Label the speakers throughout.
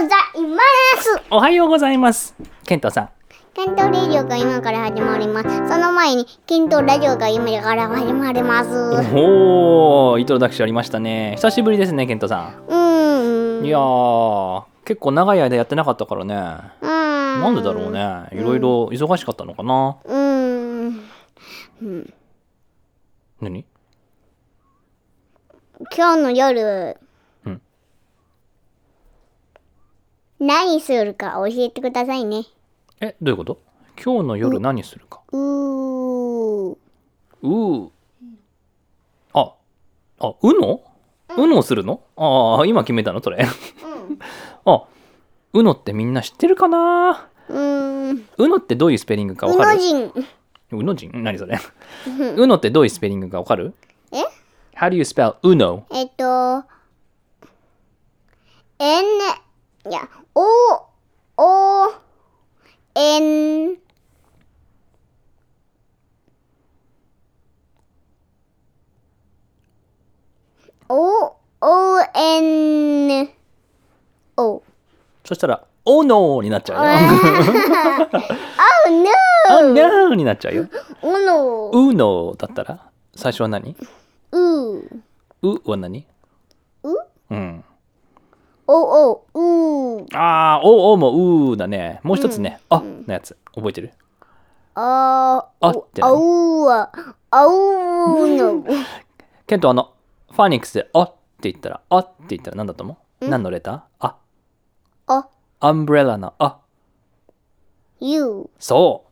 Speaker 1: ざいます
Speaker 2: おはようございます。ケントさん。
Speaker 1: ケントラジオが今から始まります。その前に、ケントラジオが今から始まります。
Speaker 2: おお、イントロダクションありましたね。久しぶりですね、ケントさ
Speaker 1: うー
Speaker 2: ん。
Speaker 1: ん。
Speaker 2: いやー、結構長い間やってなかったからね。
Speaker 1: うーん。
Speaker 2: なんでだろうね。いろいろ忙しかったのかな。
Speaker 1: うーん。
Speaker 2: 何？
Speaker 1: 今日の夜、
Speaker 2: うん
Speaker 1: 何するか教えてくださいね。
Speaker 2: え、どういうこと？今日の夜何するか？
Speaker 1: うー。
Speaker 2: うー。あ、あ、うの？うのするの？ああ、今決めたの？それ。あ、うのってみんな知ってるかな？
Speaker 1: うーん。
Speaker 2: うのってどういうスペリングかわ
Speaker 1: う
Speaker 2: かる？
Speaker 1: の人。
Speaker 2: うの人？何それ？うのってどういうスペリングかわかる？
Speaker 1: え
Speaker 2: ?How do you spell uno?
Speaker 1: えっと、N、いや、O、O、N、O、O、N、O。
Speaker 2: そしたら、Oh no! になっちゃうよ。
Speaker 1: Oh no!
Speaker 2: Oh no! になっちゃうよ。
Speaker 1: Oh no!
Speaker 2: Uno だったら、最初は何？
Speaker 1: う、
Speaker 2: うは何？
Speaker 1: う？
Speaker 2: うん。
Speaker 1: お、お、う、
Speaker 2: ああ、おおもうだね。もう一つね、あのやつ。覚えてる？
Speaker 1: あ、
Speaker 2: あって
Speaker 1: あうは、あうの。
Speaker 2: ケント、あの、ファニックスで、あって言ったら、あって言ったら何だと思う？何のレター？あ。
Speaker 1: あ、
Speaker 2: アンブレラのあ。
Speaker 1: U、
Speaker 2: そ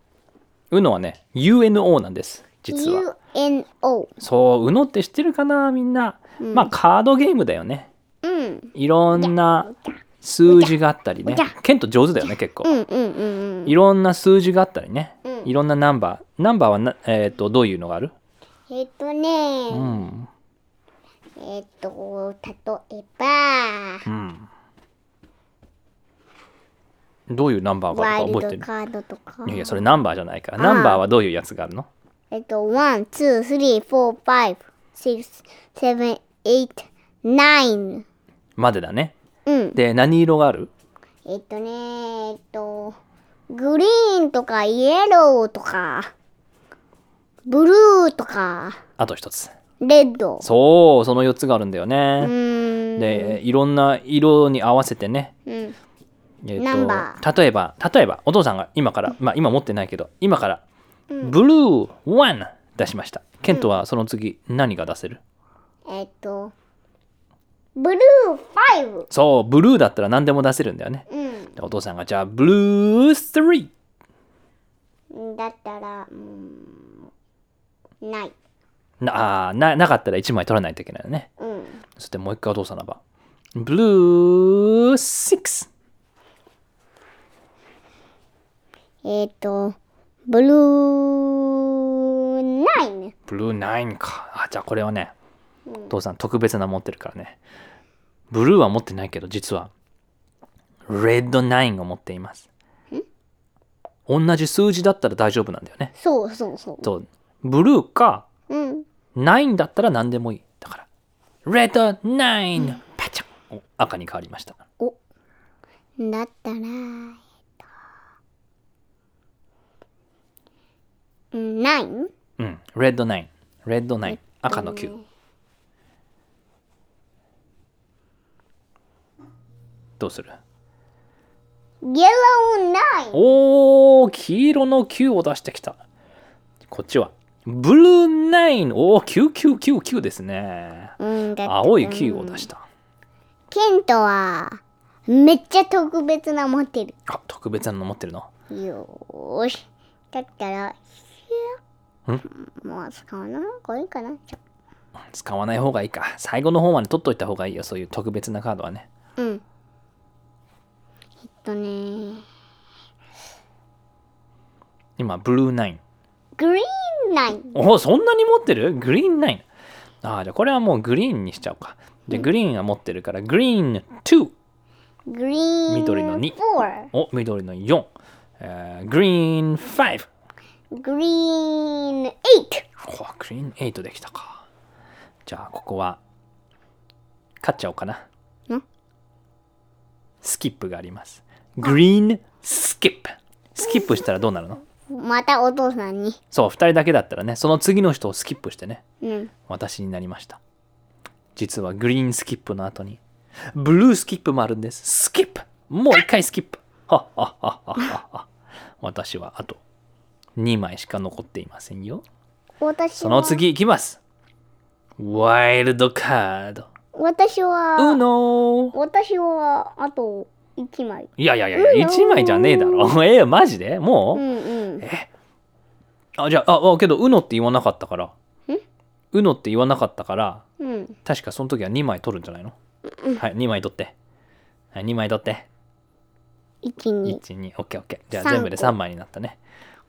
Speaker 2: う。うのはね、UNO なんです。実は。
Speaker 1: U、N、O。
Speaker 2: そう、うのって知ってるかなみんな。まあ、カードゲームだよね。
Speaker 1: うん。
Speaker 2: いろんな数字があったりね。ケント上手だよね、結構。いろんな数字があったりね。
Speaker 1: うん
Speaker 2: いろんなナンバー。ナンバーはな、えっ、と、どういうのがある？
Speaker 1: えっと
Speaker 2: う
Speaker 1: ね、
Speaker 2: ん。
Speaker 1: えっと、例えば、
Speaker 2: うん。どういうナンバーがあ
Speaker 1: ワイ
Speaker 2: るか覚えてる？
Speaker 1: ルドカードとか。
Speaker 2: いやいや、それナンバーじゃないから。ナンバーはどういうやつがあるの？
Speaker 1: えっと、1、2、3、4、5、6、7、8、9。
Speaker 2: までだね。
Speaker 1: うん。
Speaker 2: で、何色がある？
Speaker 1: えっとね、えっと、グリーンとかイエローとか、ブルーとか、
Speaker 2: あと一つ。
Speaker 1: レッド。
Speaker 2: そう、その4つがあるんだよ
Speaker 1: う
Speaker 2: ね。
Speaker 1: ーん。
Speaker 2: で、いろんな色に合わせてね。
Speaker 1: うん。
Speaker 2: え
Speaker 1: ナンバ
Speaker 2: 例えば、例えば、お父さんが今から、まあ今持ってないけど、今から、ブルー1出しました。ケントはその次何が出せる？
Speaker 1: えっと、ブルー5。
Speaker 2: そう、ブルーだったら何でも出せるんだよね。
Speaker 1: うん。
Speaker 2: でお父さんが、じゃあ、ブルー 3!
Speaker 1: だったら、うん、ない。
Speaker 2: なあーななかったら1枚取らないといけないよね。
Speaker 1: うん。
Speaker 2: そしてもう一回お父さんの番。ブルー 6!
Speaker 1: えっと、ブルー9。
Speaker 2: ブルー9か。あ、じゃあこれはね、お父さん特別な持ってるからね。ブルーは持ってないけど、実は、レッド9を持っています。同じ数字だったら大丈夫なんだよね。
Speaker 1: そうそうそう。
Speaker 2: そう。ブルーか、
Speaker 1: うん。
Speaker 2: 9だったら何でもいい。だから、レッド 9! パチャンお赤に変わりました。
Speaker 1: お。だったら、えっと、うん、9?
Speaker 2: うん。レッド9。レッド9。赤の9。どうする？
Speaker 1: イエロー9。
Speaker 2: おー、黄色の9を出してきた。こっちは、ブルー9。おー、9999ですね。
Speaker 1: うん、
Speaker 2: 青い9を出した。
Speaker 1: ケントは、めっちゃ特別な持ってる。
Speaker 2: あ、特別なの持ってるの？
Speaker 1: よーし。だったら、もう使わない方がいいかな。
Speaker 2: 使わない方がいいか。最後の方まで取っといた方がいいよ。そういう特別なカードはね。
Speaker 1: うん。とね、
Speaker 2: 今、ブルー9。
Speaker 1: グリーン9。
Speaker 2: おー、そんなに持ってる？グリーン9。あー、じゃあこれはもうグリーンにしちゃおうか。で、グリーンは持ってるから、グリーン2。
Speaker 1: グリーン
Speaker 2: 緑の2
Speaker 1: 4。
Speaker 2: お、緑の4。えーグリーン5。
Speaker 1: グリーン8。
Speaker 2: おグリーン8できたか。じゃあ、ここは、勝っちゃおうかな。
Speaker 1: ん？
Speaker 2: スキップがあります。グリーンスキップ。スキップしたらどうなるの？
Speaker 1: またお父さんに。
Speaker 2: そう、2人だけだったらね、その次の人をスキップしてね、
Speaker 1: うん。
Speaker 2: 私になりました。実はグリーンスキップの後に、ブルースキップもあるんです。スキップもう一回スキップはっはっはっはっはっは私はあと2枚しか残っていませんよ。
Speaker 1: 私は。
Speaker 2: その。次いきます。ワイルドカード。
Speaker 1: 私は。
Speaker 2: うの
Speaker 1: 私は、あと、一枚。
Speaker 2: いやいやいやいや、1枚じゃねえだろ。えマジで？もう、
Speaker 1: うんうん。
Speaker 2: あ、じゃあ、あ、けど、うのって言わなかったから。うのって言わなかったから、
Speaker 1: うん。
Speaker 2: 確かその時は2枚取るんじゃないの？はい、2枚取って。はい、2枚取って。
Speaker 1: 一、二。
Speaker 2: 1、2、オッケーオッケー。じゃあ全部で3枚になったね。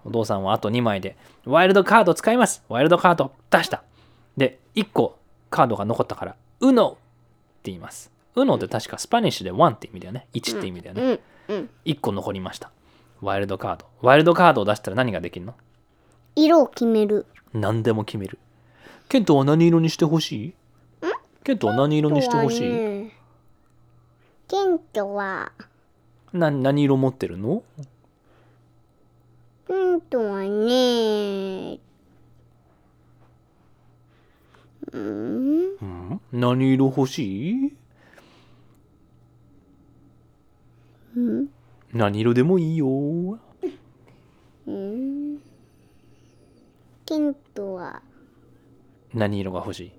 Speaker 2: お父さんはあと2枚で、ワイルドカード使います。ワイルドカード出した。で、1個カードが残ったから、うのって言います。うのって確かスパニッシュで1って意味だよね。1って意味だよね。
Speaker 1: うん。うん。
Speaker 2: 1個残りました。ワイルドカード。ワイルドカードを出したら何ができるの？
Speaker 1: 色を決める。
Speaker 2: 何でも決める。ケントは何色にしてほしい？ケントは何色にしてほしい、
Speaker 1: ねケントは、
Speaker 2: な何色持ってるの？
Speaker 1: ケントはね、うん
Speaker 2: うん？何色欲しい？
Speaker 1: うん
Speaker 2: 何色でもいいよ。
Speaker 1: うんケントは、
Speaker 2: 何色が欲しい？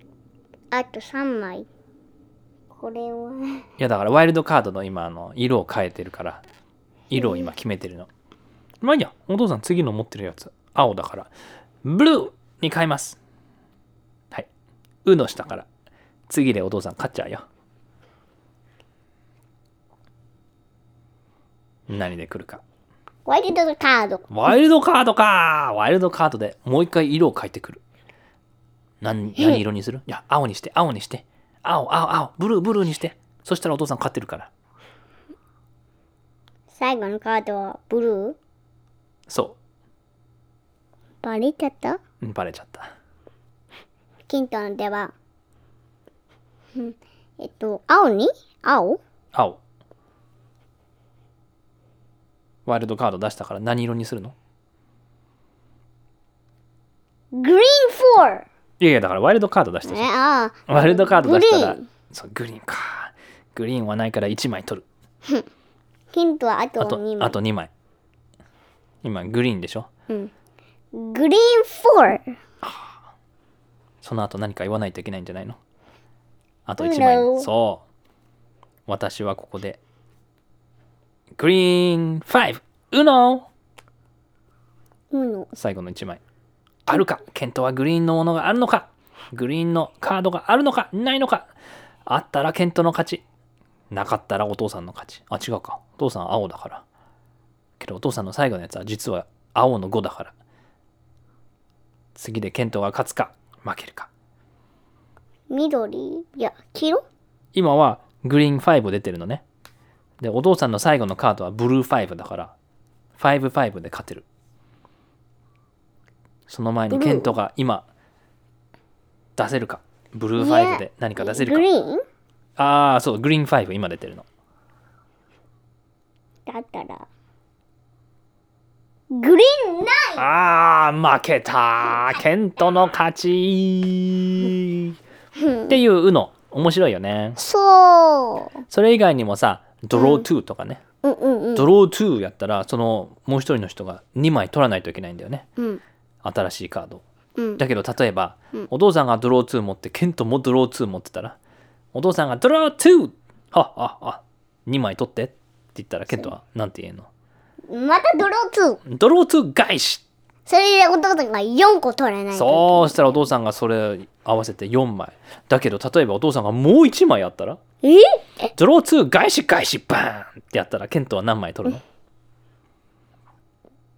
Speaker 1: あと3枚。これは、
Speaker 2: いやだからワイルドカードの今あの色を変えてるから色を今決めてるの。まあいいや、お父さん次の持ってるやつ青だからブルーに変えます。はい。うの下から次でお父さん勝っちゃうよ。何で来るか。
Speaker 1: ワイルドカード。
Speaker 2: ワイルドカードかワイルドカードでもう一回色を変えてくる。何何色にする？いや、青にして、青にして。青、青、青、ブルー、ブルーにして。そしたらお父さん勝ってるから。
Speaker 1: 最後のカードはブルー？
Speaker 2: そ
Speaker 1: バレちゃった？
Speaker 2: う。うんバレちゃった。
Speaker 1: ケントの出番。うんえっと、青に？青？
Speaker 2: 青。ワイルドカード出したから何色にするの？
Speaker 1: グリーン 4!
Speaker 2: いやいや、だからワイルドカード出したじ
Speaker 1: え、
Speaker 2: ゃん。ワイルドカード出したら。そう、グリーンか。グリーンはないから1枚取る。
Speaker 1: ケントはあと
Speaker 2: あと
Speaker 1: 2、枚。
Speaker 2: あと2枚。今、グリーンでしょ？
Speaker 1: グリーン 4!
Speaker 2: その後何か言わないといけないんじゃないの？あと
Speaker 1: Uno
Speaker 2: 1枚。そう。私はここで。グリーン 5! うの
Speaker 1: うの。
Speaker 2: 最後の1枚。あるか？ケントはグリーンのものがあるのか？グリーンのカードがあるのか？ないのか？あったらケントの勝ち。なかったらお父さんの勝ち。あ、違うか。お父さん青だから。けどお父さんの最後のやつは実は青の5だから。次でケントが勝つか？負けるか。
Speaker 1: 緑？いや、黄色？
Speaker 2: 今はグリーン5出てるのね。で、お父さんの最後のカードはブルー5だから、5-5で勝てる。その前にケントが今出せるか？ブルー5で何か出せるか？
Speaker 1: グリーン？
Speaker 2: ああ、そう、グリーン5今出てるの。
Speaker 1: だったら。グリーンナイ
Speaker 2: ああ、負けた。ケントの勝ち。っていううの。面白いよね。
Speaker 1: そう。
Speaker 2: それ以外にもさ、ドロー2とかね。
Speaker 1: うんうんうん。
Speaker 2: ドロー2やったら、そのもう一人の人が2枚取らないといけないんだよね。
Speaker 1: うん。
Speaker 2: 新しいカード。
Speaker 1: うん。
Speaker 2: だけど例えば、お父さんがドロー2持ってケントもドロー2持ってたらお父さんがドロー 2! はっはっは2枚取ってって言ったらケントはなんて言えんの
Speaker 1: またドロー2。
Speaker 2: ドロー2返し
Speaker 1: それでお父さんが4個取らないと。
Speaker 2: そうしたらお父さんがそれ合わせて4枚だけど例えばお父さんがもう1枚やったら？
Speaker 1: え？
Speaker 2: ドロー2返し返しバーンってやったらケントは何枚取るの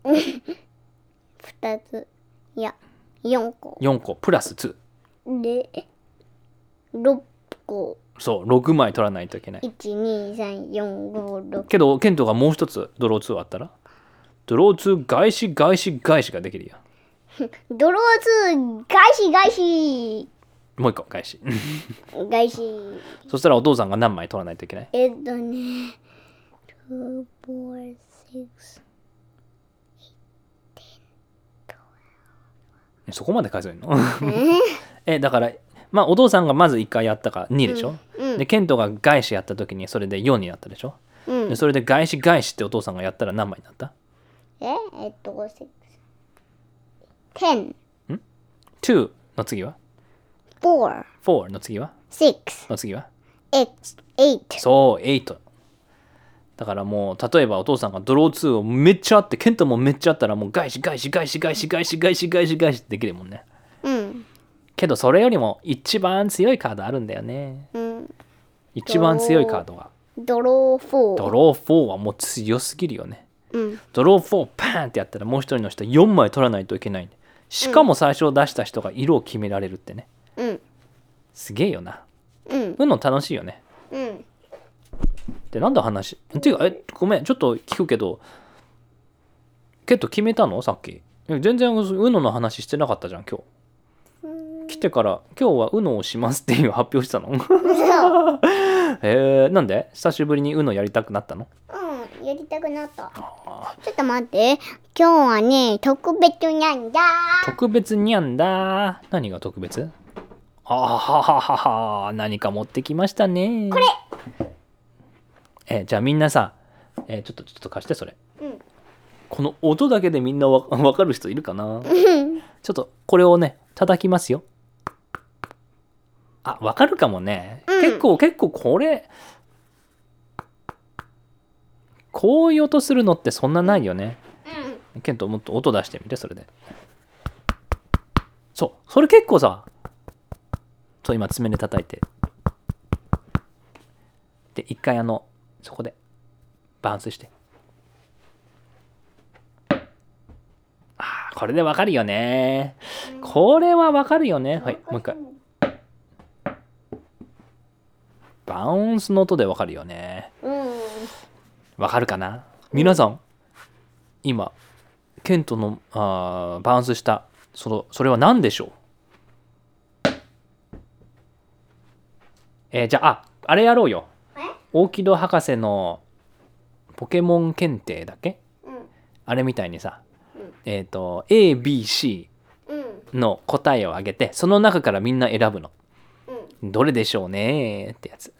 Speaker 1: ?2 つ。いや、4個。
Speaker 2: 4個プラス2
Speaker 1: で、6個。
Speaker 2: そう6枚取らないといけない
Speaker 1: 1、2、3、4、5、6。
Speaker 2: けどケントがもう一つドロー2あったら？ドロー2返し返し返しができるよ
Speaker 1: ドロー2、返し返し。
Speaker 2: もう一個返し
Speaker 1: 返し。
Speaker 2: そしたらお父さんが何枚取らないといけない？
Speaker 1: えっとね、two, four, six.
Speaker 2: そこまで数えるの？え？だからまあお父さんがまず1回やったから2でしょ、
Speaker 1: うん
Speaker 2: でケントが返しやった時にそれで4になったでしょ、
Speaker 1: うん。
Speaker 2: でそれで返し返しってお父さんがやったら何枚になった？
Speaker 1: ええっと、6、10、ん
Speaker 2: ?2 の次は
Speaker 1: ?4、
Speaker 2: ?4 の次は
Speaker 1: ？6、
Speaker 2: の次は
Speaker 1: ？8, 8
Speaker 2: そう、8。だからもう、例えばお父さんがドロー2をめっちゃあって、ケントもめっちゃあったら、もう外資、外資、外資、外資、外資、外資、外資、外資ってできるもんね。
Speaker 1: うん。
Speaker 2: けど、それよりも一番強いカードあるんだよね。
Speaker 1: うん。
Speaker 2: 一番強いカードは？
Speaker 1: ドロー4。
Speaker 2: ドロー4はもう強すぎるよね。
Speaker 1: うん。
Speaker 2: ドロー4パーンってやったらもう一人の人4枚取らないといけないしかも最初出した人が色を決められるってね。
Speaker 1: うん。
Speaker 2: すげえよな。
Speaker 1: うん。
Speaker 2: うんの楽しいよね。
Speaker 1: うん。
Speaker 2: でなんだ話？っていうかえごめんちょっと聞くけどケット決めたの？さっき。え全然うのの話してなかったじゃん今日。来てから今日はうのをしますっていう発表したの？えー、なんで？久しぶりにうのやりたくなったの？
Speaker 1: うん。やりたくなった。ちょっと待って。今日はね、特別なんだ。
Speaker 2: 特別にゃんだ。何が特別？あはははは。何か持ってきましたね。これ。えじゃあみんなさ、えーちょっとちょっと貸してそれ。
Speaker 1: うん。
Speaker 2: この音だけでみんなわ わかる人いるかな？ちょっとこれをね叩きますよ。あわかるかもね、
Speaker 1: うん。
Speaker 2: 結構結構これこういう音するのってそんなないよね。
Speaker 1: うん。
Speaker 2: ケントもっと音出してみてそれで。そう。それ結構さそう今爪で叩いて。で一回あのそこでバウンスして。あーこれでわかるよね。これはわかるよね。はいもう一回。バウンスの音でわかるよね。
Speaker 1: うん。
Speaker 2: わかるかな？皆さん今ケントのあーバウンスしたそのそれは何でしょう？えーじゃあああれやろうよ
Speaker 1: え？
Speaker 2: 大木戸博士のポケモン検定だっけ？
Speaker 1: うん。
Speaker 2: あれみたいにさ、
Speaker 1: うん
Speaker 2: えっ、と ABC
Speaker 1: うん。
Speaker 2: の答えをあげてその中からみんな選ぶの
Speaker 1: うん。
Speaker 2: どれでしょうねってやつ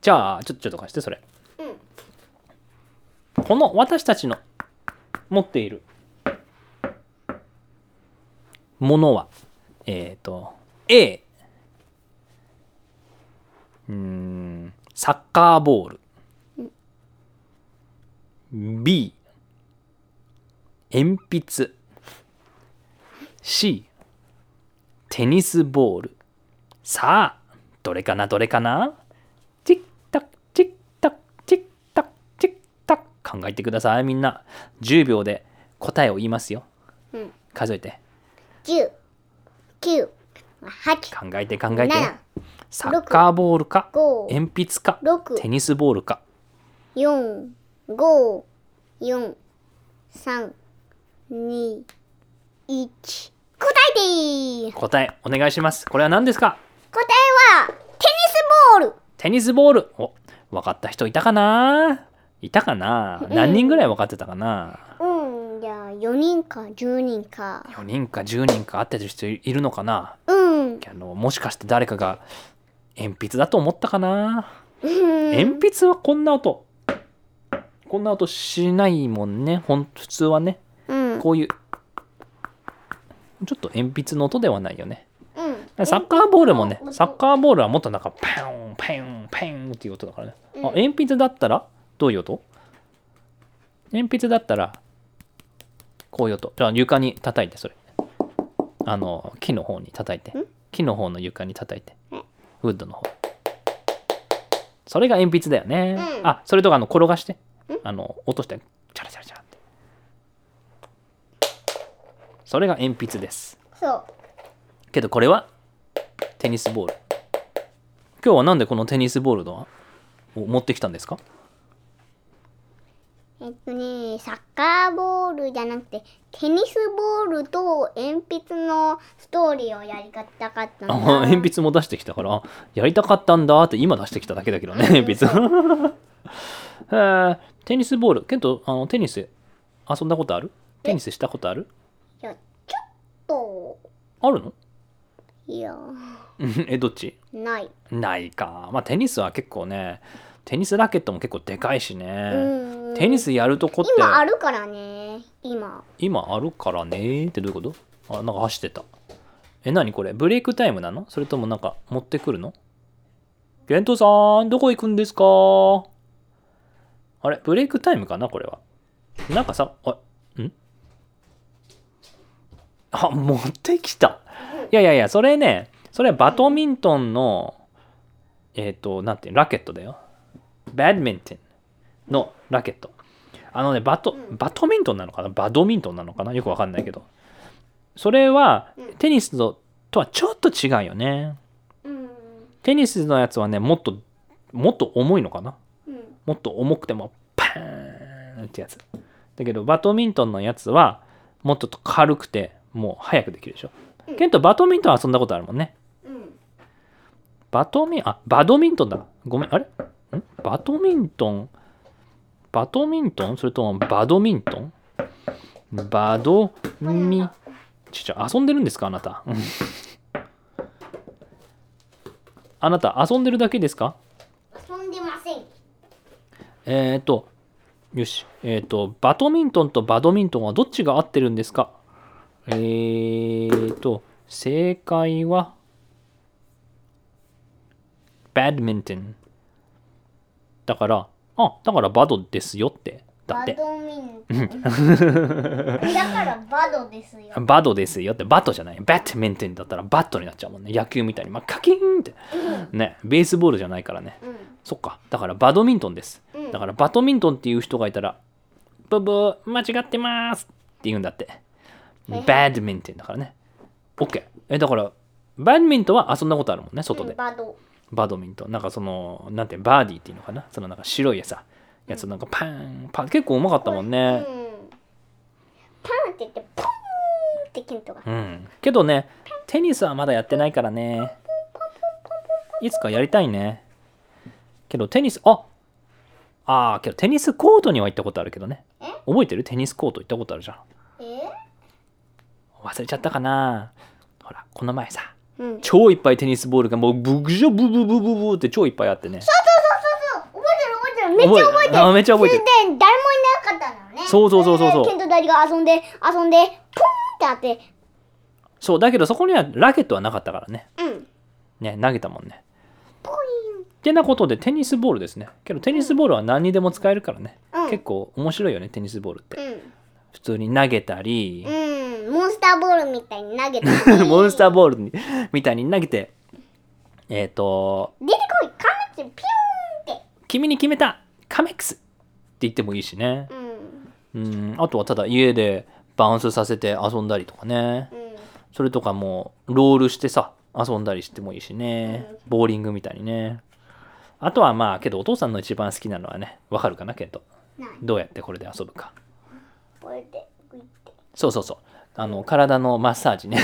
Speaker 2: じゃあちょっとちょっと貸してそれ
Speaker 1: うん。
Speaker 2: この私たちの持っているものはえっ、と A うんサッカーボール。B 鉛筆。C テニスボール。さあどれかなどれかなチッタッチッタッチッタッチッタッ考えてください。みんな10秒で答えを言いますよ。
Speaker 1: うん。
Speaker 2: 数えて。
Speaker 1: 十、九、八、
Speaker 2: 考えて考えて。
Speaker 1: 七、
Speaker 2: サッカーボールか
Speaker 1: 五、
Speaker 2: 鉛筆か
Speaker 1: 六、
Speaker 2: テニスボールか。
Speaker 1: 四、五、四、三、二、一。答えていい。
Speaker 2: 答えお願いします。これは何ですか？
Speaker 1: 答えは、テニスボール。
Speaker 2: テニスボール。お分かった人いたかな？いたかな？何人ぐらい分かってたかな？
Speaker 1: うん、じゃあ、4人か10人か。
Speaker 2: 4人か10人か。会ってる人いるのかな？
Speaker 1: うん。
Speaker 2: あのもしかして誰かが鉛筆だと思ったかな？
Speaker 1: うん。
Speaker 2: 鉛筆はこんな音。こんな音しないもんね。ほん普通はね。
Speaker 1: うん。
Speaker 2: こういう。ちょっと鉛筆の音ではないよね。
Speaker 1: うん。
Speaker 2: サッカーボールもねサッカーボールはもっとなんかパンパンパンっていう音だからね、あ鉛筆だったら？どういう音？鉛筆だったらこういう音。じゃあ床に叩いてそれ。あの木の方に叩いて。
Speaker 1: ん？
Speaker 2: 木の方の床に叩いて。
Speaker 1: うん。
Speaker 2: ウッドの方。それが鉛筆だよね、
Speaker 1: うん。
Speaker 2: あそれとかあの転がして。あの落としてチャラチャラチャラって。それが鉛筆です。
Speaker 1: そう。
Speaker 2: けどこれはテニスボール。今日はなんでこのテニスボールのを持ってきたんですか？
Speaker 1: えっとね、サッカーボールじゃなくて、テニスボールと鉛筆のストーリーをやりたかったんだ。
Speaker 2: あ鉛筆も出してきたからあやりたかったんだって今出してきただけだけどね 鉛筆。テニスボールケントあのテニス遊んだことある？テニスしたことある？
Speaker 1: いや、ちょっと、
Speaker 2: あるの？
Speaker 1: いや、
Speaker 2: えどっち？
Speaker 1: ない。
Speaker 2: ないか。まあテニスは結構ねテニスラケットも結構でかいしね。
Speaker 1: うん。
Speaker 2: テニスやるとこって。
Speaker 1: 今あるからね、今。
Speaker 2: 今あるからね。ってどういうこと？あなんか走ってた。え何これ？ブレイクタイムなの？それともなんか持ってくるの？ゲントさんどこ行くんですか？あれ？ブレイクタイムかなこれは？なんかさあん？あ持ってきた。いやいやいやそれねそれはバドミントンのえっ、となんていうラケットだよバドミントンのラケット。あのねバトバドミントンなのかな？バドミントンなのかな？よくわかんないけど。それはテニスととはちょっと違うよね。
Speaker 1: うん。
Speaker 2: テニスのやつはねもっともっと重いのかな？
Speaker 1: うん。
Speaker 2: もっと重くてもパーンってやつ。だけどバドミントンのやつはもっと軽くてもう早くできるでしょ。ケントバドミントン遊んだことあるもんね。
Speaker 1: うん。
Speaker 2: バドミンあバドミントンだ。ごめんあれ？んバドミントン？バドミントン？それともバドミントン？バドミちょ遊んでるんですかあなた？うん。あなた遊んでるだけですか？
Speaker 1: 遊んでません。
Speaker 2: えっ、ー、とよし。えっ、ー、とバドミントンとバドミントンはどっちが合ってるんですか？えっ、ー、と正解はバドミントンだからあだからバドですよって。だって。
Speaker 1: バドミントン。だからバドですよ。
Speaker 2: バドですよって。バットじゃない。バドミントンだったらバットになっちゃうもんね。野球みたいに、まあ、カキーンって。ね。ベースボールじゃないからね。
Speaker 1: うん。
Speaker 2: そっか。だからバドミントンです。
Speaker 1: うん。
Speaker 2: だからバドミントンっていう人がいたらブブー間違ってますって言うんだって。バドミントンだからね。OK えだからバドミントンは遊んだことあるもんね外で。
Speaker 1: バド。
Speaker 2: バドミントン。なんかそのなんてバーディーっていうのかな？そのなんか白いさ。やつなんかパンパン。結構うまかったもん
Speaker 1: うん。
Speaker 2: ね。
Speaker 1: パンって言って、ポーンってケントが。
Speaker 2: うん。けどねテニスはまだやってないからね。いつかやりたいね。けどテニスああーけどテニスコートには行ったことあるけどね。
Speaker 1: え？
Speaker 2: 覚えてる？テニスコート行ったことあるじゃん。
Speaker 1: え？
Speaker 2: 忘れちゃったかな。ほらこの前さ
Speaker 1: うん。
Speaker 2: 超いっぱいテニスボールがもうブグジョブブブブブって超いっぱいあってね
Speaker 1: そうそうそうそう。覚えてる覚えてる。めっちゃ覚えてる。
Speaker 2: あめっちゃ覚えてる
Speaker 1: 誰もいなかったのね。
Speaker 2: そうそうそうそうそう
Speaker 1: ケントが遊んで、遊んで、ポーンってあって、
Speaker 2: そうだけどそこにはラケットはなかったからね
Speaker 1: うん。
Speaker 2: ね投げたもんね
Speaker 1: ポイ
Speaker 2: ってなことでテニスボールですねけどテニスボールは何にでも使えるからね、
Speaker 1: うん
Speaker 2: 結構面白いよねテニスボールって
Speaker 1: ン。
Speaker 2: 普通に投げたり、
Speaker 1: うん。うん。モンスターボールみたいに投げた。
Speaker 2: モンスターボールにみたいに投げてえっ、と
Speaker 1: 出てこいカメッツピューンって。
Speaker 2: 「君に決めたカメックス!」って言ってもいいしね
Speaker 1: うん。
Speaker 2: うんあとはただ家でバウンスさせて遊んだりとかね
Speaker 1: うん。
Speaker 2: それとかもうロールしてさ遊んだりしてもいいしねボーリングみたいにねあとはまあけどお父さんの一番好きなのはねわかるかなけど。どうやってこれで遊ぶか
Speaker 1: これで、グイって。
Speaker 2: そうそうそうあの体のマッサージね。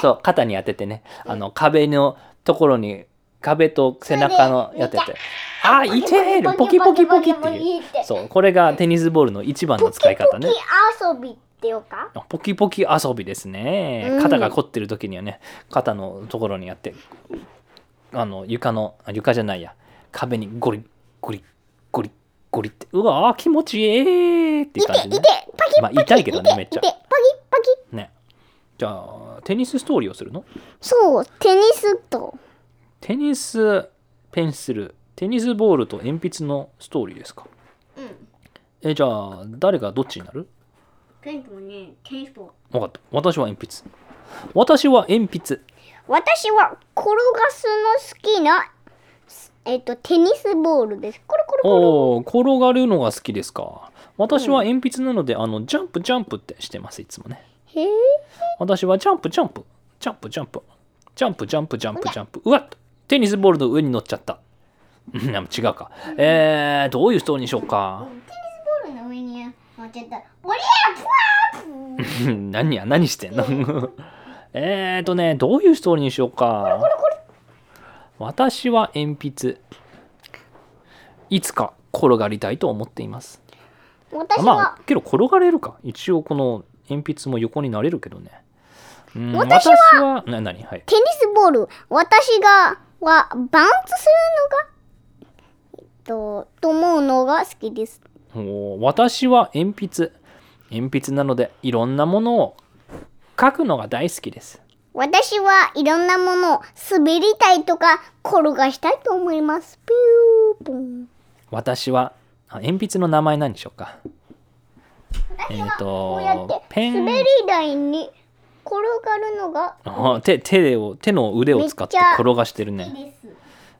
Speaker 2: そう肩に当ててね。あの壁のところに壁と背中のやってて。あ痛えポキポキポキって。いう。そうこれがテニスボールの一番の使い方ね。
Speaker 1: ポキ遊びってよか？
Speaker 2: ポキポキ遊びですね。
Speaker 1: うん。
Speaker 2: 肩が凝ってる時にはね肩のところにやってあの床のあ床じゃないや。壁にゴリゴリゴリゴリって。うわー気持ちいいっていう感じ
Speaker 1: 痛い
Speaker 2: ね
Speaker 1: パキ
Speaker 2: まあ痛いけどねめっちゃ。
Speaker 1: 痛いパキパキ
Speaker 2: ね。じゃあテニスストーリーをするの？
Speaker 1: そうテニスと。
Speaker 2: テニスペンシル。テニスボールと鉛筆のストーリーですか？
Speaker 1: うん。
Speaker 2: えじゃあ誰がどっちになる？
Speaker 1: ペンとねテニスボール。
Speaker 2: 分かった。私は鉛筆。私は鉛筆。
Speaker 1: 私は転がすの好きなえっと、テニスボールです。コロコロコロ。
Speaker 2: おお、転がるのが好きですか？私は鉛筆なので、あの、ジャンプジャンプってしてます、いつもね。
Speaker 1: へえ。
Speaker 2: 私はジャンプジャンプ、ジャンプジャンプ、ジャンプジャンプジャンプジャンプ。うわっテニスボールの上に乗っちゃった。うん、違うか。えー、どういうストーリーにしようか。
Speaker 1: テニスボールの上に乗っちゃった。俺や
Speaker 2: 何や、何してんの？えーとね、どういうストーリーにしようか。コロコロコロ私は鉛筆。いつか転がりたいと思っています。
Speaker 1: 私
Speaker 2: まあ
Speaker 1: は、
Speaker 2: けど転がれるか。一応この鉛筆も横になれるけどね。うん
Speaker 1: 私は
Speaker 2: 私はな何？はい。
Speaker 1: テニスボール、私が、は、バウンスするのが、えっと、と思うのが好きです。
Speaker 2: お私は鉛筆。鉛筆なのでいろんなものを書くのが大好きです
Speaker 1: 私はいろんなものを滑りたいとか転がしたいと思います。ピューポン。
Speaker 2: 私はあ鉛筆の名前何でしょうかえっ、
Speaker 1: こうやって
Speaker 2: とペン
Speaker 1: 滑り台に転がるのが
Speaker 2: あ手手を手の腕を使って転がしてるね
Speaker 1: です。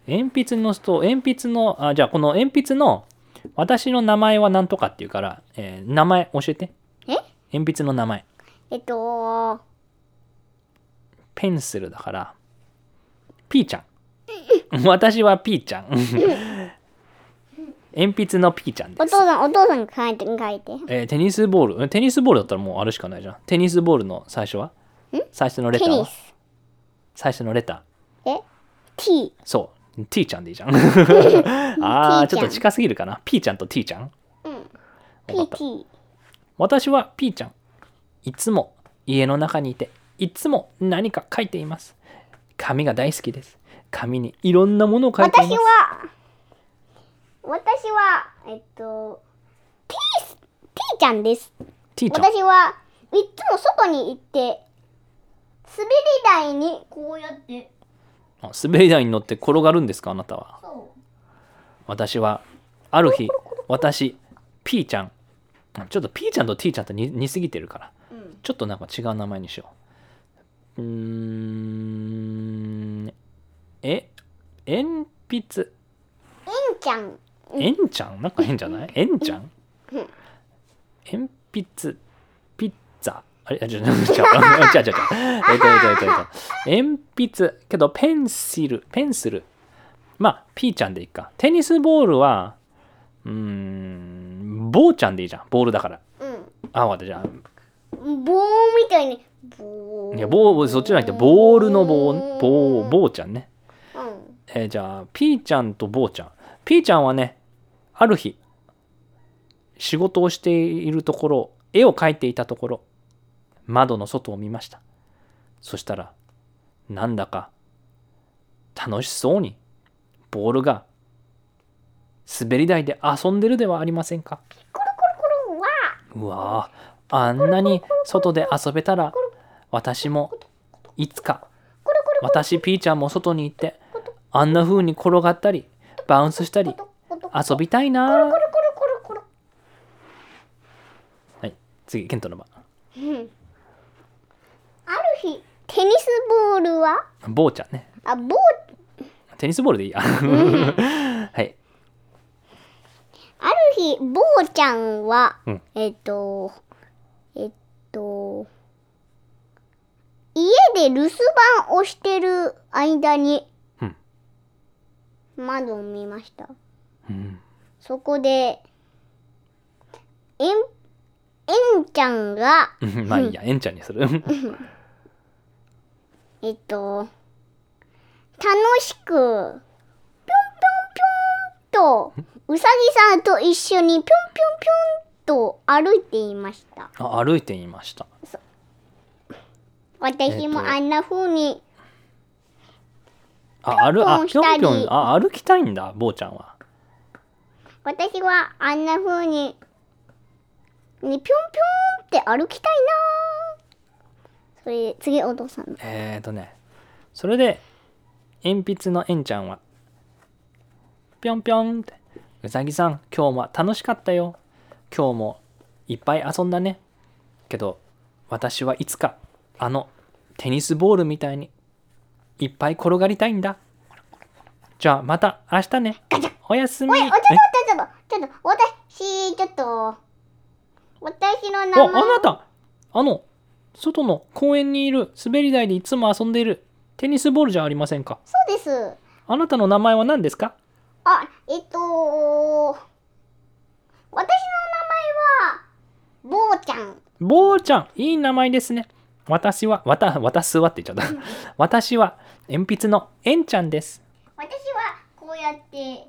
Speaker 2: 鉛筆の人鉛筆のあじゃあこの鉛筆の私の名前は何とかっていうから、えー名前教えて
Speaker 1: え？
Speaker 2: 鉛筆の名前
Speaker 1: えっと、
Speaker 2: ペンシルだからピーちゃん。私はピーちゃん。鉛筆のピーちゃんです。
Speaker 1: お父さん、お父さん書いて、書いて。
Speaker 2: えーテニスボール？テニスボールだったらもうあるしかないじゃん。テニスボールの最初は？最初のレターは？
Speaker 1: テニス。
Speaker 2: 最初のレター。
Speaker 1: え ?t。
Speaker 2: そう。T ちゃんでいいじゃん。あー
Speaker 1: T ち
Speaker 2: ょっと近すぎるかな。P ちゃんと T ちゃん。
Speaker 1: うん。pt。
Speaker 2: 私は P ちゃん。いつも家の中にいていつも何か書いています。紙が大好きです。紙にいろんなものを書いています。
Speaker 1: 私は、私は、えっと、t、t ちゃんです。
Speaker 2: T ちゃん。
Speaker 1: 私はいつも外に行って、滑り台にこうやって、
Speaker 2: あ滑り台に乗って転がるんですかあなたは？
Speaker 1: そ
Speaker 2: 私はある日私 P ちゃん。あちょっと P ちゃんと T ちゃんと似似すぎてるから。
Speaker 1: う。うん。
Speaker 2: ちょっとなんか違う名前にしよううーん。え？鉛筆？
Speaker 1: えんちゃん。
Speaker 2: えんちゃん？なんか変じゃない？えんちゃん？
Speaker 1: うん。
Speaker 2: 鉛筆ピッツァ？あれ？あ、違う違う違う違う違う違うえっとえっと鉛筆けどペンシル。ペンシル。まあ P ちゃんでいいか。テニスボールはうーんボーちゃんでいいじゃん。ボールだから。
Speaker 1: うん。
Speaker 2: あわかったじゃあ。
Speaker 1: 棒みたいに、棒。
Speaker 2: いやボーそっちじゃなくてボールの棒ボーボーちゃんね
Speaker 1: うん。
Speaker 2: えーじゃあ、ピーちゃんとボーちゃん。ピーちゃんはね、ある日、仕事をしているところ、絵を描いていたところ、窓の外を見ました。そしたら、なんだか、楽しそうに、ボールが、滑り台で遊んでるではありませんか？うわあ、あんなに外で遊べたら、私も、いつか、私ピーちゃんも外に行ってあんな風に転がったりバウンスしたり遊びたいな。はい次ケントの番。
Speaker 1: うん。ある日テニスボールは？
Speaker 2: ボーちゃんね。
Speaker 1: あボー
Speaker 2: テニスボールでいいや。はい。
Speaker 1: ある日ボーちゃんは、
Speaker 2: うん。
Speaker 1: えっとえっと家で留守番をしてる間に、
Speaker 2: うん。
Speaker 1: 窓を見ました。
Speaker 2: うん。
Speaker 1: そこでえんえんちゃんが
Speaker 2: うん。まあいいやエンちゃんにする。
Speaker 1: えっと、楽しく、ぴょんぴょんぴょんと、うさぎさんと一緒にぴょんぴょんぴょんと歩いていました。
Speaker 2: あ歩いていました
Speaker 1: 私も
Speaker 2: えっと。
Speaker 1: あんな風に、
Speaker 2: あ歩ああ歩きたいんだボーちゃんは。
Speaker 1: 私はあんな風に、ね、ぴょんぴょんって歩きたいな。それ、次お父さんの。
Speaker 2: えーとねそれで鉛筆のエンちゃんはぴょんぴょんって。うさぎさん今日も楽しかったよ。今日もいっぱい遊んだね。けど私はいつかあのテニスボールみたいにいっぱい転がりたいんだ。じゃあまた明日ね。おやすみ。
Speaker 1: おい、おちょっと
Speaker 2: え
Speaker 1: ちょっと、ちょっと、私、ちょっと、私の名
Speaker 2: あ
Speaker 1: 前。
Speaker 2: あなた。あの外の公園にいる滑り台でいつも遊んでいる。テニスボールじゃありませんか。
Speaker 1: そうです。
Speaker 2: あなたの名前は何ですか？
Speaker 1: あ、えっと、私の名前は、ぼうちゃん。
Speaker 2: ボーちゃん、いい名前ですね。私は、わた、私はって言っちゃった。私は鉛筆のエンちゃんです。
Speaker 1: 私はこうやって、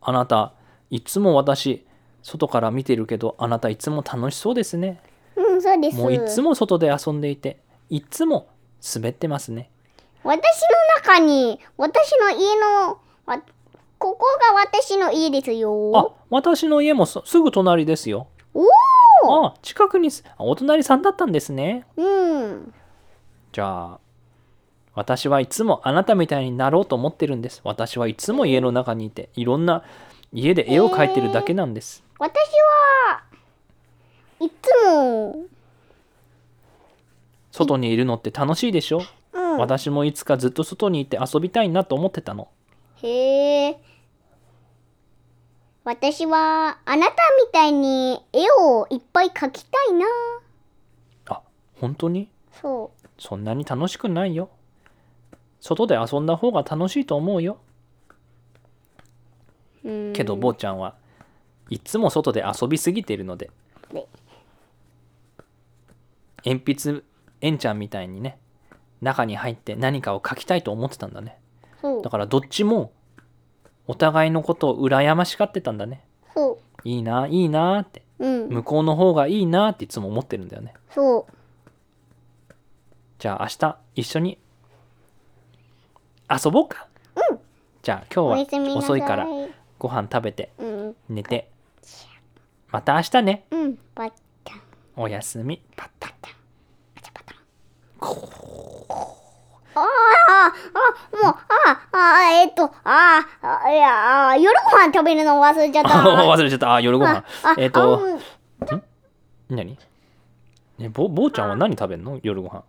Speaker 2: あなた、いつも私外から見てるけどあなたいつも楽しそうですね
Speaker 1: うん、そうです。
Speaker 2: もういつも外で遊んでいていつも滑ってますね
Speaker 1: 私の中に、私の家の、わここが私の家ですよ。
Speaker 2: あ私の家もそすぐ隣ですよ
Speaker 1: おお
Speaker 2: あ近くにすあお隣さんだったんですね
Speaker 1: うん。
Speaker 2: じゃあ私はいつもあなたみたいになろうと思ってるんです私はいつも家の中にいていろんな家で絵を描いてるだけなんです、
Speaker 1: 私はいつも、
Speaker 2: 外にいるのって楽しいでしょ、
Speaker 1: うん。
Speaker 2: 私もいつかずっと外にいて遊びたいなと思ってたの
Speaker 1: へえ。私はあなたみたいに絵をいっぱい描きたいな。
Speaker 2: あ本当に？
Speaker 1: そ
Speaker 2: そんなに楽しくないよ。外で遊んだ方が楽しいと思うよ。けど坊ちゃんはいつも外で遊びすぎているので。
Speaker 1: で
Speaker 2: 鉛筆えんちゃんみたいにね中に入って何かを書きたいと思ってたんだね。だ。からどっちもお互いのことを羨ましがってたんだね
Speaker 1: そ
Speaker 2: いいないいなって
Speaker 1: う。うん。
Speaker 2: 向こうの方がいいなっていつも思ってるんだよね
Speaker 1: そう。
Speaker 2: じゃあ明日一緒に遊ぼうか？
Speaker 1: うん
Speaker 2: じゃあ今
Speaker 1: おやすみ
Speaker 2: 日は
Speaker 1: なさい。
Speaker 2: 遅いからご飯食べて
Speaker 1: うん。
Speaker 2: 寝てまた明日ね
Speaker 1: うん。ばっちゃん。
Speaker 2: おやすみパッタ
Speaker 1: ああ、あ、もう、ああ、えっと、ああ、いや、あ夜ご飯食べるの忘れちゃった。
Speaker 2: 忘れちゃった。あ夜ご飯。
Speaker 1: ああ
Speaker 2: えっ、と
Speaker 1: あ
Speaker 2: 何？えぼ坊ちゃんは何食べんの？夜ご飯。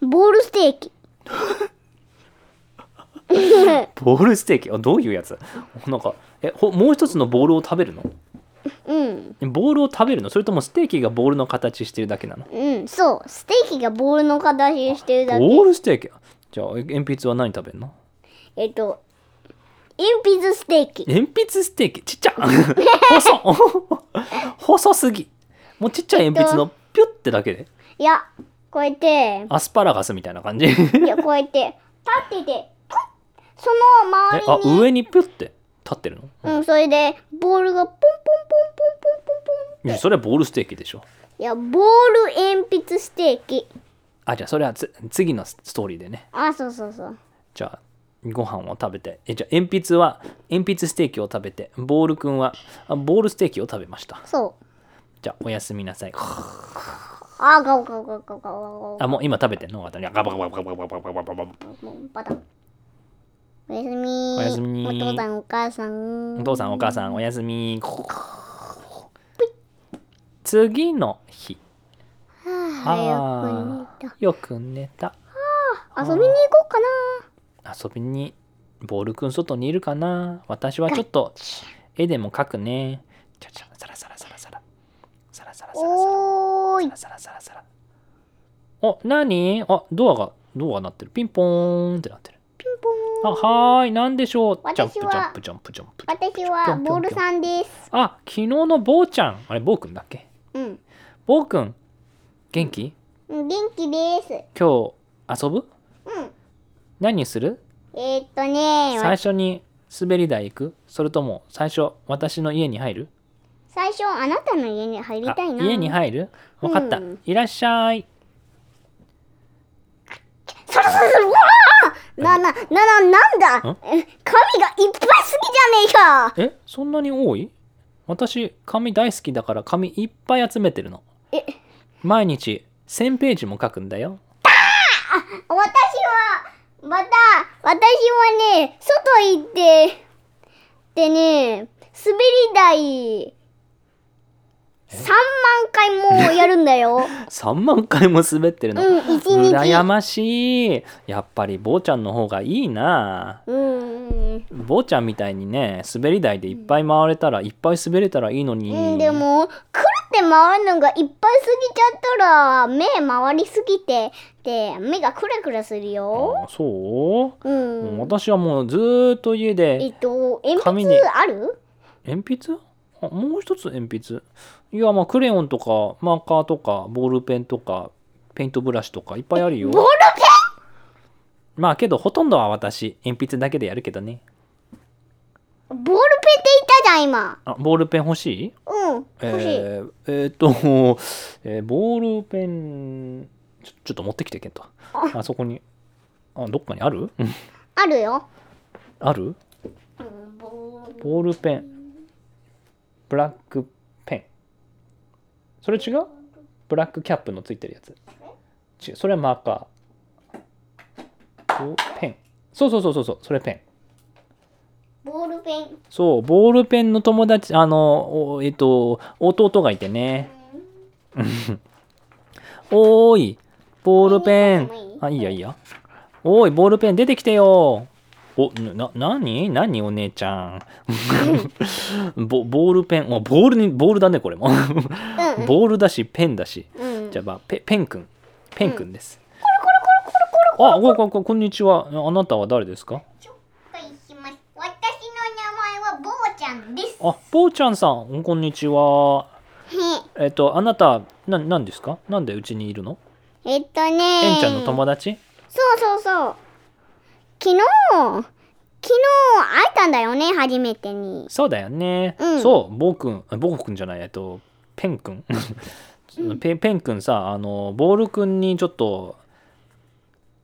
Speaker 1: ボールステーキ。
Speaker 2: ボールステーキ？あどういうやつ？なんかえほもう一つのボールを食べるの？
Speaker 1: うん。
Speaker 2: ボールを食べるの？それともステーキがボールの形してるだけなの？
Speaker 1: うん、そう。ステーキがボールの形してるだけ。
Speaker 2: ボールステーキ？じゃあえ鉛筆は何食べるの？
Speaker 1: えっと、鉛筆ステーキ。
Speaker 2: 鉛筆ステーキ？ちっちゃ。細。細すぎ。もうちっちゃい鉛筆のピュッてだけで？
Speaker 1: いや、こうやって、
Speaker 2: アスパラガスみたいな感じ？え
Speaker 1: いや、こうやって、立ってて、その
Speaker 2: あ
Speaker 1: 周りに、
Speaker 2: 上にピュッて？立ってるの？
Speaker 1: うん、それで、ボールがポンポンポンポンポンポンポン。
Speaker 2: いやそれはボールステーキでしょ？
Speaker 1: いや、ボール鉛筆ステーキ。
Speaker 2: あじゃあそれはつ次のストーリーでね
Speaker 1: あ、そうそうそう。
Speaker 2: じゃあご飯を食べてえじゃあ鉛筆は鉛筆ステーキを食べてボールくんはあボールステーキを食べました
Speaker 1: そう。
Speaker 2: じゃあおやすみなさい
Speaker 1: あ、ガオガオガオガオガオガオ
Speaker 2: あもう今食べてんの？ガバガバガバガバガバガバガバガバ
Speaker 1: もうバタン。おやすみ。
Speaker 2: おやすみ。
Speaker 1: お父さんお母さん。
Speaker 2: お父さんお母さんおやすみ。次の日。
Speaker 1: はあ
Speaker 2: よく寝た。
Speaker 1: 遊びに行こうかな。
Speaker 2: 遊びにボールくん外にいるかな。私はちょっと絵でも描くね。ちゃちゃサラサラサラサラサラサラサラ
Speaker 1: おー
Speaker 2: サラサラサラ何？あドアがドアが鳴ってる。ピンポーンってなってる。あはーい。何でしょう？ジャンプジャンプジャンプジャンプ
Speaker 1: 私はボールさんです。
Speaker 2: あ昨日の坊ちゃん。あれ坊くんだっけ？
Speaker 1: うん。
Speaker 2: 坊くん元気？
Speaker 1: うん元気です。
Speaker 2: 今日遊ぶ？
Speaker 1: うん。
Speaker 2: 何する？
Speaker 1: えー、っとね、
Speaker 2: 最初に滑り台行く？それとも最初私の家に入る？
Speaker 1: 最初あなたの家に入り
Speaker 2: あ
Speaker 1: たいな。
Speaker 2: 家に入る？分かった、
Speaker 1: うん。
Speaker 2: いらっしゃい。
Speaker 1: そろそろな、な、な、な、なんだ？
Speaker 2: ん
Speaker 1: え紙がいっぱいすぎじゃねえか。
Speaker 2: えそんなに多い？私紙大好きだから紙いっぱい集めてるの。
Speaker 1: え、
Speaker 2: 毎日1000ページも書くんだよ。
Speaker 1: 私は、また、私はね、外行って、でね、滑り台、3万回もやるんだよ。
Speaker 2: 3万回も滑ってるの、
Speaker 1: うん。
Speaker 2: 羨ましいやっぱり坊ちゃんの方がいいな
Speaker 1: うん。
Speaker 2: 坊ちゃんみたいにね滑り台でいっぱい回れたらいっぱい滑れたらいいのに、
Speaker 1: うん、でも、くるって回るのがいっぱいすぎちゃったら、目回りすぎて、で、目がクラクラするよ。
Speaker 2: あそう、
Speaker 1: うん。
Speaker 2: 私はもうずーっと家
Speaker 1: え
Speaker 2: で
Speaker 1: っと、鉛筆ある？
Speaker 2: 鉛筆？あもう一つ鉛筆いやまあクレヨンとかマーカーとかボールペンとかペイントブラシとかいっぱいあるよ。
Speaker 1: ボールペ
Speaker 2: まあけどほとんどは私鉛筆だけでやるけどね。
Speaker 1: ンボールペンって言ったじゃん今。
Speaker 2: あボールペン欲しい？
Speaker 1: うん欲しい、
Speaker 2: えー、えーっと、えーボールペンちょちょっと持ってきてケント。あ。そこに。あどっかにある？う ん
Speaker 1: あるよ、
Speaker 2: ある？
Speaker 1: うん、ボール
Speaker 2: ペン。ブラックそれ違う？ブラックキャップのついてるやつ。違う。それはマーカー。おペン。そうそうそうそうそう。それペン。
Speaker 1: ボールペン。
Speaker 2: そう。ボールペンの友達あのおえっと弟がいてね。おーい。ボールペン。あいいやいいやおーいボールペン出てきてよおななに何お姉ちゃん？ボボールペン。ボールにボールだねこれも。
Speaker 1: うん
Speaker 2: ボールだしペンだし。
Speaker 1: うん
Speaker 2: じゃあ、まあ、ペペンくん。ペンくんです、あここここんにちは。あなたは誰ですか？
Speaker 1: 紹介します私の名前はボーちゃんです。
Speaker 2: あぼうちゃんさん。こんにちは。
Speaker 1: へ
Speaker 2: えっとあなたな何ですか？なんでうちにいるの？
Speaker 1: えっとね
Speaker 2: えんちゃんの友達？
Speaker 1: そうそうそう昨日昨日会えたんだよね初めてに。
Speaker 2: そうだよね、
Speaker 1: うん。
Speaker 2: そうぼうくんあぼうくんじゃないえっとペンくん。ペペンくんさあのボールくんにちょっと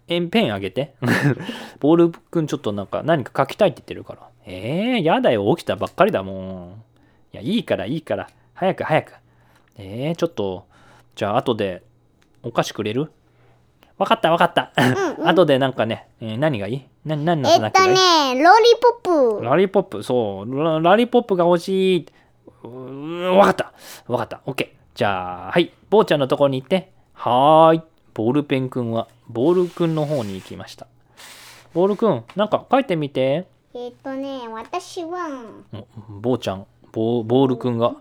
Speaker 2: えんペンあげて。ボールくんちょっとなんか何か書きたいって言ってるから。えー、やだよ起きたばっかりだもん。いやいいからいいから。早く早く。えー、ちょっとじゃあ後でお菓子くれる？わかったわかった、
Speaker 1: うんうん
Speaker 2: 後でなんかね、えー何がいい？何何の
Speaker 1: えっとねロリポップ
Speaker 2: ラリポップ、そう、ララリポップが欲しい。わかった。わかった。オッケー。じゃあ、はい。坊ちゃんのところに行って。はーい。ボールペンくんは、ボールくんの方に行きました。ボールくん、なんか書いてみて。
Speaker 1: えっとね私は
Speaker 2: お坊ちゃん、ボーボールくんが、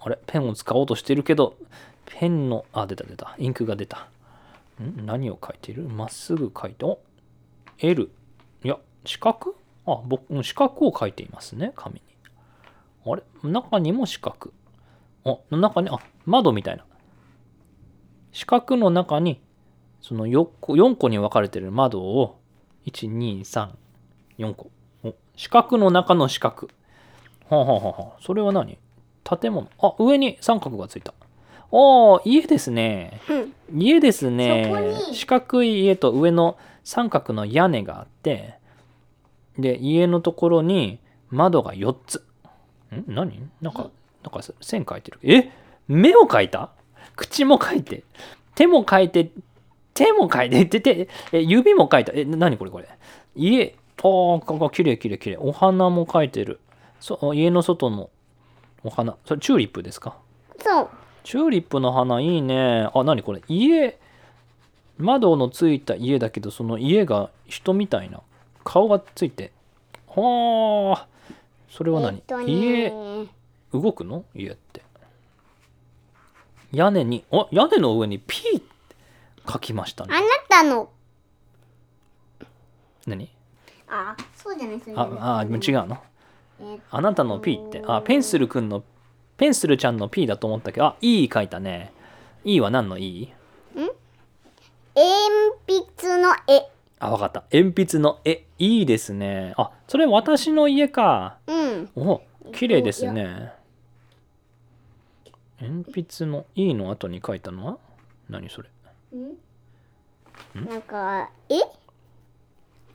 Speaker 2: あれ、ペンを使おうとしてるけど、ペンの、あ、出た出た。インクが出た。ん？何を書いてる？まっすぐ書いて、お L。いや、四角？あ、僕、四角を書いていますね、紙に。あれ？中にも四角。あ、中に、あ、窓みたいな。四角の中に、その 4, 個4個に分かれてる窓を、1、2、3、4個。お四角の中の四角。はあ、はあはあはあ、それは何？建物。あ、上に三角がついた。ああ、家ですね。
Speaker 1: うん。
Speaker 2: 家ですね。四角い家と上の三角の屋根があってで家のところに窓が4つ。ん？何？なんかなんか線描いてる。え？目を描いた？口も描いて。手も描いて手も描いて手手え指も描いた。え何これこれ？家ああかきれいきれいきれいお花も描いてる。そ家の外のお花。それチューリップですか？
Speaker 1: そう
Speaker 2: チューリップの花いいね。あ、何これ？家、窓のついた家だけど、その家が人みたいな。顔がついて。はあ、それは何、
Speaker 1: えっと
Speaker 2: 家、
Speaker 1: ね
Speaker 2: 動くの？家って。屋根に、あ、屋根の上に P 書きましたね。
Speaker 1: あなたの。
Speaker 2: 何？
Speaker 1: あそうじゃないそれ。
Speaker 2: あ、あ、違うの。あなたの P って、あ、ペンスルくんの、ペンスルちゃんの P だと思ったけど、あ、E 書いたね。E は何の E?
Speaker 1: 鉛筆の絵。
Speaker 2: あ、わかった。鉛筆の絵、いいですね。あ、それ私の家か。
Speaker 1: うん。
Speaker 2: お、綺麗ですね。鉛筆の E の後に書いたのは？何それ？
Speaker 1: なんかえ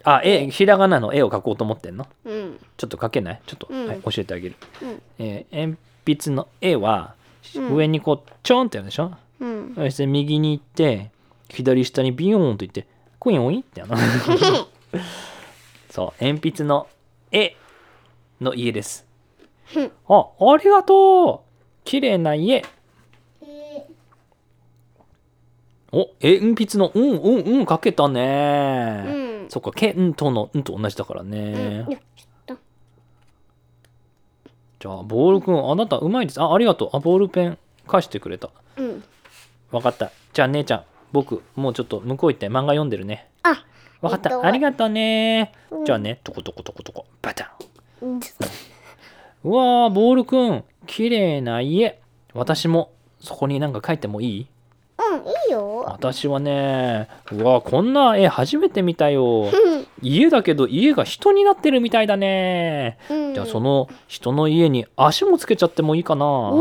Speaker 2: あ、絵、ひらがなの絵を描こうと思ってんの？
Speaker 1: うん。
Speaker 2: ちょっと描けない？ちょっと、
Speaker 1: うん。
Speaker 2: はい教えてあげる。
Speaker 1: うん。
Speaker 2: えー鉛筆の絵は、
Speaker 1: うん
Speaker 2: 上にこう、ちょんってやるでしょ？
Speaker 1: うん
Speaker 2: そして右に行って、左下にビヨーンと行って、コインオインってやるの。そう、鉛筆の絵の家です。
Speaker 1: うん
Speaker 2: あ、ありがとう綺麗な家。
Speaker 1: え
Speaker 2: お、え、鉛筆の、うん、うん、うん、書けた
Speaker 1: ー
Speaker 2: ね。
Speaker 1: うん
Speaker 2: そっか、けんとの、うんと同じだから
Speaker 1: うん
Speaker 2: ね。
Speaker 1: よちょっと
Speaker 2: じゃあ、ボールくん、あなたうまいです。あ、ありがとう。あ、ボールペン貸してくれた。
Speaker 1: うん
Speaker 2: わかった。じゃあ、姉ちゃん、僕、もうちょっと向こう行って漫画読んでるね。
Speaker 1: あ
Speaker 2: わかった。
Speaker 1: えっと
Speaker 2: ありがとうね。
Speaker 1: うん
Speaker 2: じゃあね、トコトコトコトコ、バタン。
Speaker 1: うん
Speaker 2: うわー、ボールくん、綺麗な家。私も、そこになんか書いてもいい？
Speaker 1: うんいいよ。
Speaker 2: 私はねうわこんな絵初めて見たよ。家だけど家が人になってるみたいだね。
Speaker 1: うん。
Speaker 2: じゃあその人の家に足もつけちゃってもいいかな。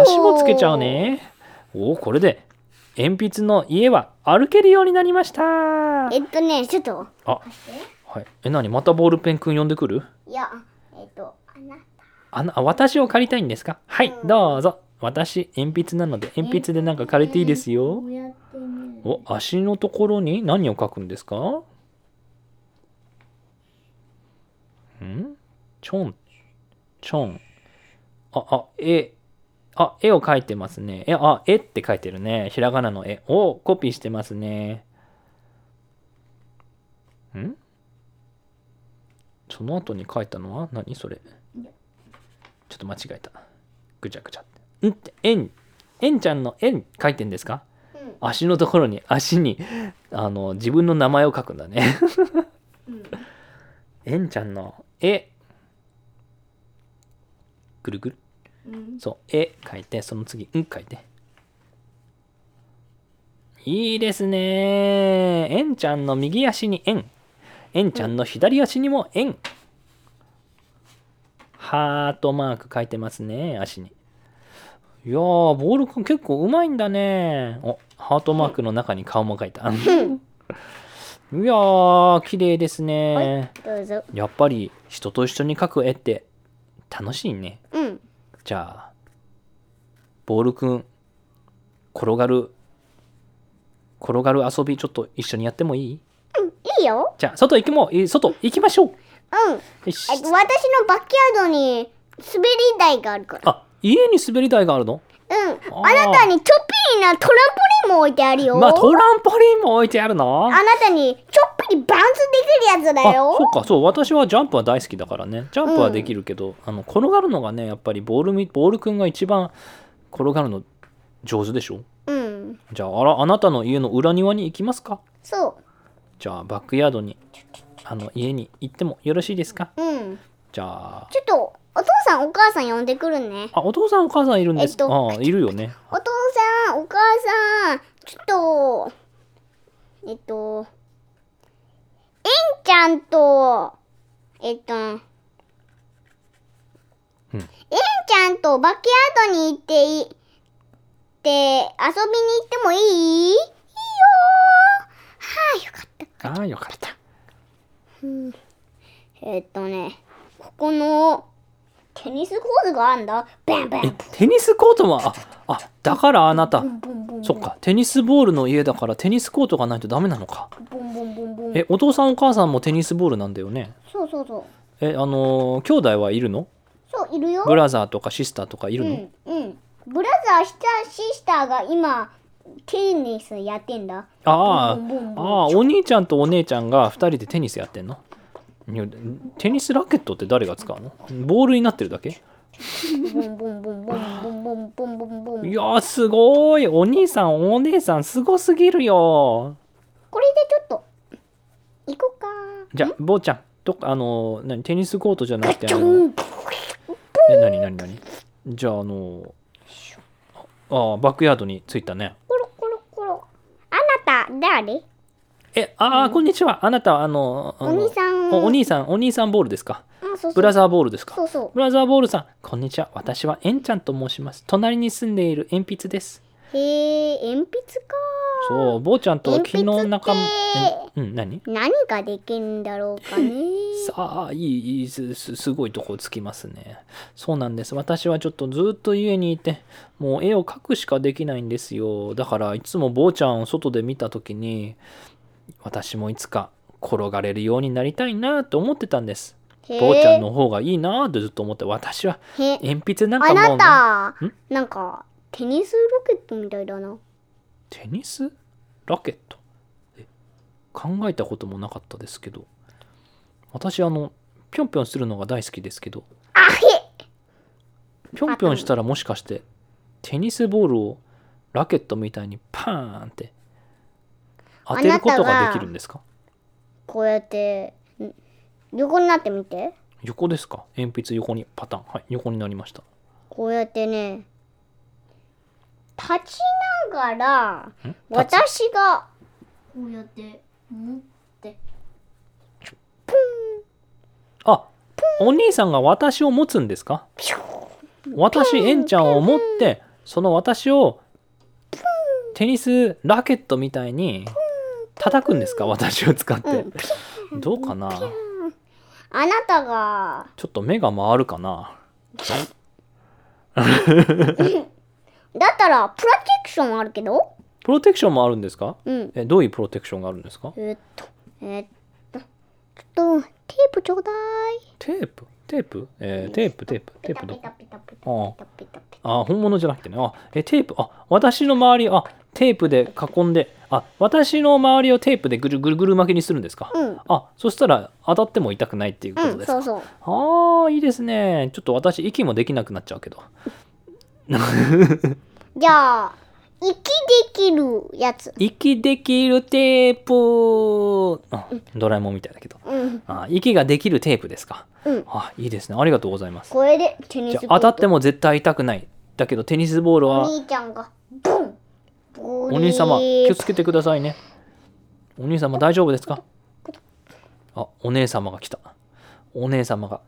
Speaker 2: 足もつけちゃう。ね。おこれで鉛筆の家は歩けるようになりました。
Speaker 1: えっとね、ちょっと。
Speaker 2: あはい。え何またボールペンくん呼んでくる？
Speaker 1: いや、えっと、あな
Speaker 2: あのあ私を借りたいんですか？はいどうぞ私鉛筆なので鉛筆でなんか借りていいですよ。お足のところに何を書くんですか？ん？ちょんちょんああ絵。あ絵を描いてますね。えあ絵って書いてるね。ひらがなの絵。おコピーしてますね。ん？その後に書いたのは何それ？ちょっと間違えた。ぐちゃぐちゃん？えんえんちゃんのえん書いてんですか？
Speaker 1: うん。
Speaker 2: 足のところに足にあの自分の名前を書くんだね。
Speaker 1: うん。
Speaker 2: えんちゃんの絵ぐるぐる？
Speaker 1: うん。
Speaker 2: そう絵書いてその次ん書いて。いいですね。えんちゃんの右足に円。えんちゃんの左足にも円。ハートマーク書いてますね足にいやーボールくん結構うまいんだねおハートマークの中に顔も書いた いやー綺麗ですね、
Speaker 1: どうぞ。
Speaker 2: やっぱり人と一緒に描く絵って楽しいね
Speaker 1: うん。
Speaker 2: じゃあボールくん転がる転がる遊びちょっと一緒にやってもいい？
Speaker 1: いいよ。
Speaker 2: じゃあ外行きもい外行きましょう
Speaker 1: うん。私のバックヤードに滑り台があるから。
Speaker 2: あ家に滑り台があるの？
Speaker 1: うん。
Speaker 2: あ
Speaker 1: あなたにちょっぴりなトランポリンも置いてあるよ。
Speaker 2: まあトランポリンも置いてあるの
Speaker 1: あなたにちょっぴりバウンスできるやつだ
Speaker 2: あ
Speaker 1: よ。
Speaker 2: そっかそう私はジャンプは大好きだからねジャンプはできるけど、あの転がるのがねやっぱりボールみボールくんが一番転がるの上手でしょ？
Speaker 1: うん。
Speaker 2: じゃああらあなたの家の裏庭に行きますか？
Speaker 1: そ
Speaker 2: じゃあバックヤードにあの家に行ってもよろしいですか？
Speaker 1: う。うん。
Speaker 2: じゃあ。
Speaker 1: ちょっと、お父さんお母さん呼んでくるね。
Speaker 2: あお父さんお母さんいるんです。か、
Speaker 1: えっと
Speaker 2: あいるよね。
Speaker 1: お父さん、お母さん、ちょっと、えっと、えんちゃんと、えっと、えんちゃんとバックヤードに行ってい、って、遊びに行ってもいい？いいよー。はあ、よかった。
Speaker 2: ああよかった。
Speaker 1: えっとね、ここの、テニスコートがあるんだ。バンバ
Speaker 2: え
Speaker 1: ン。
Speaker 2: テニスコートもああだからあなた
Speaker 1: ボンボンボン
Speaker 2: そっかテニスボールの家だからテニスコートがないとダメなのか
Speaker 1: ボンボンボンボン。
Speaker 2: えお父さんお母さんもテニスボールなんだよね
Speaker 1: そうそうそう。
Speaker 2: えあのー兄弟はいるの？
Speaker 1: そう、いるよ。
Speaker 2: ブラザーとかシスターとかいるの、
Speaker 1: うん、うん。ブラザー、シタシスターが今、テニスやってんだ。
Speaker 2: ああ
Speaker 1: ボンボンボンボン
Speaker 2: ああお兄ちゃんとお姉ちゃんが2人でテニスやってんの？テニスラケットって誰が使うの？ボールになってるだけ？いやすごい。お兄さんお姉さんすごすぎるよ。
Speaker 1: これでちょっと行こうか。
Speaker 2: じゃあ坊ちゃんどあの何テニスコートじゃなくてあのえ何何何？じゃああのああバックヤードに着いたね。
Speaker 1: コロコロコロ。あなた誰？
Speaker 2: えああこんにちは。あなたはあのあの
Speaker 1: お兄さん。
Speaker 2: おお兄さんお兄さんボールですか？
Speaker 1: あ、そうそう。
Speaker 2: ブラザーボールですか？
Speaker 1: そうそう。
Speaker 2: ブラザーボールさんこんにちは。私はエンちゃんと申します。隣に住んでいる鉛筆です。
Speaker 1: へえ、鉛筆か。
Speaker 2: そう坊ちゃんと昨日仲間。うん何？
Speaker 1: 何ができるんだろうかね。
Speaker 2: さあいいいいすすすごいとこつきますね。そうなんです。私はちょっとずっと家にいてもう絵を描くしかできないんですよ。だからいつも坊ちゃんを外で見た時に私もいつか転がれるようになりたいなと思ってたんです。
Speaker 1: へ
Speaker 2: 坊ちゃんの方がいいなってずっと思って私は
Speaker 1: へ
Speaker 2: 鉛筆なんか
Speaker 1: あ
Speaker 2: もう、ね、
Speaker 1: なた
Speaker 2: ん、
Speaker 1: なんか、テニスロケットみたいだな。
Speaker 2: テニスラケット？え考えたこともなかったですけど。私あのぴょんぴょんするのが大好きですけど。
Speaker 1: あへ
Speaker 2: ぴょんぴょんしたらもしかしてテニスボールをラケットみたいにパーンって当てることができるんですか？
Speaker 1: こうやって、ん横になってみて。
Speaker 2: 横ですか？鉛筆横にパターン。はい横になりました。
Speaker 1: こうやってね、パチながら私がこうやって持って
Speaker 2: あお兄さんが私を持つんですか？私エンちゃんを持ってその私をテニスラケットみたいに叩くんですか？私を使って。どうかな？
Speaker 1: あなたが。
Speaker 2: ちょっと目が回るかな？
Speaker 1: だったらプロテクションあるけど。
Speaker 2: プロテクションもあるんですか？
Speaker 1: うん。
Speaker 2: えどういうプロテクションがあるんですか？
Speaker 1: えっとえっとちょっとテープちょうだい。
Speaker 2: テープ？テープ？えーテープ。テープテープああ本物じゃなくてねあえテープあ私の周りあテープで囲んであ私の周りをテープでぐるぐるぐる巻きにするんですか、
Speaker 1: タうん
Speaker 2: あそしたら当たっても痛くないっていうこ
Speaker 1: うん
Speaker 2: とですか、
Speaker 1: そうそう
Speaker 2: ああいいですねちょっと私息もできなくなっちゃうけど
Speaker 1: じゃあ息できるやつ。
Speaker 2: 息できるテープ。あドラえもんみたいだけど。
Speaker 1: うん。
Speaker 2: あ息ができるテープですか？
Speaker 1: うん。
Speaker 2: あいいですね。ありがとうございます。
Speaker 1: これでテニス
Speaker 2: 当たっても絶対痛くない。だけどテニスボール
Speaker 1: お
Speaker 2: は
Speaker 1: 兄ちゃんがお
Speaker 2: お兄様気をつけてくださいね。お兄様大丈夫ですか？あお姉様が来た。お姉様が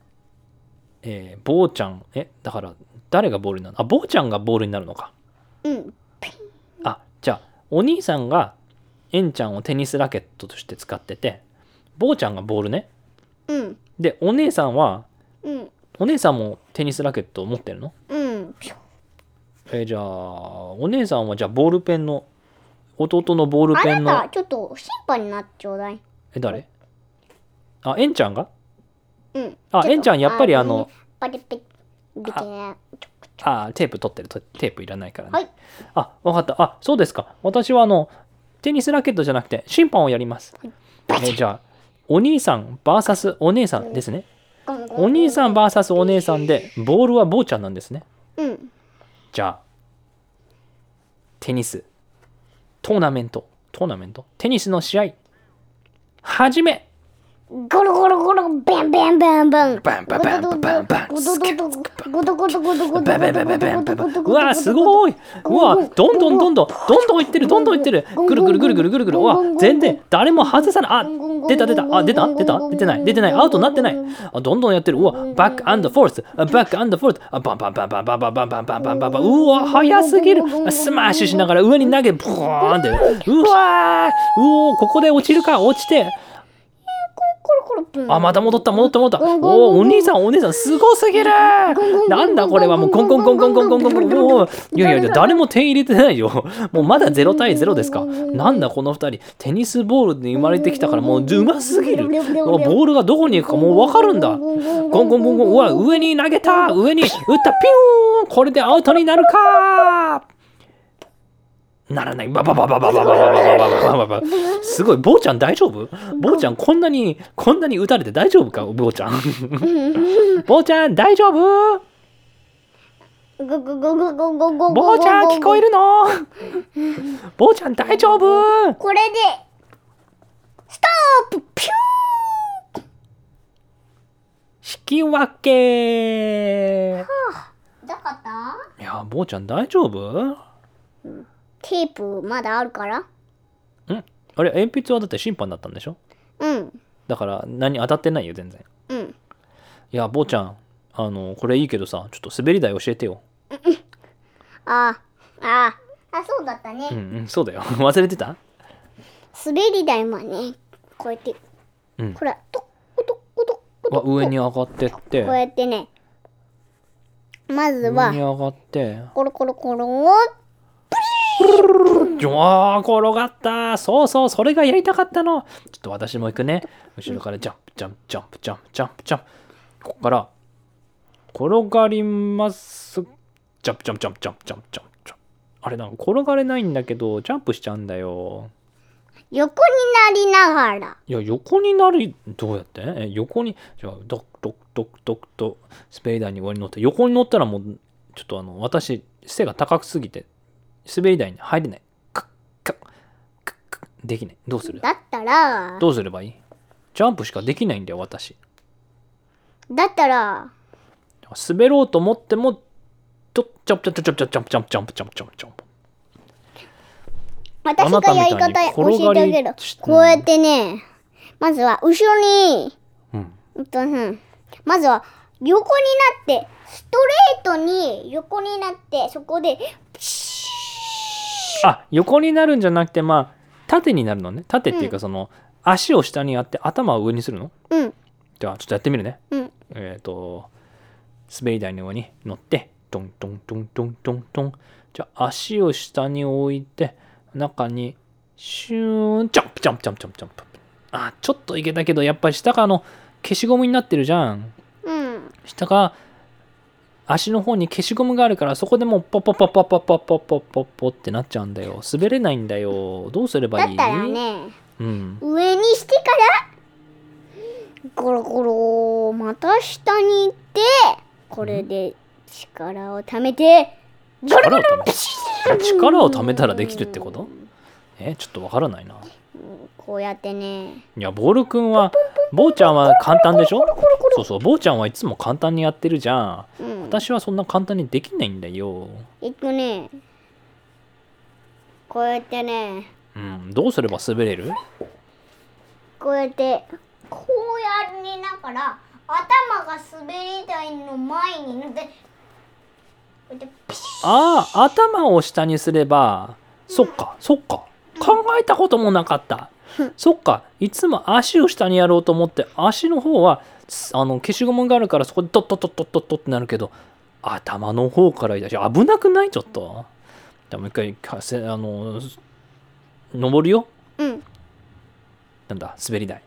Speaker 2: えー、坊ちゃん。えだから誰がボールになるの？あ坊ちゃんがボールになるのか。
Speaker 1: うん
Speaker 2: お兄さんがエンちゃんをテニスラケットとして使ってて坊ちゃんがボールね。
Speaker 1: うん。
Speaker 2: でお姉さんは
Speaker 1: うん。
Speaker 2: お姉さんもテニスラケットを持ってるの？
Speaker 1: うん。
Speaker 2: えーじゃあお姉さんはじゃあボールペンの弟のボール
Speaker 1: あ
Speaker 2: ペンの
Speaker 1: なたちょっと審判になってちょうだい。
Speaker 2: え誰？あエンちゃんが？
Speaker 1: うん。
Speaker 2: あエンちゃんやっぱりあの
Speaker 1: パリペビケね
Speaker 2: あテープ取ってるとテープいらないからね、
Speaker 1: はい。
Speaker 2: あわかった。あそうですか。私はあのテニスラケットじゃなくて審判をやります、えーじゃあお兄さん VS お姉さんですね。お兄さん VS お姉さんでボールは坊ちゃんなんですね。
Speaker 1: うん。
Speaker 2: じゃあテニストーナメントトーナメントテニスの試合始め
Speaker 1: ゴロゴロゴロバンバンバンバン
Speaker 2: バン。バンバンバンバン
Speaker 1: ゴドゴドゴドゴドゴド
Speaker 2: バンバンバンバンバンバンバン
Speaker 1: ゴドゴド
Speaker 2: うわすごいうわどんどんどんどんどんどんいってるどんどんいってるぐるぐるぐるぐるぐるぐるうわ全然誰も外さないあ出た出たあ出た出た出てない出てないアウトになってないあどんどんやってるうわ back and forth back and forth あバンバンバンバンバンバンバンバンバンバンバンバンうわ早すぎるスマッシュしながら上に投げブーンってうわーうおここで落ちるか落ちて
Speaker 1: コロコロプン。
Speaker 2: あまた戻った戻った戻った。おおお兄さんお姉さんすごすぎる。なんだこれはもうコンコンコンコンコンコンコンコンもういやいやいや誰も点入れてないよもうまだ0対0ですかなんだこの2人テニスボールで生まれてきたからもううますぎるボールがどこに行くかもう分かるんだゴンゴンゴンゴンうわ上に投げた上に打ったピューンこれでアウトになるかならない。バババババババババババババすごい坊ちゃん大丈夫坊ちゃんこんなにこんなに打たれて大丈夫か坊ちゃん坊ちゃん大丈夫坊ちゃん聞こえるの坊ちゃん大丈夫
Speaker 1: これでストップピュー
Speaker 2: 引き分け
Speaker 1: だかった
Speaker 2: いや坊ちゃん大丈夫
Speaker 1: テープまだあるから？
Speaker 2: ん？あれ鉛筆はだって審判だったんでしょ？
Speaker 1: うん。
Speaker 2: だから何当たってないよ全然。
Speaker 1: うん。
Speaker 2: いや坊ちゃんあのこれいいけどさちょっと滑り台教えてよ。
Speaker 1: あああそうだったね。
Speaker 2: うんうんそうだよ。忘れてた？
Speaker 1: 滑り台はねこうやって
Speaker 2: うん。
Speaker 1: これトコトコトコ
Speaker 2: わ上に上がってって。
Speaker 1: こうやってね。まず
Speaker 2: 上
Speaker 1: は
Speaker 2: に上がって。
Speaker 1: コロコロコロ
Speaker 2: じゃあ転がった。そうそうそれがやりたかったの。ちょっと私も行くね。後ろからジャンプジャンプジャンプジャンプジャンプジャンプ。ここから。転がります。ジャンプジャンプジャンプジャンプジャンプジャンプジャンプ。あれなんか転がれないんだけどジャンプしちゃうんだよ。
Speaker 1: 横になりながら。
Speaker 2: いや横になるどうやって？え横にじゃあドクドクドクドクと滑り台に上に乗って。横に乗ったらもうちょっとあの私背が高すぎて滑り台に入れない。カッカッカッカッできない。どうする？
Speaker 1: だったら、
Speaker 2: どうすればいい？ジャンプしかできないんだよ、私。
Speaker 1: だったら、
Speaker 2: 滑ろうと思っても、ちょ、ちょ、ちょ、ちょ、ちょ、ちょ、ちょ、ちょ、ちょ、ちょ、ちょ、
Speaker 1: 私がやり方教えてあげる。こうやってね、まずは後ろに、
Speaker 2: うん、
Speaker 1: と、うん、まずは横になって、ストレートに横になって、そこで、プシッ
Speaker 2: あ横になるんじゃなくてまあ縦になるのね。縦っていうかその、足を下にやって頭を上にするの？
Speaker 1: うん。
Speaker 2: じゃあちょっとやってみるね、
Speaker 1: うん。
Speaker 2: えっ、と滑り台の上に乗ってトントントントントントン。じゃあ足を下に置いて中にシューンジャンプジャンプジャンプジャンプジャンプ。あちょっといけたけどやっぱり下があの消しゴムになってるじゃん。
Speaker 1: うん。
Speaker 2: 下が足の方に消しゴムがあるからそこでもうポポポポポポポポポポってなっちゃうんだよ滑れないんだよどうすればいい
Speaker 1: だったらね、
Speaker 2: うん、
Speaker 1: 上にしてからゴロゴロまた下に行ってこれで力をためて
Speaker 2: 力をためたらできるってことえちょっとわからないな
Speaker 1: こうやってね。
Speaker 2: いやボール君んは坊ちゃんは簡単でしょ？そうそう坊ちゃんはいつも簡単にやってるじゃん、
Speaker 1: うん、
Speaker 2: 私はそんな簡単にできないんだよ。
Speaker 1: えっとね。こうやってね。
Speaker 2: うん。どうすれば滑れる？
Speaker 1: こうやってこうやりながら頭が滑り台の前に乗って
Speaker 2: ああ頭を下にすればそっかそっか。考えたこともなかった。そっか、いつも足を下にやろうと思って、足の方はあの消しゴムがあるからそこでトットットットットットってなるけど、頭の方からいたし、危なくないちょっと。じゃもう一回せ、あの、登るよ。
Speaker 1: うん。
Speaker 2: なんだ、滑り台。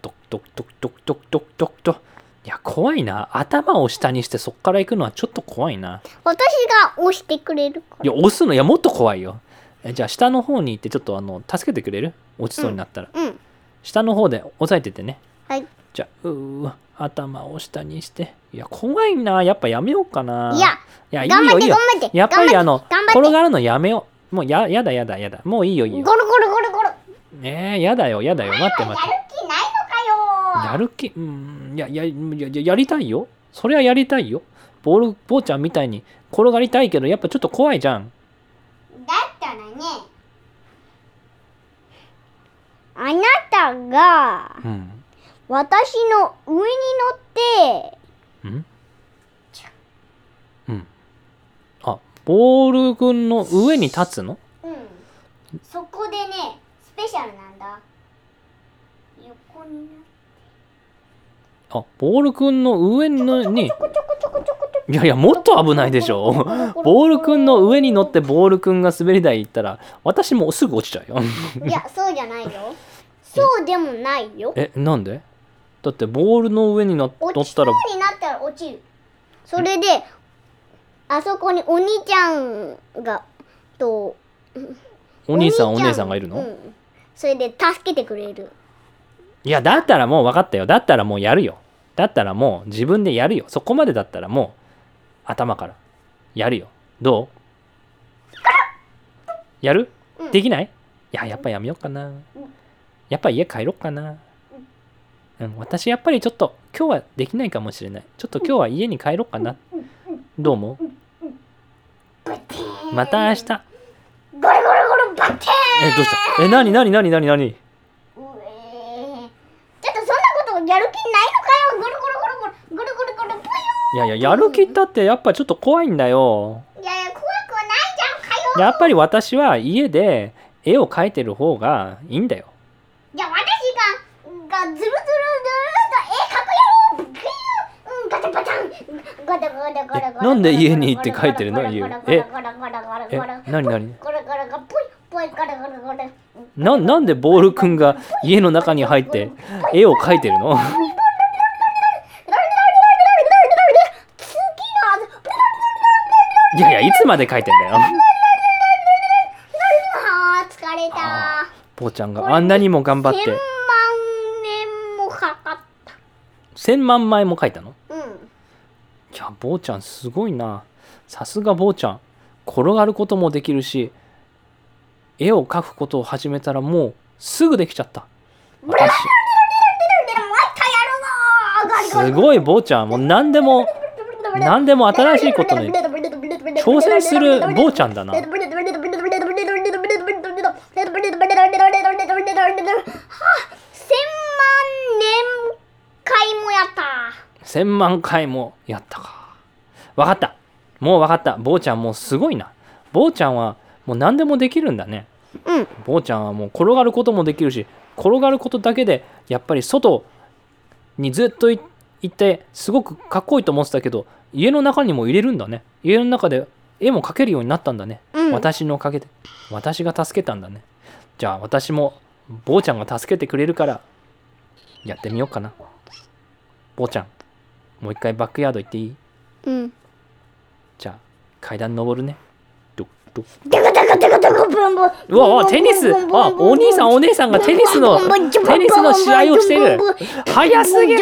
Speaker 2: トクトクトクトクトクトクトク。いや、怖いな。頭を下にしてそっから行くのはちょっと怖いな。
Speaker 1: 私が押してくれるから。
Speaker 2: いや、押すの、いや、もっと怖いよ。えじゃあ下の方に行ってちょっとあの助けてくれる？落ちそうになったら、
Speaker 1: うん。うん。
Speaker 2: 下の方で押さえててね。
Speaker 1: はい。
Speaker 2: じゃあう頭を下にして。いや怖いな。やっぱやめようかな。
Speaker 1: いや
Speaker 2: いやいいよいいよ。
Speaker 1: 頑張って。
Speaker 2: やっぱりあの転がるのやめよう。もうややだやだやだ。もういいよいいよ。
Speaker 1: ゴロゴロゴロゴロ。
Speaker 2: ねえやだよやだよ。待って待って。
Speaker 1: やる気ないのかよ。
Speaker 2: やる気？うん。いややややりたいよ。それはやりたいよ。ボール坊ちゃんみたいに転がりたいけどやっぱちょっと怖いじゃん。
Speaker 1: ったらね。あなたが、
Speaker 2: うん、
Speaker 1: 私の上に乗って、
Speaker 2: あボールくんの上に立つの？
Speaker 1: うん。そこでねスペシャルなんだ。横になって。
Speaker 2: あボールくんの上に。
Speaker 1: ちょこちょこちょこちょこ。
Speaker 2: いやいや、もっと危ないでしょ。ボールくんの上に乗ってボールくんが滑り台行ったら、私もすぐ落ちちゃうよ。
Speaker 1: いや、そうじゃないよ。そうでもないよ。
Speaker 2: え、なんで？だってボールの上に乗ったら。
Speaker 1: 落ちそうになったら落ちる。それで、あそこにお兄ちゃんが、と、
Speaker 2: お兄さんお姉さんがいるの、
Speaker 1: うん、それで助けてくれる。
Speaker 2: いや、だったらもう分かったよ。だったらもうやるよ。だったらもう自分でやるよ。そこまでだったらもう頭から。やるよ。どう？やる、
Speaker 1: うん、
Speaker 2: できない？いややっぱやめようかな、うん、やっぱ家帰ろうかな、うん、私やっぱりちょっと今日はできないかもしれない。ちょっと今日は家に帰ろうかな、どう思う？また明日。
Speaker 1: ゴロゴロゴロバテー
Speaker 2: えどうした？え
Speaker 1: 何？何？何？何？何？ちょっとそんなことやる気ないのかよゴロゴロ。
Speaker 2: いやいや、やる気ったってやっぱちょっと怖いんだよ。
Speaker 1: いやいや、怖くはないじゃん。かよ。
Speaker 2: やっぱり私は家で絵を描いてる方がいいんだよ。
Speaker 1: いや、私が、がずるずるずると絵描くよ。うん、ガタバタン。ガタガタガタガタ
Speaker 2: なんで家に行って描いてるの？家え、え、なになにななんでボールくんが家の中に入って絵を描いてるの？いやいや、いつまで書いてんだよ。
Speaker 1: あ疲れた
Speaker 2: ぽーちゃんがあんなにも頑張っ
Speaker 1: 千万て、年もかかっ
Speaker 2: 1000万枚も書いたの？
Speaker 1: うん
Speaker 2: いや、ぼーちゃんすごいな。さすがぼーちゃん。転がることもできるし、絵を描くことを始めたらもうすぐできちゃった。私、すごい坊ちゃん。もう何でも、何でも新しいことね挑戦する坊ちゃんだな。1000万回もやったか。わかった。もうわかった。坊ちゃんもうすごいな。坊ちゃんはもう何でもできるんだね。
Speaker 1: うん。
Speaker 2: 坊ちゃんはもう転がることもできるし、転がることだけでやっぱり外にずっと行って、行ってすごくかっこいいと思ってたけど家の中にも入れるんだね。家の中で絵も描けるようになったんだね、
Speaker 1: うん、
Speaker 2: 私のおかげで。私が助けたんだね。じゃあ私も坊ちゃんが助けてくれるからやってみようかな。坊ちゃんもう一回バックヤード行っていい？
Speaker 1: うん。
Speaker 2: じゃあ階段登るね。と。わわ、テニスあ、お兄さんお姉さんがテニスの、テニスの試合をしている早すぎる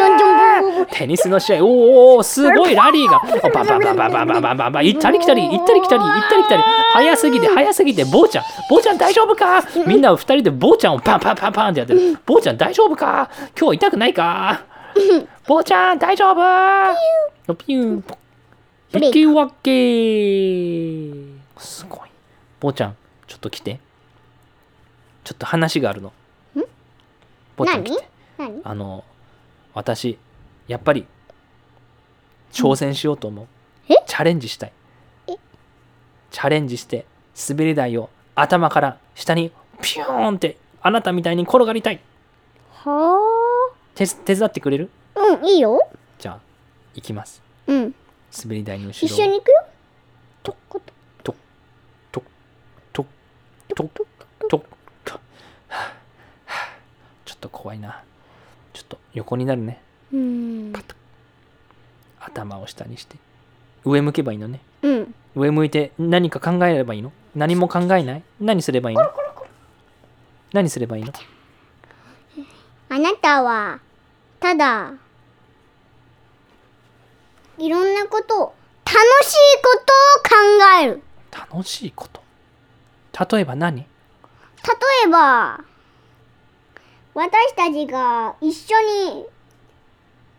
Speaker 2: テニスの試合、おおすごいラリーが。バババババババババ行ったり来たり、行ったり来たり、行ったり来たり。早すぎて、早すぎて、坊ちゃん、坊ちゃん大丈夫かみんな二人で坊ちゃんをパンパンパンパンってやってる。坊ちゃん大丈夫か今日痛くないか坊ちゃん大丈夫ピュー。引き分けすごい。坊ちゃん、ちょっと来て。ちょっと話があるの。ん？坊ちゃん来て。あの、私、やっぱり、挑戦しようと思う。
Speaker 1: え？
Speaker 2: チャレンジしたい。
Speaker 1: え？
Speaker 2: チャレンジして、滑り台を頭から下にピューンってあなたみたいに転がりたい。
Speaker 1: はあ？
Speaker 2: 手手伝ってくれる？
Speaker 1: うんいいよ。
Speaker 2: じゃあ行きます。
Speaker 1: うん。
Speaker 2: 滑り台の後ろ
Speaker 1: 一緒に行くよ。とっこと。
Speaker 2: ちょっとちょっと怖いな。ちょっと横になるね。
Speaker 1: うん。
Speaker 2: 頭を下にして。上向けばいいのね、
Speaker 1: うん、
Speaker 2: 上向いて何か考えればいいの？何も考えない？何すればいいの？何すればいいの？
Speaker 1: あなたはただいろんなこと楽しいことを考える。
Speaker 2: 楽しいこと？例えば何？
Speaker 1: 例えば私たちが一緒に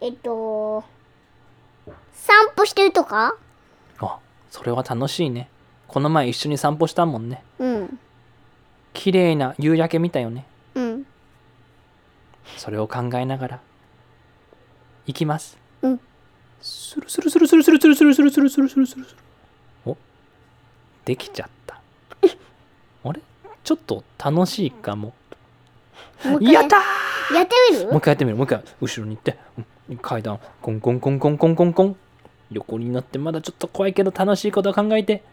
Speaker 1: えっと散歩してるとか？
Speaker 2: あそれは楽しいね。この前一緒に散歩したもんね。
Speaker 1: うん。
Speaker 2: 綺麗な夕焼け見たよね。
Speaker 1: うん。
Speaker 2: それを考えながら。行きます。
Speaker 1: うん。
Speaker 2: スルスルスルスルスルスルスルスルスルスルスルお？できちゃった。ちょっと楽しいかも。
Speaker 1: も
Speaker 2: やった
Speaker 1: やってみる？
Speaker 2: もう一回やってみる。もう一回後ろに行って、階段。コンコンコンコンコンコンコン。横になってまだちょっと怖いけど楽しいことを考えて。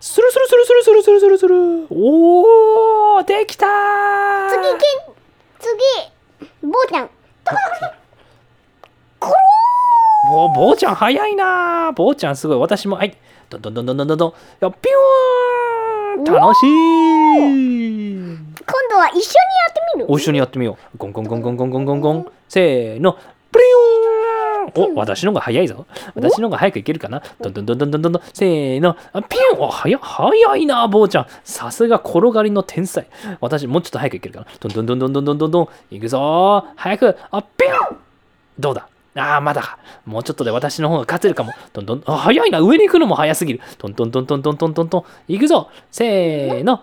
Speaker 2: スルスルスルスルスルスルスルスル。おおできたー！
Speaker 1: 次け次坊ちゃん。
Speaker 2: コロー！ぼ坊ちゃん早いなー！坊ちゃんすごい。私もはい。どんどんどんどんどんどん。どんやピューン！楽しい。
Speaker 1: 今度は一緒にやってみる？
Speaker 2: 一緒にやってみよう。ゴンゴンゴンゴンゴンゴンゴンゴン。せーの。プリュン。お私のが早いぞ。私のが早くいけるかな？どんどんどんどんどんどんせーの。ピュン。お早早いな坊ちゃん。さすが転がりの天才。私もうちょっと早くいけるかな？どんどんどんどんどんどんどんいくぞ早く。あピュン。どうだ？ああ、まだか。もうちょっとで私の方が勝てるかも。どんどん、早いな。上に行くのも早すぎる。どんどんどんどんどんどんどんト。行くぞ。せーの。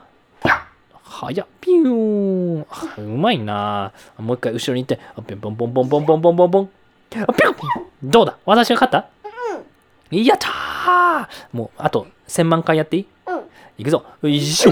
Speaker 2: 早っ。ピューン。うまいな。もう一回後ろに行って。あ、ピンポンポンポンポンポンポンポンポン。あ、ピュンどうだ？私が勝った？やったーもう、あと、1000万回やっていい、
Speaker 1: うん、
Speaker 2: 行くぞ。よいしょ。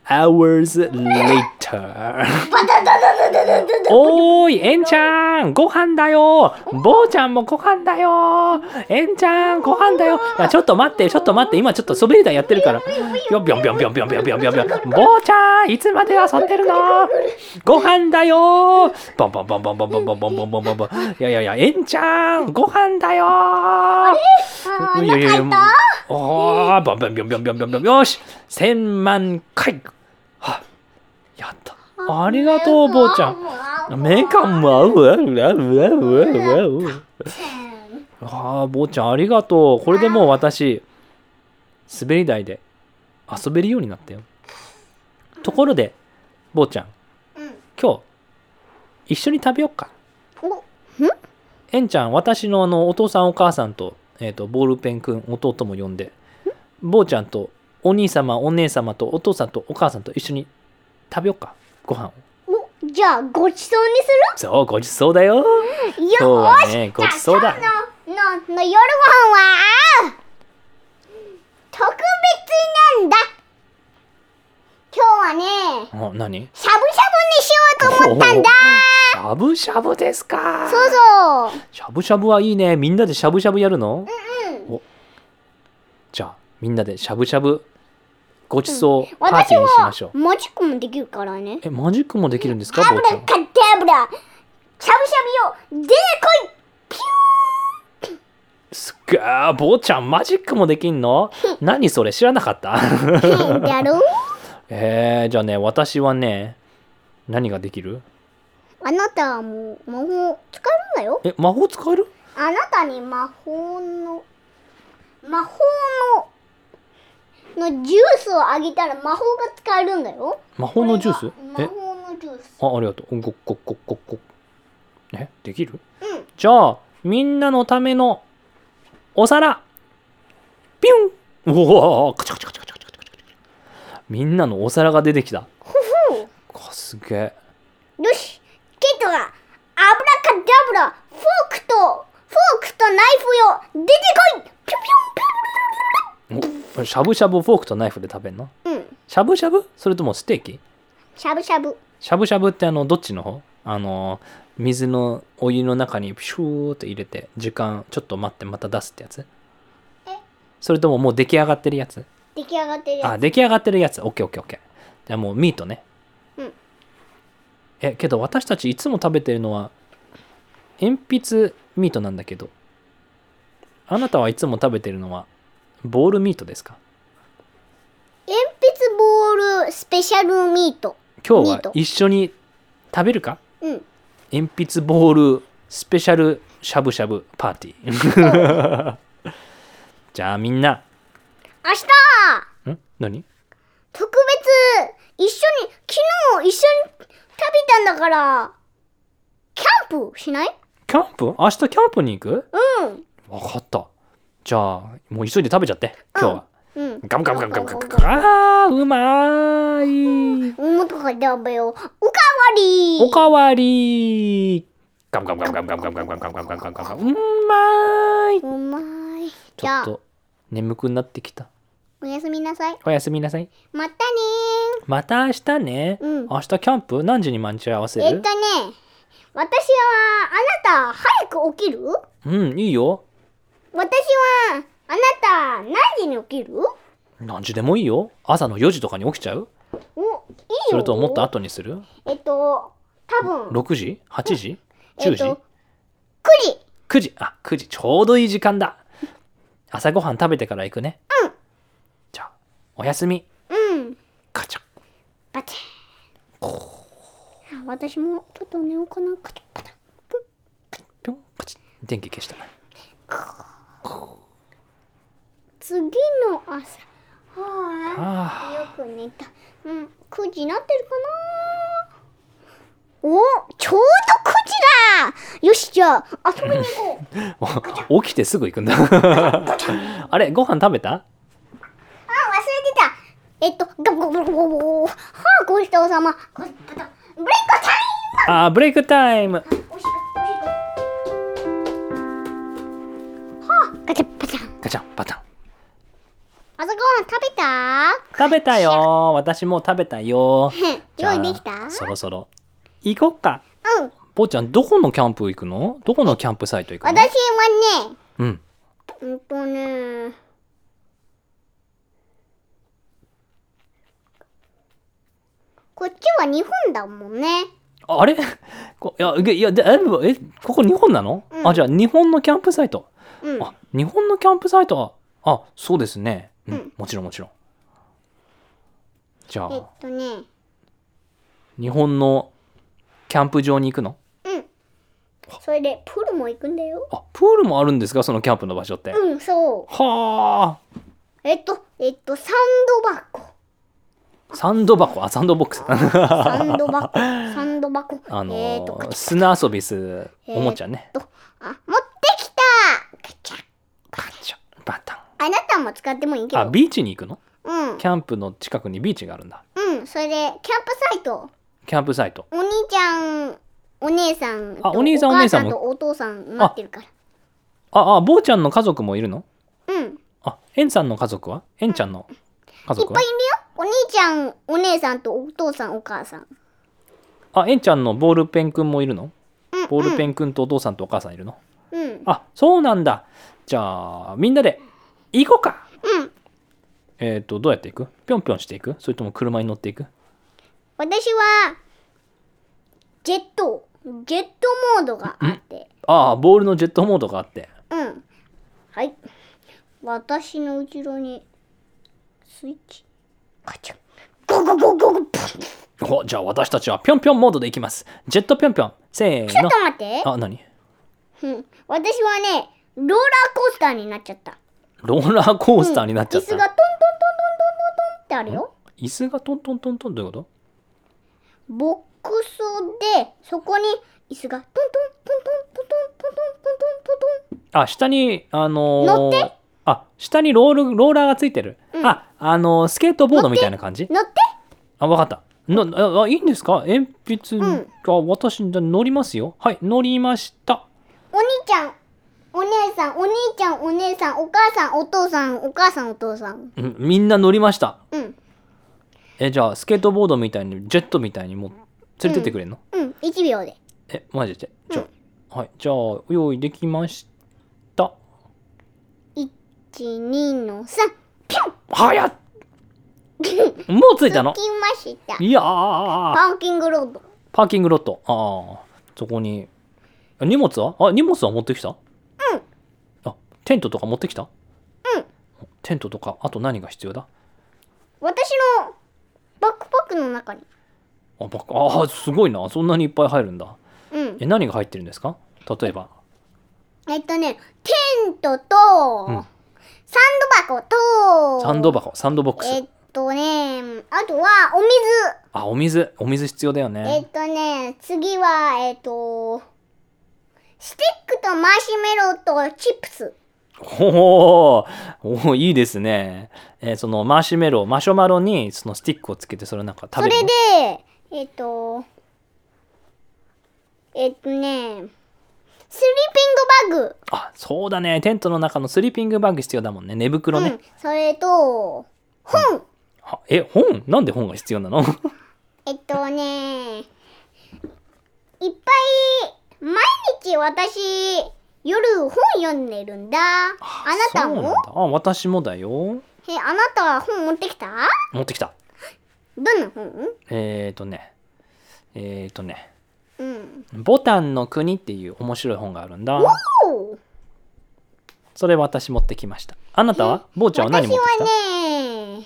Speaker 2: hours later. おーいえんちゃんご飯だよ坊ちゃんもご飯だよえんちゃんご飯だよちょっと待ってちょっと待って今ちょっと滑り台やってるから。ぴょんぴょんぴょんぴょんぴょんぴょんぴょんぴょん。坊ちゃんいつまで遊んでるの？ご飯だよボんボんボんボんボんボんボんボんボんボンボン。いやいやいやえんちゃんご飯だよ
Speaker 1: あれ？
Speaker 2: おんボンボンボんボンボンボん。よし千万回。はやった。ありがとう、坊ちゃん。メカンもうわう？わうわうわうわああ、坊ちゃん、ありがとう。これでもう私、滑り台で遊べるようになったよ。ところで、坊ちゃん、今日、一緒に食べよっか。えんちゃん私のあのお父さんお母さんと,、えー、とボールペンくん弟も呼んで坊ちゃんとお兄様お姉様とお父さんとお母さんと一緒に食べようか。ご飯を。
Speaker 1: おじゃあごちそうにす
Speaker 2: そうごちそうだよ。
Speaker 1: る
Speaker 2: 今日
Speaker 1: よ
Speaker 2: はねごちそうだ。
Speaker 1: ののの夜ご飯は？特別なんだ。今日はね
Speaker 2: お何？
Speaker 1: しゃぶしゃぶにしようと思ったんだ。
Speaker 2: しゃぶしゃぶですか。
Speaker 1: そうそう。
Speaker 2: しゃぶしゃぶはいいね。みんなでしゃぶしゃぶやるの？
Speaker 1: うん
Speaker 2: じゃあみんなでしゃぶしゃぶごちそうパー
Speaker 1: 私
Speaker 2: ティーにしま
Speaker 1: は
Speaker 2: しょう、
Speaker 1: マジックもできるからね。
Speaker 2: えマジックもできるんですか？
Speaker 1: ア
Speaker 2: 坊ちゃん。
Speaker 1: カタブラしゃぶしゃぶよ。出てこい。ピ
Speaker 2: すっげー坊ちゃんマジックもできんの？何それ知らなかった？
Speaker 1: ュ ーやろう。
Speaker 2: えー、じゃあね私はね何ができる？
Speaker 1: あなたはもう魔法使えるんだよ。
Speaker 2: え魔法使える？
Speaker 1: あなたに魔法の魔法ののジュースをあげたら魔法が使えるんだよ。
Speaker 2: 魔法のジュース？
Speaker 1: 魔法のジュース。
Speaker 2: あありがとう。ごっこっこっこっこ。え？できる？
Speaker 1: うん。
Speaker 2: じゃあみんなのためのお皿。ピュン！うわーカチャカチャカチャカチャカチャカチャ。みんなのお皿が出てきた。
Speaker 1: ふふ。
Speaker 2: かすげえ。
Speaker 1: よしケイトがアブラカダブラフォークとフォークとナイフよ出てこい
Speaker 2: おしゃぶしゃぶをフォークとナイフで食べんの？
Speaker 1: うん。
Speaker 2: しゃぶしゃぶ？それともステーキ？
Speaker 1: しゃぶしゃぶ。
Speaker 2: しゃぶしゃぶってあのどっちの方？あの水のお湯の中にピシューって入れて時間ちょっと待ってまた出すってやつ？
Speaker 1: え？
Speaker 2: それとももう出来上がってるやつ？
Speaker 1: 出来上がってるや
Speaker 2: あ出来上がってるやつ。オッケーオッケーオッケー。じゃあもうミートね。
Speaker 1: うん。
Speaker 2: えけど私たちいつも食べてるのは鉛筆ミートなんだけどあなたはいつも食べてるのはボールミートですか？
Speaker 1: つ鉛筆ボールスペシャルミート。
Speaker 2: 今日は一緒に食べるか？
Speaker 1: うん。
Speaker 2: 鉛筆ボールスペシャルしゃぶしゃぶパーティー。じゃあみんな。
Speaker 1: 明日！
Speaker 2: ん？何？
Speaker 1: 特別一緒に昨日一緒に食べたんだからキャンプしない？
Speaker 2: キャンプ？明日キャンプに行く？
Speaker 1: うん。
Speaker 2: わかったじゃあもう急いで食べちゃって今日は、
Speaker 1: うん。
Speaker 2: ガムガムガムガムガムガム。あーうまーい。
Speaker 1: もっとか食べよう。おかわり。
Speaker 2: おかわり。ガムガムガムガムガムガムガムガムガムガムガムガムガムうまーい。う
Speaker 1: まい
Speaker 2: ちょっと眠くなってきた。
Speaker 1: おやすみなさい。
Speaker 2: おやすみなさい。
Speaker 1: またね
Speaker 2: また明日ね、
Speaker 1: うん。
Speaker 2: 明日キャンプ？何時に待ち合わせる？
Speaker 1: ーえっとね私はあなた早く起きる？
Speaker 2: うんいいよ
Speaker 1: 私はあなた何時に起きる？
Speaker 2: 何時でもいいよ。朝の4時とかに起きちゃう。
Speaker 1: おいいよ。
Speaker 2: それとももっと後にする？
Speaker 1: えっと多分。
Speaker 2: 6時 ?8 時？
Speaker 1: え
Speaker 2: ?10 時、
Speaker 1: っと9時。
Speaker 2: 9時？あ9時。ちょうどいい時間だ。朝ごはん食べてから行くね。
Speaker 1: うん。
Speaker 2: じゃあおやすみ。
Speaker 1: うん。
Speaker 2: カチャ。
Speaker 1: バチンあ私もちょっと寝ようかな。カチャパタ
Speaker 2: ぴょんパチッ電気消した
Speaker 1: 次の朝。は
Speaker 2: あ
Speaker 1: あ。よく寝た。うん。9時になってるかな？おちょうど9時だ！よしじゃあ遊びに行こう。
Speaker 2: あ 起きてすぐ行くんだ。あれご飯食べた？
Speaker 1: あ忘れてた。えっとガブガブガブガブはあごちそうさまブレイクタイ
Speaker 2: あーブレイクタイム
Speaker 1: ガチャパチャ。ン
Speaker 2: ガチャンパタン。
Speaker 1: 朝ごはん食べた？
Speaker 2: 食べたよ。私も食べたよ。じゃあ
Speaker 1: 用意できた？
Speaker 2: そろそろ。行こっか。
Speaker 1: うん。
Speaker 2: ぽーちゃんどこのキャンプ行くの？どこのキャンプサイト行くの？
Speaker 1: 私はね
Speaker 2: うん。
Speaker 1: うんとねこっちは日本だもんね。
Speaker 2: あれ？こいやいやでええここ日本なの、
Speaker 1: うん。
Speaker 2: あじゃあ日本のキャンプサイト。
Speaker 1: うん。
Speaker 2: あ日本のキャンプサイトは？あそうですね、うん
Speaker 1: うん。
Speaker 2: もちろんもちろん。じゃ
Speaker 1: えっ
Speaker 2: あ
Speaker 1: とね。
Speaker 2: 日本のキャンプ場に行くの？
Speaker 1: うん。それでプールも行くんだよ。
Speaker 2: あプールもあるんですか？そのキャンプの場所って、
Speaker 1: うんそう。
Speaker 2: はあ。
Speaker 1: えっとえっとサンドバッグ。
Speaker 2: サンド箱あサンドボックス。
Speaker 1: サンド箱サンド箱
Speaker 2: あの
Speaker 1: えー
Speaker 2: 砂遊びするおもちゃね、
Speaker 1: とあ持ってきたカチャ
Speaker 2: バチャバタン
Speaker 1: あなたも使ってもいいけど。
Speaker 2: あビーチに行くの？
Speaker 1: うん。
Speaker 2: キャンプの近くにビーチがあるんだ。
Speaker 1: うんそれでキャンプサイト。
Speaker 2: キャンプサイト。
Speaker 1: お兄ちゃんお姉さんと
Speaker 2: あお兄さん
Speaker 1: 母
Speaker 2: お姉さんも。
Speaker 1: とお父さん待ってるから。
Speaker 2: ああ坊ちゃんの家族もいるの？
Speaker 1: うん。
Speaker 2: あエンさんの家族は？エンちゃんの家
Speaker 1: ぱいいるよ。お兄ちゃんお姉さんとお父さんお母さん。
Speaker 2: あエンちゃんのボールペンくんもいるの？
Speaker 1: うん。
Speaker 2: ボールペンくんとお父さんとお母さんいるの？
Speaker 1: うん。
Speaker 2: あそうなんだ。じゃあみんなで行こうか。
Speaker 1: うん。
Speaker 2: えっ、とどうやって行く？ぴょんぴょんしていく？それとも車に乗っていく？
Speaker 1: 私はジェットジェットモードがあって。
Speaker 2: ああボールのジェットモードがあって。
Speaker 1: うん。はい。私の後ろにスイッチ。カチャゴゴゴゴゴプッ
Speaker 2: おじゃあ私たちはぴょんぴょんモードで行きます。ジェットぴょんぴょん。せーの。
Speaker 1: ちょっと待って。
Speaker 2: あ何？
Speaker 1: うん。私はねローラーコースターになっちゃった
Speaker 2: ローラーコースターになっちゃった、
Speaker 1: 椅子がトントントントントントンってあるよ。
Speaker 2: 椅子がトントントントンどういうこと
Speaker 1: ボックスでそこに椅子がトントントントントントントントントントントン
Speaker 2: あ下にあのー
Speaker 1: 乗って
Speaker 2: あ下にロールローラーがついてる、
Speaker 1: うん
Speaker 2: ああのースケートボードみたいな感じ
Speaker 1: 乗って
Speaker 2: あわかったのああいいんですか鉛筆、
Speaker 1: ん
Speaker 2: あ私乗りますよはい乗りました
Speaker 1: お兄ちゃんお姉さんお兄ちゃんお姉さんお母さんお父さんお母さんお父さん。
Speaker 2: うんみんな乗りました。
Speaker 1: うん。
Speaker 2: えじゃあスケートボードみたいにジェットみたいにもう連れてってくれんの、
Speaker 1: うん。1秒で。
Speaker 2: えマジで？じゃあ、はい。じゃあ用意できました。
Speaker 1: 12の3ピョン
Speaker 2: 早っ！もう着いたの？
Speaker 1: 着きました。
Speaker 2: いやー。
Speaker 1: パーキングロード。
Speaker 2: パーキングロットああそこに。あ荷物は？あ荷物は持ってきた？テントとか持ってきた？
Speaker 1: うん。
Speaker 2: テントとかあと何が必要だ？
Speaker 1: 私のバックパックの中に。
Speaker 2: あばあーすごいな。そんなにいっぱい入るんだ。
Speaker 1: うん。
Speaker 2: え何が入ってるんですか？例えば。
Speaker 1: えっとねテントと、
Speaker 2: うん。
Speaker 1: サンド箱と
Speaker 2: サンド箱サンドボックス、
Speaker 1: えっとねあとはお水。
Speaker 2: あお水。お水必要だよ
Speaker 1: え
Speaker 2: ね
Speaker 1: っとね次はえっとスティックとマシュメロとチップス
Speaker 2: おーおーいいですね、えーそのマーシュメロマシュマロにそのスティックをつけてそれなんか食
Speaker 1: それ
Speaker 2: べるの？
Speaker 1: でえっとえっとねスリーピングバッグ。
Speaker 2: あそうだね。テントの中のスリーピングバッグ必要だもんね。寝袋ね、
Speaker 1: うん、それと本、
Speaker 2: あえ本？なんで本が必要なの？
Speaker 1: えっとねいっぱい毎日私夜本読んでるんだ。あなたも？
Speaker 2: あ私もだよ。
Speaker 1: えあなたは本持ってきた？
Speaker 2: 持ってきた。
Speaker 1: どんな本？
Speaker 2: えっ、ー、とね。えっ、ー、とね。
Speaker 1: うん「
Speaker 2: ボタンの国」っていう面白い本があるんだ。それ私持ってきました。あなたは？坊ちゃんは何持ってきた？
Speaker 1: 私はね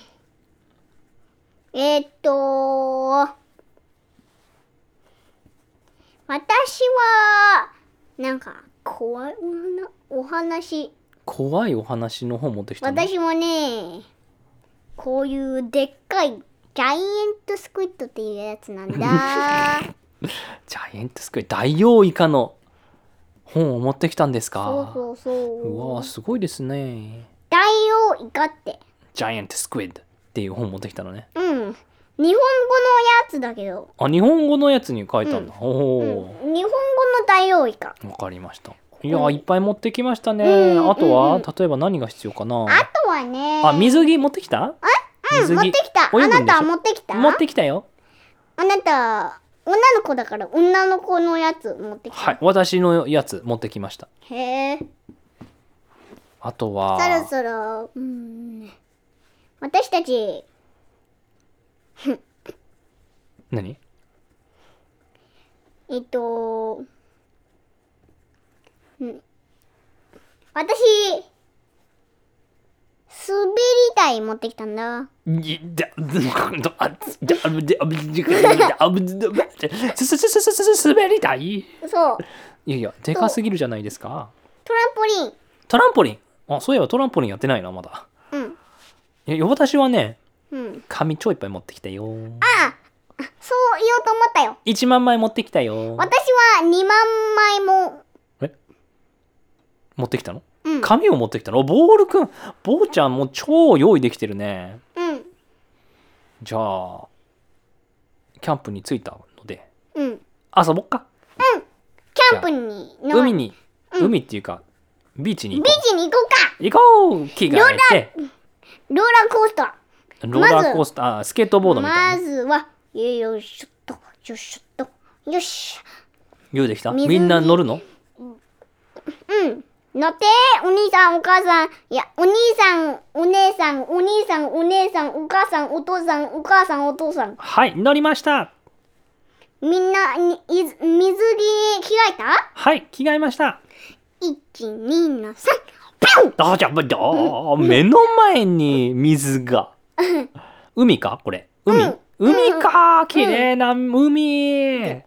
Speaker 1: えっと私はなんか怖いお話。
Speaker 2: 怖いお話の本持ってきたの？
Speaker 1: 私もねこういうでっかいジャイエントスクイッドっていうやつなんだ。
Speaker 2: ジャイエントスクイダイオウイカの本を持ってきたんですか？
Speaker 1: そうそうそう。
Speaker 2: うわーすごいですね。
Speaker 1: ダイオウイカって。
Speaker 2: ジャイエントスクイッドっていう本持ってきたのね。
Speaker 1: うん日本語のやつだけど、
Speaker 2: あ日本語のやつに書いたんだ、お
Speaker 1: うん。
Speaker 2: お、
Speaker 1: 日本語のダイオウイカ
Speaker 2: わかりました。いやーいっぱい持ってきましたね、
Speaker 1: うん
Speaker 2: あとは、
Speaker 1: うん
Speaker 2: 例えば何が必要かな。
Speaker 1: あとはね。
Speaker 2: あ水着持ってきた？
Speaker 1: うん持ってきた。あなたは持ってきた？
Speaker 2: 持ってきたよ。
Speaker 1: あなた女の子だから女の子のやつ持ってきた、
Speaker 2: はい私のやつ持ってきました。
Speaker 1: へえ。
Speaker 2: あとは。
Speaker 1: そろそろうん。私たち
Speaker 2: 何？
Speaker 1: えっとうん。私滑り台持ってきたんだ。
Speaker 2: 滑りたいい
Speaker 1: そう。
Speaker 2: やいやでかすぎるじゃないですか。
Speaker 1: トランポリン。
Speaker 2: トランポリン？あそういえばトランポリンやってないなまだ。
Speaker 1: うん。
Speaker 2: いや私はね
Speaker 1: うん。
Speaker 2: 紙超いっぱい持ってきたよ。
Speaker 1: ああ、そう言おうと思ったよ。
Speaker 2: 1万枚持ってきたよ。
Speaker 1: 私は2万枚も、
Speaker 2: 持ってきたの？
Speaker 1: うん。
Speaker 2: 紙を持ってきたの？ボールくん、ボーちゃんもう超用意できてるね。
Speaker 1: うん。
Speaker 2: じゃあ、キャンプに着いたので、
Speaker 1: うん。
Speaker 2: 遊ぼっか。
Speaker 1: キャンプにの、
Speaker 2: 海に、
Speaker 1: うん
Speaker 2: 海っていうか、ビーチに行
Speaker 1: ビ
Speaker 2: こ
Speaker 1: ーチに行こうか
Speaker 2: う。行こう着替えて、
Speaker 1: ローラーコースタ
Speaker 2: ローラーコースター、あスケートボー
Speaker 1: ー。
Speaker 2: ドみたいな。
Speaker 1: まずは、よいしょっと、よいしょっと、よし。
Speaker 2: 用意できた？みんな乗るの？
Speaker 1: うん。乗って、お兄さん、お母さん、いや、お兄さん、お姉さん、お兄さん、お姉さん、お母さん、お父さん、お母さん、お父さん。
Speaker 2: はい、乗りました。
Speaker 1: みんな、に水着に着替えた？
Speaker 2: はい、着替えました。
Speaker 1: ?1、2の3、ピュン
Speaker 2: あ、じゃあ、じゃあ目の前に水が。海か？これ。海、
Speaker 1: うん。
Speaker 2: 海か。綺麗な海、
Speaker 1: お魚だ。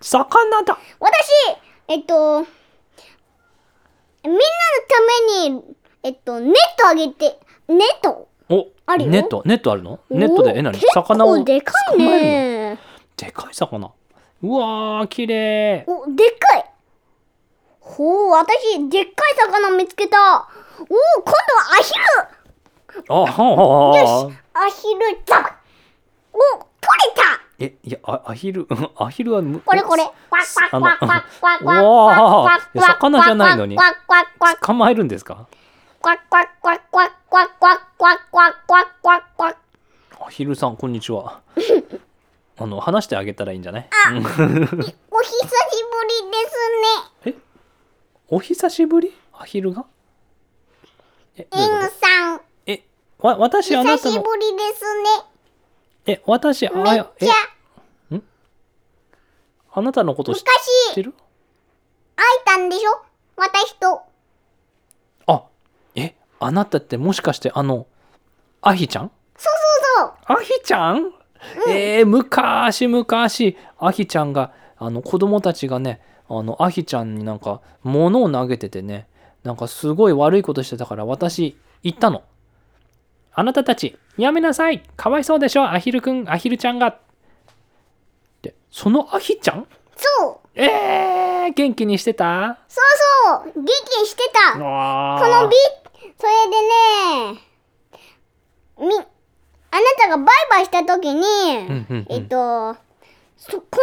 Speaker 2: 魚だ。
Speaker 1: 私、えっと、みんなのために、えっと、ネットあげて、ネット？
Speaker 2: お
Speaker 1: あるよ。
Speaker 2: ネット？ネットあるの？ネットで、え、何？
Speaker 1: 結
Speaker 2: 魚を？
Speaker 1: 構でかい
Speaker 2: 捕まえるの
Speaker 1: ね。
Speaker 2: でかい魚。うわー、綺麗。
Speaker 1: お、でっかい。ほう、私、でっかい魚見つけた。お今度はアヒル
Speaker 2: あはあはあよし
Speaker 1: アヒルだお取れた
Speaker 2: え、いや、アヒル、アヒルはむ、
Speaker 1: これこれ、あ
Speaker 2: の、わ
Speaker 1: あ、
Speaker 2: 魚じゃないのに、捕まえるんですかアヒルさん、こんにちは。あの、話してあげたらいいんじゃない
Speaker 1: お久しぶりですね。
Speaker 2: えお久しぶりアヒルがえ、ん
Speaker 1: さん。
Speaker 2: わ、私、あな
Speaker 1: 久し
Speaker 2: たの、
Speaker 1: ぶりですね。
Speaker 2: え、私、あ、
Speaker 1: めっ
Speaker 2: え
Speaker 1: ちゃ、
Speaker 2: あなたのこと知っ
Speaker 1: 昔、
Speaker 2: てる？
Speaker 1: 会えたんでしょ？私と。
Speaker 2: あ、え、あなたってもしかしてあの、アヒちゃん？
Speaker 1: そうそうそう。
Speaker 2: アヒちゃん、えー、昔昔アヒちゃんがあの子供たちがねあのアヒちゃんになんか物を投げててねなんかすごい悪いことしてたから私言ったのあなたたちやめなさい。かわいそうでしょ。アヒルくんアヒルちゃんが。ってそのアヒちゃん？
Speaker 1: そう。
Speaker 2: えー、元気にしてた？
Speaker 1: そうそう。元気にしてた。こ
Speaker 2: こ
Speaker 1: のビそれでね、み、あなたがバイバイした時に、
Speaker 2: んうんうん。
Speaker 1: えっと、そこ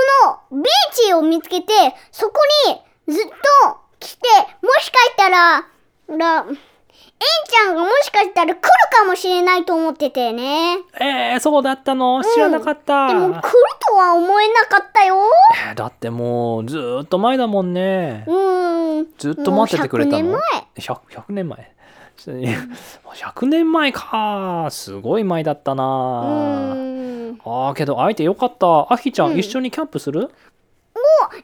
Speaker 1: のビーチを見つけて、そこにずっと来て、もしかしたら、ら、ちゃんがもしかしたら来るかもしれないと思っててね。
Speaker 2: えー、そうだったの？知らなかった、
Speaker 1: でも来るとは思えなかったよ。
Speaker 2: えーだってもうずーっと前だもんね。
Speaker 1: うーん。
Speaker 2: ずっと待っててくれたの？
Speaker 1: もう
Speaker 2: 100, 100年前。ちょっとね100年前 か。すごい前だった
Speaker 1: 100
Speaker 2: な。あーけど会えてよかった。あひちゃん、
Speaker 1: うん。
Speaker 2: 一緒にキャンプする？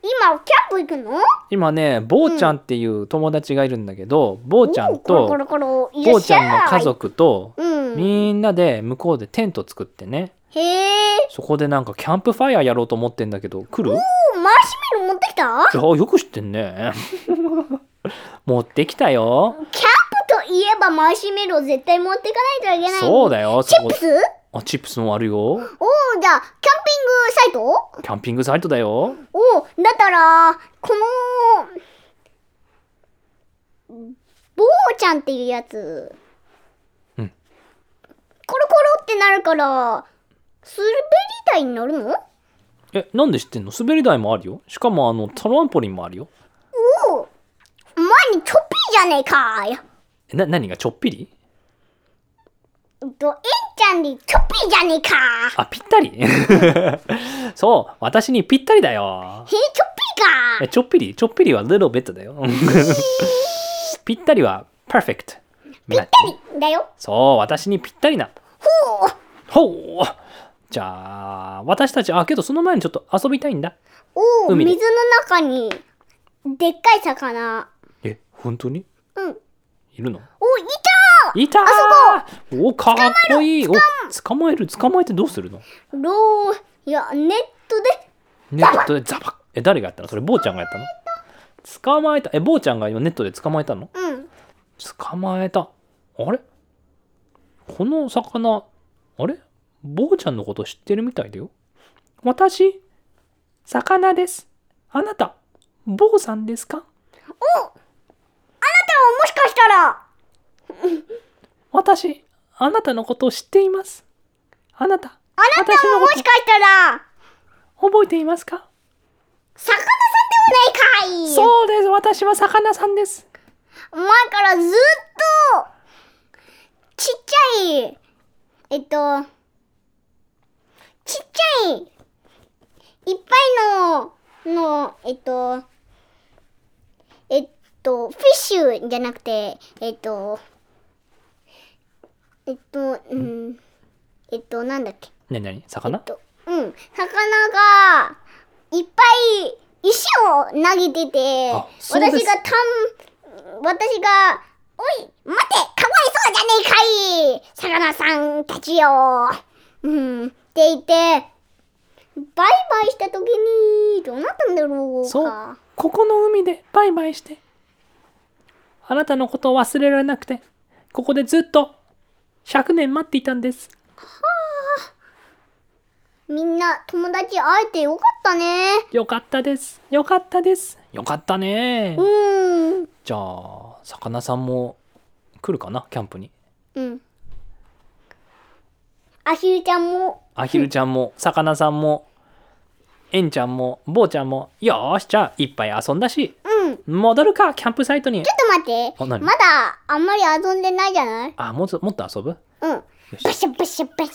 Speaker 1: 今、キャンプ行くの？
Speaker 2: 今ね坊ちゃんっていう友達がいるんだけど坊ちゃん
Speaker 1: お
Speaker 2: と坊ち
Speaker 1: ゃ
Speaker 2: んの家族と
Speaker 1: うん。
Speaker 2: みんなで向こうでテント作ってね。
Speaker 1: へえ。
Speaker 2: そこでなんかキャンプファイヤーやろうと思ってんだけど来る？
Speaker 1: おマシュメロ持ってきた？
Speaker 2: いやよく知ってんね。持ってきたよ。
Speaker 1: キャンプといえばマシュメロ絶対持っていかないといけない。
Speaker 2: そうだよ。
Speaker 1: チップス？
Speaker 2: あチップスもあるよ
Speaker 1: おおじゃあ、キャンピングサイト
Speaker 2: キャンピングサイトだよ
Speaker 1: おおだったら、この、ボーちゃんっていうやつ。
Speaker 2: うん
Speaker 1: コロコロってなるから、滑り台に乗るの
Speaker 2: えなんで知ってんの滑り台もあるよしかもあのトランポリンもあるよ
Speaker 1: おお前にちょっぴりじゃねえか
Speaker 2: な何がちょっぴり
Speaker 1: えっと、えんちゃんにちょっぴりじゃねえか。
Speaker 2: あぴったり？そう私にぴったりだよ。
Speaker 1: へえ、ちょっぴりか。
Speaker 2: えちょっぴり？ちょっぴりは little bit だよ。ぴったりは perfect ぴった
Speaker 1: りだよ。
Speaker 2: そう私にぴったりな。
Speaker 1: ほう。
Speaker 2: ほう。じゃあ私たちあけどその前にちょっと遊びたいんだ。
Speaker 1: おお、水の中に、でっかい魚。
Speaker 2: え本当に？
Speaker 1: うん。
Speaker 2: いるの？
Speaker 1: お、いた
Speaker 2: いた
Speaker 1: あ
Speaker 2: ーおかっこいい。お捕まえる。捕まえてどうするの？
Speaker 1: ロー、いや、ネットで、
Speaker 2: ネットで。ザバッ。え誰がやったの？それ坊ちゃんがやったの？捕まえた。え坊ちゃんが今ネットで捕まえたの？
Speaker 1: うん。
Speaker 2: 捕まえた。あれ？この魚あれ？坊ちゃんのこと知ってるみたいだよ。私魚です。あなた坊さんですか？
Speaker 1: おあなたはもしかしたら、
Speaker 2: 私あなたのことを知っています。あなた。
Speaker 1: あなた
Speaker 2: 私のこと。
Speaker 1: はもしかしたら、
Speaker 2: 覚えていますか？
Speaker 1: 魚さんではないかい。
Speaker 2: そうです。私は魚さんです。
Speaker 1: 前からずっと、ちっちゃい、えっと、ちっちゃい、いっぱいの、の、えっと、えっと、フィッシュじゃなくて、えっと、えっと、うん、えっと、なんだっけ？
Speaker 2: 何何
Speaker 1: え
Speaker 2: 魚？
Speaker 1: っと、うん、魚が、いっぱい石を投げてて、私がたん、私が、おい、待て、かわいそうじゃねえかい魚さんたちよ。うん、って言って、バイバイした時に、どうなったんだろうか。
Speaker 2: そう。ここの海でバイバイして。あなたのことを忘れられなくてここでずっと100年待っていたんです。
Speaker 1: みんな友達会えてよかったね。
Speaker 2: よかったです。よかったです。よかったね。
Speaker 1: うん。
Speaker 2: じゃあ魚さんも来るかな？キャンプに。
Speaker 1: うん。アヒルちゃんも、
Speaker 2: アヒルちゃんも魚さんもエンちゃんもボーちゃんもよーしじゃあいっぱい遊んだし戻るかキャンプサイトに。
Speaker 1: っと待って。
Speaker 2: あ何？
Speaker 1: まだあんまり遊んでないじゃない？
Speaker 2: あもっともっと遊ぶ？
Speaker 1: うん。
Speaker 2: よ
Speaker 1: バ
Speaker 2: し
Speaker 1: シャバシャバシャ。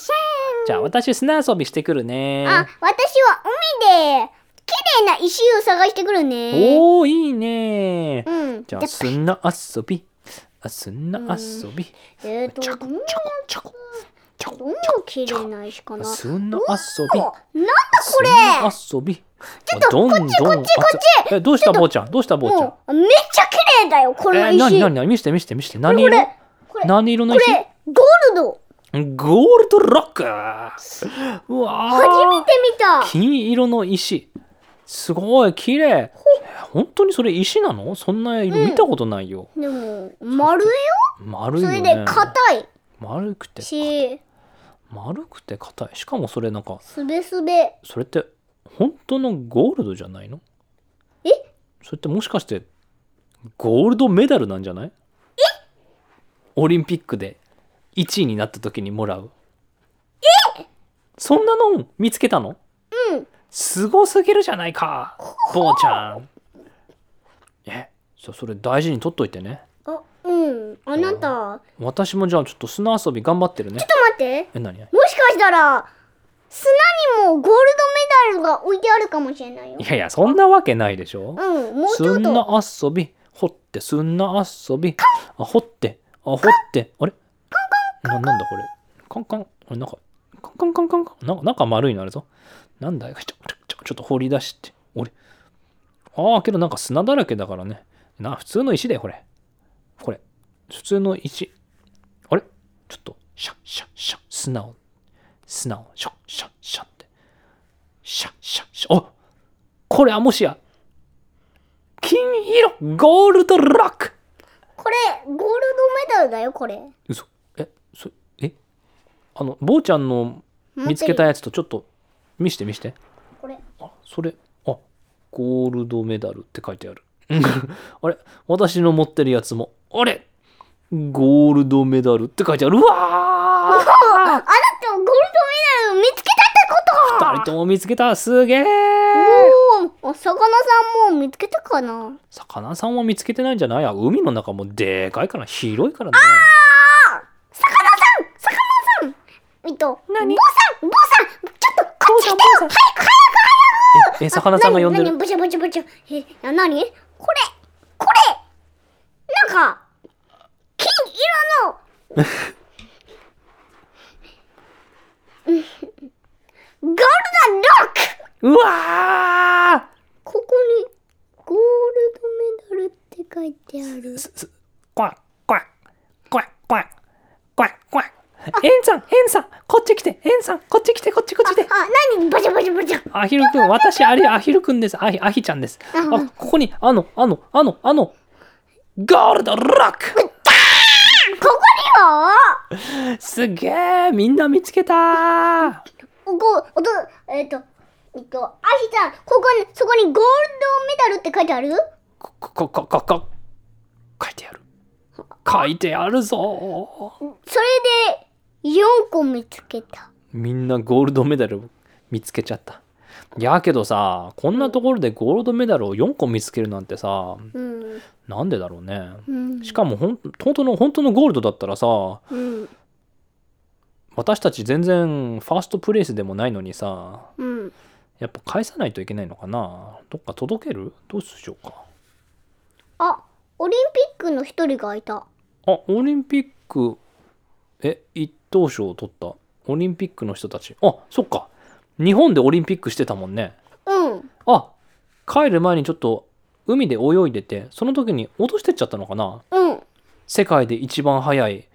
Speaker 2: じゃあ私砂遊びしてくるね。
Speaker 1: あ、私は海で綺麗な石を探してくるね。
Speaker 2: おーいいね。
Speaker 1: うん。
Speaker 2: じゃあ砂遊び。あ砂遊び。
Speaker 1: えーと、
Speaker 2: ちょこちょこちょこちょ
Speaker 1: どんな綺麗な石かな。
Speaker 2: 砂遊び。
Speaker 1: おなんだこれ。
Speaker 2: 砂遊び。ちょっとどんどんこっちこっち。えどうした坊ちゃん？どうした坊ちゃん？
Speaker 1: めっちゃ綺麗だよ、この
Speaker 2: え
Speaker 1: 石。
Speaker 2: 何何何見せて見せて見せて。何色？何色の石？
Speaker 1: これ、ゴールド。
Speaker 2: ゴールドロック。うわ
Speaker 1: 初め
Speaker 2: ー
Speaker 1: て見た。
Speaker 2: 金色の石。すごい綺麗。え本当にそれ石なの？そんな色見たことないよ、
Speaker 1: でも、丸よ。
Speaker 2: 丸いよね。
Speaker 1: それで硬い。
Speaker 2: 丸くて。
Speaker 1: し、
Speaker 2: 丸くて硬い。しかもそれなんか
Speaker 1: すべすべ。
Speaker 2: それって本当のゴールドじゃないの？
Speaker 1: え？
Speaker 2: それってもしかしてゴールドメダルなんじゃない？オリンピックで1位になった時にもらう。え？そんなの見つけたの？
Speaker 1: うん。
Speaker 2: すごすぎるじゃないか坊ちゃん。え？そそれ大事に取っといてね。
Speaker 1: あ、うん。あなた、ちょっ
Speaker 2: 私もじゃあちょっと砂遊び頑張ってるね。
Speaker 1: と待って。
Speaker 2: え何？
Speaker 1: もしかしたら、砂にもゴールドメダルが置いてあるかもしれないよ。
Speaker 2: い。やいやそんなわけないでしょ。
Speaker 1: うん、もうちょっ
Speaker 2: 砂
Speaker 1: と。
Speaker 2: 遊び。掘って砂遊び。あ掘って。あ掘って。あれ？ななんだこれ？カンカン？あれなんかカンカンカンカンカン？なんかなんか丸いのあるぞ。なんだよちょちょちょちょっと掘り出して。俺ああけどなんか砂だらけだからね。な普通の石だよこれ。これ普通の石。あれ？ちょっと。シャッシャッシャッ。砂を砂をシャッシャッシャッって。シャッシャッシャッ。あこれはもしや金色。ゴールドロック。
Speaker 1: これ、ゴールドメダルだよ、これ。
Speaker 2: 嘘。え？そえ？あの坊ちゃんの見つけたやつとちょっと見して見して。
Speaker 1: これ。
Speaker 2: あそれ。あゴールドメダルって書いてある。あれ？私の持ってるやつも。あれ？ゴールドメダルって書いてある。うわ
Speaker 1: あなたはゴールドメダルを見つけたってこと？
Speaker 2: ー二人とも見つけた。すげえ
Speaker 1: おお、お魚さんも見つけたかな？
Speaker 2: 魚さんは見つけてないんじゃない？あ海の中もでかいから広いからね。
Speaker 1: あ魚さん魚さんえっと、
Speaker 2: 何？
Speaker 1: 坊さん坊さんちょっとこっち来てよ。
Speaker 2: 坊さん。
Speaker 1: 早く早く
Speaker 2: ええ魚さんが呼んでる。
Speaker 1: 何？何？ブチャブチャブチャ。え、な何？これ。これ。なんか金色の。うん。ゴールドロック。
Speaker 2: うわ
Speaker 1: ここにゴールドメダルって書いてある。
Speaker 2: ーすすこわこわこわこわこわこわエンさんエンさんこっち来て。エンさんこっち来てこっちこっち来て。
Speaker 1: あ、何？バチャバチャバチャ。
Speaker 2: アヒルくん私あれアヒルくんです。アヒアヒちゃんです。あ
Speaker 1: あ
Speaker 2: ここにあのあのあのあの。ゴールドロックすげえみんな見つけた
Speaker 1: ここ、おと、えっ、と、えっと、アヒさん、ここに、そこにゴールドメダルって書いてある？
Speaker 2: こ、こ、こ、こ、こ、書いてある。書いてあるぞ
Speaker 1: それで、4個見つけた。
Speaker 2: みんなゴールドメダル見つけちゃった。いやけどさ、こんなところでゴールドメダルを4個見つけるなんてさ、
Speaker 1: うん。
Speaker 2: なんでだろうね。
Speaker 1: うん。
Speaker 2: しかもほん本当の本当のゴールドだったらさ
Speaker 1: うん。
Speaker 2: 私たち全然ファーストプレイスでもないのにさ
Speaker 1: うん。
Speaker 2: やっぱ返さないといけないのかなどっか届ける？どうしようか
Speaker 1: あ、オリンピックの一人がいた。
Speaker 2: あオリンピックえ一等賞を取ったオリンピックの人たちあそっか日本でオリンピックしてたもんね
Speaker 1: うん。
Speaker 2: あ帰る前にちょっと海で泳いでてその時に落としてっちゃったのかな？
Speaker 1: うん。
Speaker 2: 世界で一番速い。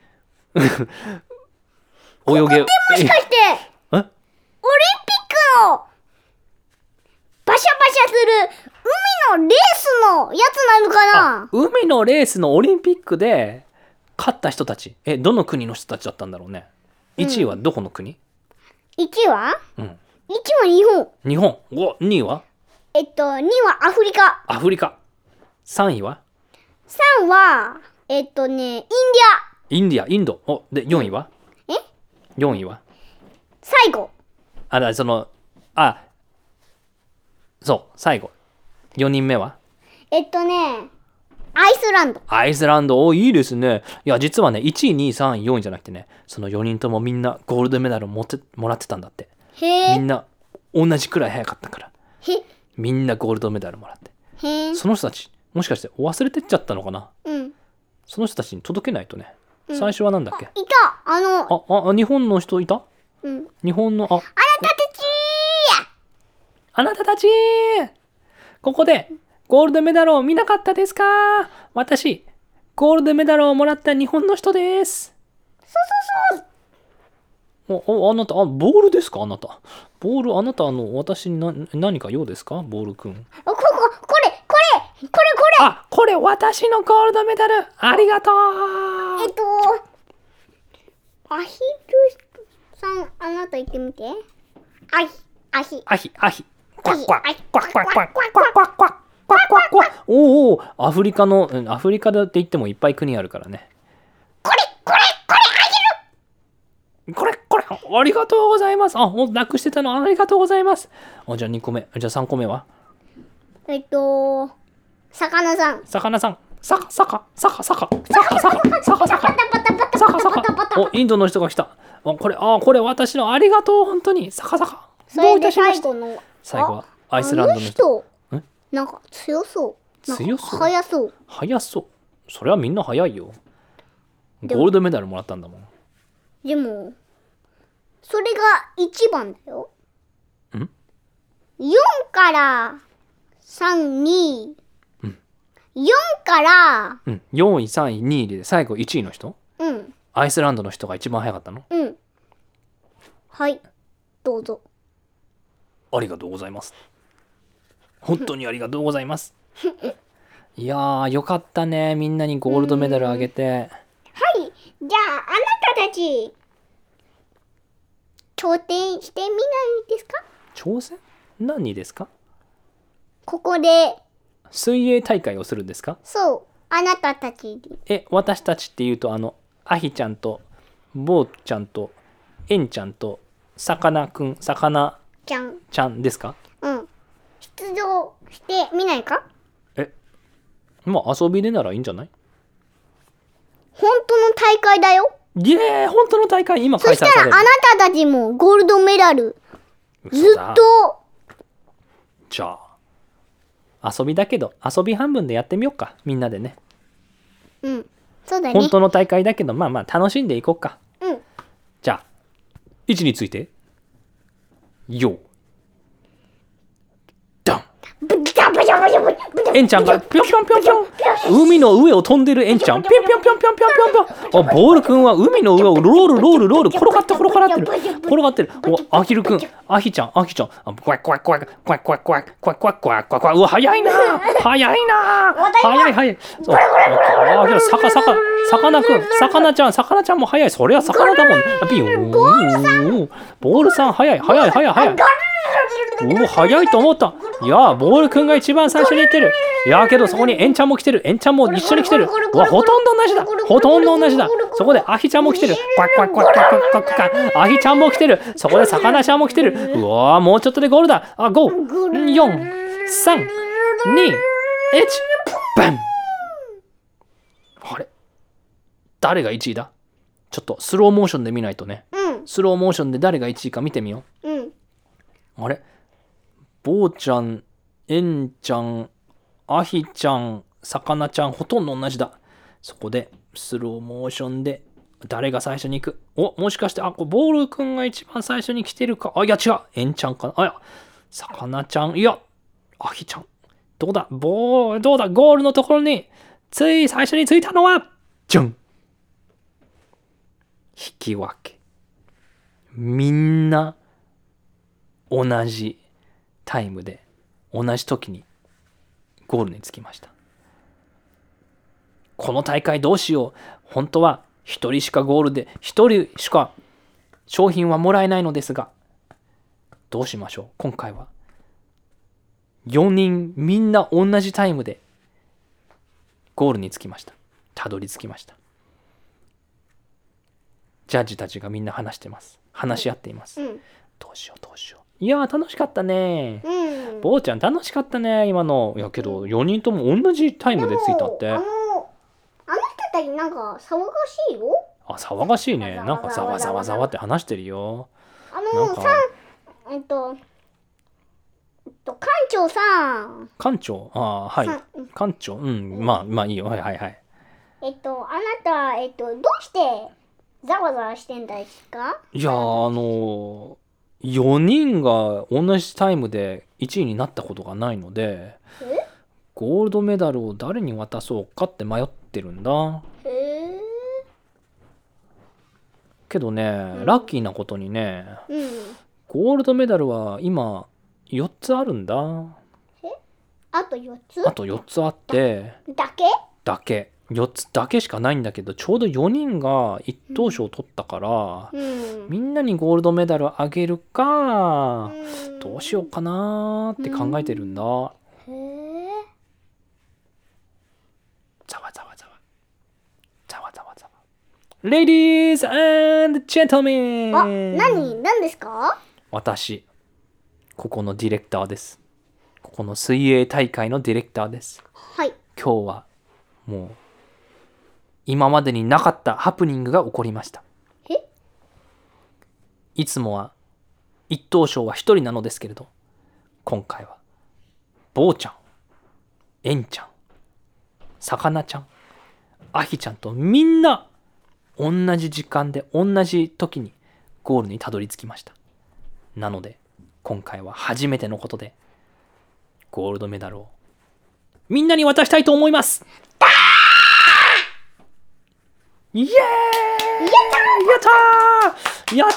Speaker 2: 泳げも
Speaker 1: もしかして、オリンピッ
Speaker 2: え
Speaker 1: クのバシャバシャする海のレースのやつなのかな？
Speaker 2: 海のレースのオリンピックで勝った人たち。えどの国の人たちだったんだろうね？1位はどこの国、
Speaker 1: ?1 位は？
Speaker 2: うん、
Speaker 1: ?1 位は日本。
Speaker 2: 日本。お2位は？
Speaker 1: えっと、2位はアフリカ。
Speaker 2: アフリカ。3位は
Speaker 1: ？3は、えっとね、インディ
Speaker 2: インディア。インド。おで4位は？
Speaker 1: え
Speaker 2: ？4位は？
Speaker 1: ア。最後。
Speaker 2: あだそのあそう最後。4人目は？
Speaker 1: えっとね、アイスランド。
Speaker 2: アイスランド。おいいですね。いや実はね1位2位3位4位じゃなくてねその4人ともみんなゴールドメダルを持ってもらってたんだって。
Speaker 1: へえ。
Speaker 2: みんな同じくらい早かったから。
Speaker 1: へ、
Speaker 2: みんなゴールドメダルもらって。
Speaker 1: へえ。
Speaker 2: その人たちもしかして忘れてっちゃったのかな？
Speaker 1: うん。
Speaker 2: その人たちに届けないとね。最初はなんだっけ、
Speaker 1: いた。あの、
Speaker 2: ああ日本の人いた？
Speaker 1: うん。
Speaker 2: 日本のあ
Speaker 1: あなたたち
Speaker 2: あなたたちここでゴールドメダルを見なかったですか？私ゴールドメダルをもらった日本の人です。
Speaker 1: そうそうそう。
Speaker 2: あ、あなた、あ、ボールですか？あなた。ボール、あなた、あの、私にな何か用ですか？ボールくん。
Speaker 1: こ、こ、これ、これ、これ、これ。
Speaker 2: あ、これ、私のゴールドメダル。ありがとう。
Speaker 1: えっと、アヒルさん、あなた行ってみて。アヒ、アヒ。
Speaker 2: アヒ、アヒ。クワクワクワクワクワクワクワクこわこわこわおおアフリカのアフリカだって言ってもいっぱい国あるからね
Speaker 1: これこれこれ
Speaker 2: これこれありがとうございますあもうなくしてたのありがとうございますあじゃあ2個目じゃあ3個目は？
Speaker 1: えっと、魚さん。
Speaker 2: 魚さんサカサカサカサカサカサカサカサカ
Speaker 1: パタパタパタ
Speaker 2: サカサ
Speaker 1: パタパタパタ
Speaker 2: カおインドの人が来たあこれあこれ私のありがとう本当にサカサカどういたしまして
Speaker 1: 最後
Speaker 2: は
Speaker 1: あ
Speaker 2: アイスランドの人
Speaker 1: あの人なんか強そう。
Speaker 2: 強そう
Speaker 1: 速そう。
Speaker 2: 早そうそれはみんな早いよゴールドメダルもらったんだもん
Speaker 1: でも、それが一番だよ。
Speaker 2: ん
Speaker 1: ?4 から3、2。
Speaker 2: うん。
Speaker 1: 4から、
Speaker 2: うん。4位3位2位で最後1位の人？
Speaker 1: うん、
Speaker 2: アイスランドの人が一番早かったの？
Speaker 1: うん。はい、どうぞ。
Speaker 2: ありがとうございます。本当にありがとうございます。いやーよかったね。みんなにゴールドメダルあげて。
Speaker 1: はい、じゃあ、あなたたち、挑戦してみないですか？
Speaker 2: 挑戦？何ですか？
Speaker 1: ここで、
Speaker 2: 水泳大会をするんですか？
Speaker 1: そう、あなたたちに。
Speaker 2: え私たちっていうとあのアヒちゃんとボーちゃんとエンちゃんとさかなくんさかな
Speaker 1: じゃん。
Speaker 2: ちゃんですか？
Speaker 1: うん。出場してみないか？
Speaker 2: えまあ遊びでならいいんじゃない？
Speaker 1: 本当の大会だよ。
Speaker 2: イエーイ本当の大会今
Speaker 1: そしたらあなたたちもゴールドメダル。ずっと。
Speaker 2: じゃあ遊びだけど遊び半分でやってみようか。みんなでね。
Speaker 1: うん。そうだね。
Speaker 2: 本当の大会だけどまあまあ楽しんでいこうか。
Speaker 1: うん。
Speaker 2: じゃあ位置について。よーダン
Speaker 1: ブッダブヨ
Speaker 2: エンちゃんがぴょんぴょんぴょんぴょん。海の上を飛んでるエンちゃん。ぴょんぴょんぴょんぴょんぴょんぴょんぴょん。あボールくんは海の上をロールロールロール。転がって転がってる。転がってる。おアヒルくん。アヒちゃんアヒちゃん。あクワックワックワックワックワックワックワックワックワックワックワックうわ早いな。早いな。早い早い。そう。あけどさかさか魚くん。魚ちゃん魚ちゃんも早い。それは魚だもん。ピヨーボールさん早い早い早い早い。おお早いと思った。いやボールくんが一番最初に行ってる。いやけどそこにエンちゃんも来てる。エンちゃんも一緒に来てる。うわほとんど同じだ。ほとんど同じだ。そこでアヒちゃんも来てる。アヒちゃんも来てる。そこで魚ちゃんも来てる。うわもうちょっとでゴールだ。あ54321バン。あれ？誰が1位だ？ちょっとスローモーションで見ないとね。
Speaker 1: うん。
Speaker 2: スローモーションで誰が1位か見てみよ
Speaker 1: う。ん。
Speaker 2: うあれ？坊ちゃんエンちゃんアヒちゃん魚ちゃんほとんど同じだ。そこでスローモーションで誰が最初に行く？おもしかしてあこれボールくんが一番最初に来てるか？あいや違う。エンちゃんかな？あいや魚ちゃん。いやアヒちゃん。どうだ？ボーどうだ？ゴールのところについ最初に着いたのはジュン。引き分け。みんな同じタイムで同じ時にゴールに着きました。この大会どうしよう。本当は1人しかゴールで1人しか商品はもらえないのですがどうしましょう。今回は4人みんな同じタイムでゴールに着きました。たどり着きました。ジャッジたちがみんな話してます。話し合っています。
Speaker 1: うん。
Speaker 2: どうしようどうしよういやー楽しかったね。
Speaker 1: うん。
Speaker 2: 坊ちゃん楽しかったね今の。いやけど4人とも同じタイムで着いたって。
Speaker 1: あのあの人たちなんか騒がしいよ。
Speaker 2: あ騒がしいね。なんかざわざわざわって話してるよ。
Speaker 1: あ
Speaker 2: なんか。
Speaker 1: のさえっとえっと館長さん。
Speaker 2: 館長？ああはい。
Speaker 1: さ
Speaker 2: 館長？うん。まあまあいいよ。はいはいはい。
Speaker 1: えっとあなたえっとどうしてざわざわしてんですか？
Speaker 2: いやーあのー、4人が同じタイムで1位になったことがないので
Speaker 1: え？
Speaker 2: ゴールドメダルを誰に渡そうかって迷ってるんだ。けどね、
Speaker 1: ん。
Speaker 2: ラッキーなことにね
Speaker 1: うん。
Speaker 2: ゴールドメダルは今4つあるんだ。
Speaker 1: あと4つ？
Speaker 2: あと4つあって
Speaker 1: だけ？
Speaker 2: だけ4つだけしかないんだけどちょうど4人が一等賞を取ったから、
Speaker 1: うん。
Speaker 2: みんなにゴールドメダルあげるか、
Speaker 1: うん。
Speaker 2: どうしようかなーって考えてるんだ、
Speaker 1: へえ
Speaker 2: ざわざわざわ。ざわざわざわ。Ladies and
Speaker 1: あ
Speaker 2: gentlemen
Speaker 1: 何？何ですか？
Speaker 2: 私。ここのディレクターです。ここの水泳大会のディレクターです。
Speaker 1: はい。
Speaker 2: 今日はもう今までになかったハプニングが起こりました。
Speaker 1: え？
Speaker 2: いつもは一等賞は一人なのですけれど今回は坊ちゃんエンちゃん魚ちゃんアヒちゃんとみんな同じ時間で同じ時にゴールにたどり着きました。なので今回は初めてのことでゴールドメダルをみんなに渡したいと思いますイエーイ!やったー!やっ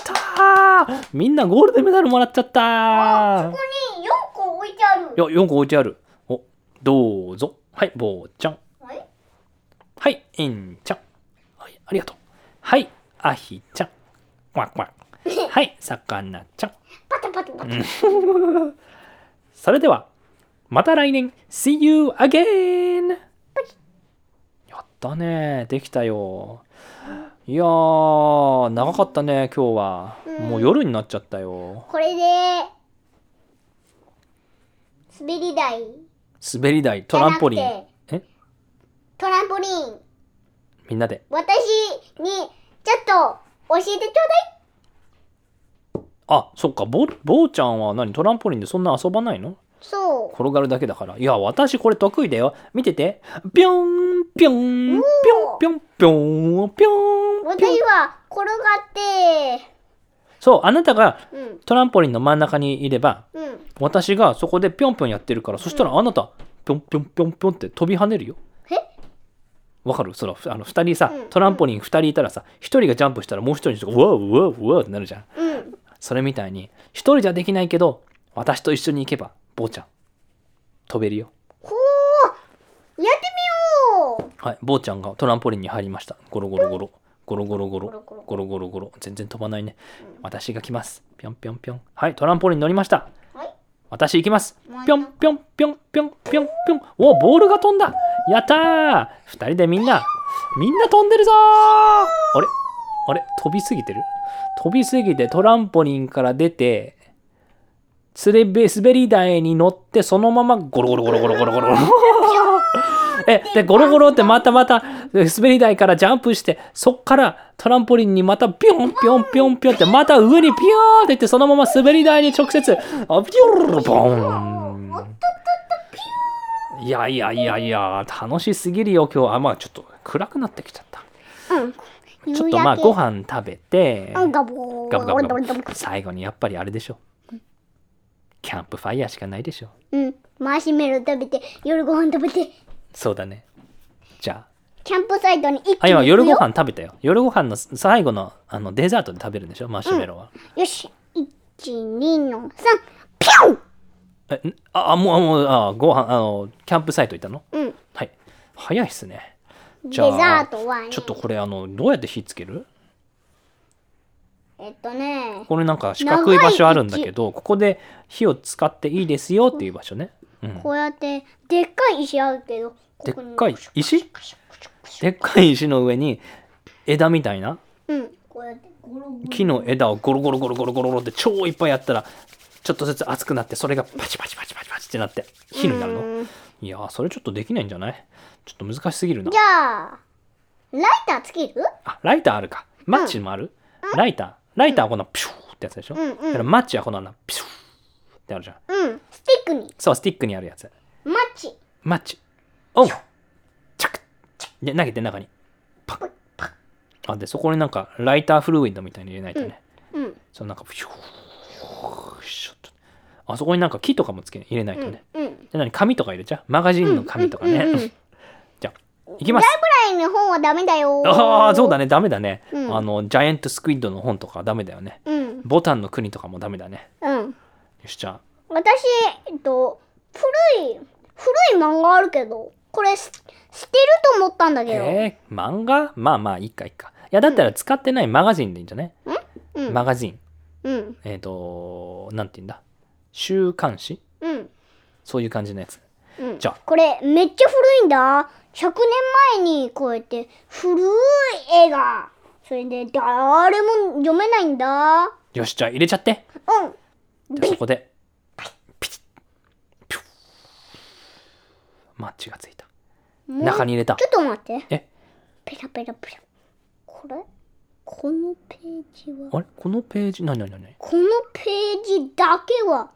Speaker 2: たー!みんなゴールドメダルもらっちゃったー!
Speaker 1: ここに4個置いてある。
Speaker 2: よ4個置いてある。おどうぞ。はい坊ちゃん。
Speaker 1: はい。
Speaker 2: はいえんちゃん。はいありがとう。はいあひちゃん。ワクワクはいさかなちゃん。
Speaker 1: パタパタパタ。
Speaker 2: それではまた来年。See you again! やったね。できたよいやー長かったね今日は、
Speaker 1: うん。
Speaker 2: もう夜になっちゃったよ。
Speaker 1: これで滑り台。
Speaker 2: 滑り台トランポリン。
Speaker 1: じゃなく
Speaker 2: え？
Speaker 1: トランポリン。
Speaker 2: みんなで。
Speaker 1: 私にちょっと教えてちょうだい。
Speaker 2: あそっか。ぼ坊ちゃんは何？トランポリンでそんな遊ばないの？
Speaker 1: そう。
Speaker 2: 転がるだけだから。いや私これ得意だよ。見てて。ぴょんぴょんぴょんぴょんぴょん
Speaker 1: 私は転がって。
Speaker 2: そうあなたが
Speaker 1: うん。
Speaker 2: トランポリンの真ん中にいれば
Speaker 1: うん。
Speaker 2: 私がそこでぴょんぴょんやってるからそしたらあなたぴょんぴょんぴょんぴょんって飛び跳ねるよ。
Speaker 1: え？
Speaker 2: わかる？そのあの2人さ
Speaker 1: うん。
Speaker 2: トランポリン2人いたらさ1人がジャンプしたらもう1人うわうわうわってなるじゃん。それみたいに1人じゃできないけど私と一緒に行けば坊ちゃん。飛べるよ。
Speaker 1: ほーやってみよう。
Speaker 2: はい坊ちゃんがトランポリンに入りました。ゴロゴロゴロ。ゴロゴロゴロ。
Speaker 1: ゴロゴロ。
Speaker 2: ゴロ全然飛ばないね。私が来ます。ぴょんぴょんぴょん。はいトランポリン乗りました。
Speaker 1: はい。
Speaker 2: 私行きます。ぴょんぴょんぴょんぴょんぴょんぴょん。おボールが飛んだ。やったー。二人でみんな。みんな飛んでるぞー。あれ？あれ？飛びすぎてる？飛びすぎてトランポリンから出て滑り台に乗ってそのままゴロゴロゴロゴロゴロゴロ。えでゴロゴロってまたまた滑り台からジャンプしてそっからトランポリンにまたピョンピョンピョンピョンってまた上にピヨーっていってそのまま滑り台に直接あピョーボーンいやいやいやいや楽しすぎるよ今日あまあちょっと暗くなってきちゃった
Speaker 1: うん
Speaker 2: ちょっとまあご飯食べて
Speaker 1: ガ
Speaker 2: ブガブ最後にやっぱりあれでしょキャンプファイヤーしかないでしょ。
Speaker 1: うん。マシュメロ食べて夜ご飯食べて。
Speaker 2: そうだね。じゃあ。
Speaker 1: キャンプサイトに一気
Speaker 2: あ今
Speaker 1: に行くよ。
Speaker 2: 夜ご飯食べたよ。夜ご飯の最後のあのデザートで食べるんでしょ？マシュメロは、
Speaker 1: よし。12の3ピョン！
Speaker 2: えん？ああもうもうあご飯あのキャンプサイト行ったの？
Speaker 1: うん。
Speaker 2: はい。早いっすね。
Speaker 1: デ
Speaker 2: じゃあ
Speaker 1: ザートはね
Speaker 2: ちょっとこれあのどうやって火つける？
Speaker 1: えっとね
Speaker 2: これなんか四角い場所あるんだけどここで火を使っていいですよっていう場所ね、うん、
Speaker 1: こうやってでっかい石あるけど
Speaker 2: でっかい石？でっかい石の上に枝みたいな
Speaker 1: うんこうやってゴロゴロ
Speaker 2: 木の枝をゴロゴロゴロゴロゴロゴロって超いっぱいやったらちょっとずつ熱くなってそれがパチパチパチパチパチってなって火になるの
Speaker 1: うん
Speaker 2: いやーそれちょっとできないんじゃないちょっと難しすぎるな
Speaker 1: じゃあライターつける
Speaker 2: あライターあるかマッチもある、ライターライターはこのピューってやつでしょ、
Speaker 1: うんうん。
Speaker 2: だからマッチはこのなピューってあるじゃん。
Speaker 1: うんスティックに。
Speaker 2: そうスティックにあるやつ。
Speaker 1: マッチ。
Speaker 2: マッチ。オンチャクで投げて中にパッ。あでそこになんかライターフルーイッドみたいに入れないとね、
Speaker 1: うん
Speaker 2: そのなんかフィューシュッと。あそこになんか木とかもつけ入れないとね、
Speaker 1: うん
Speaker 2: で何紙とか入れちゃう？マガジンの紙とかね、
Speaker 1: うんうんうん
Speaker 2: じゃあいきます。
Speaker 1: ライブラリの本はダメだよ。
Speaker 2: ああそうだね。ダメだね、
Speaker 1: うん。
Speaker 2: あのジャイアントスクイッドの本とかダメだよね。
Speaker 1: うん。
Speaker 2: ボタンの国とかもダメだね。
Speaker 1: うん。
Speaker 2: よしじゃあ。
Speaker 1: 私えっと古い古い漫画あるけどこれす捨てると思ったんだけど、
Speaker 2: えー、漫画？まあまあいいかいいか。いやだったら使ってないマガジンでいいんじゃない、
Speaker 1: うん。
Speaker 2: マガジン。
Speaker 1: うん。
Speaker 2: えっ、となんて言うんだ？週刊誌？
Speaker 1: うん。
Speaker 2: そういう感じのやつ。
Speaker 1: うん。
Speaker 2: じゃあ。
Speaker 1: これめっちゃ古いんだ100年前にこうやって古い絵が。それで誰も読めないんだ。
Speaker 2: よしじゃあ入れちゃって。
Speaker 1: うん。
Speaker 2: でそこで。ピチッ。ピュッ。マッチがついた。中に入れた。
Speaker 1: ちょっと待って。
Speaker 2: え？
Speaker 1: ペラペラペラ。これ？このページは？
Speaker 2: あれ？このページ？何何何何
Speaker 1: このページだけは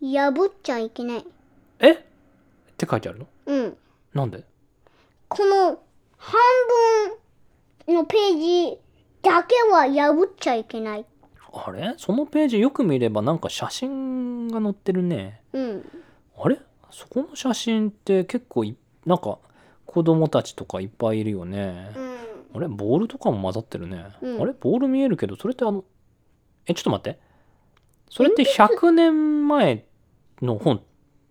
Speaker 1: 破っちゃいけない。
Speaker 2: え？って書いてあるの？
Speaker 1: うん。
Speaker 2: なんで？
Speaker 1: この半分のページだけは破っちゃいけない。
Speaker 2: あれ？そのページよく見ればなんか写真が載ってるね。
Speaker 1: うん。
Speaker 2: あれ？そこの写真って結構いなんか子供たちとかいっぱいいるよね、
Speaker 1: うん。
Speaker 2: あれ？ボールとかも混ざってるね、
Speaker 1: うん。
Speaker 2: あれ？ボール見えるけどそれってあのえちょっと待って。それって100年前の本って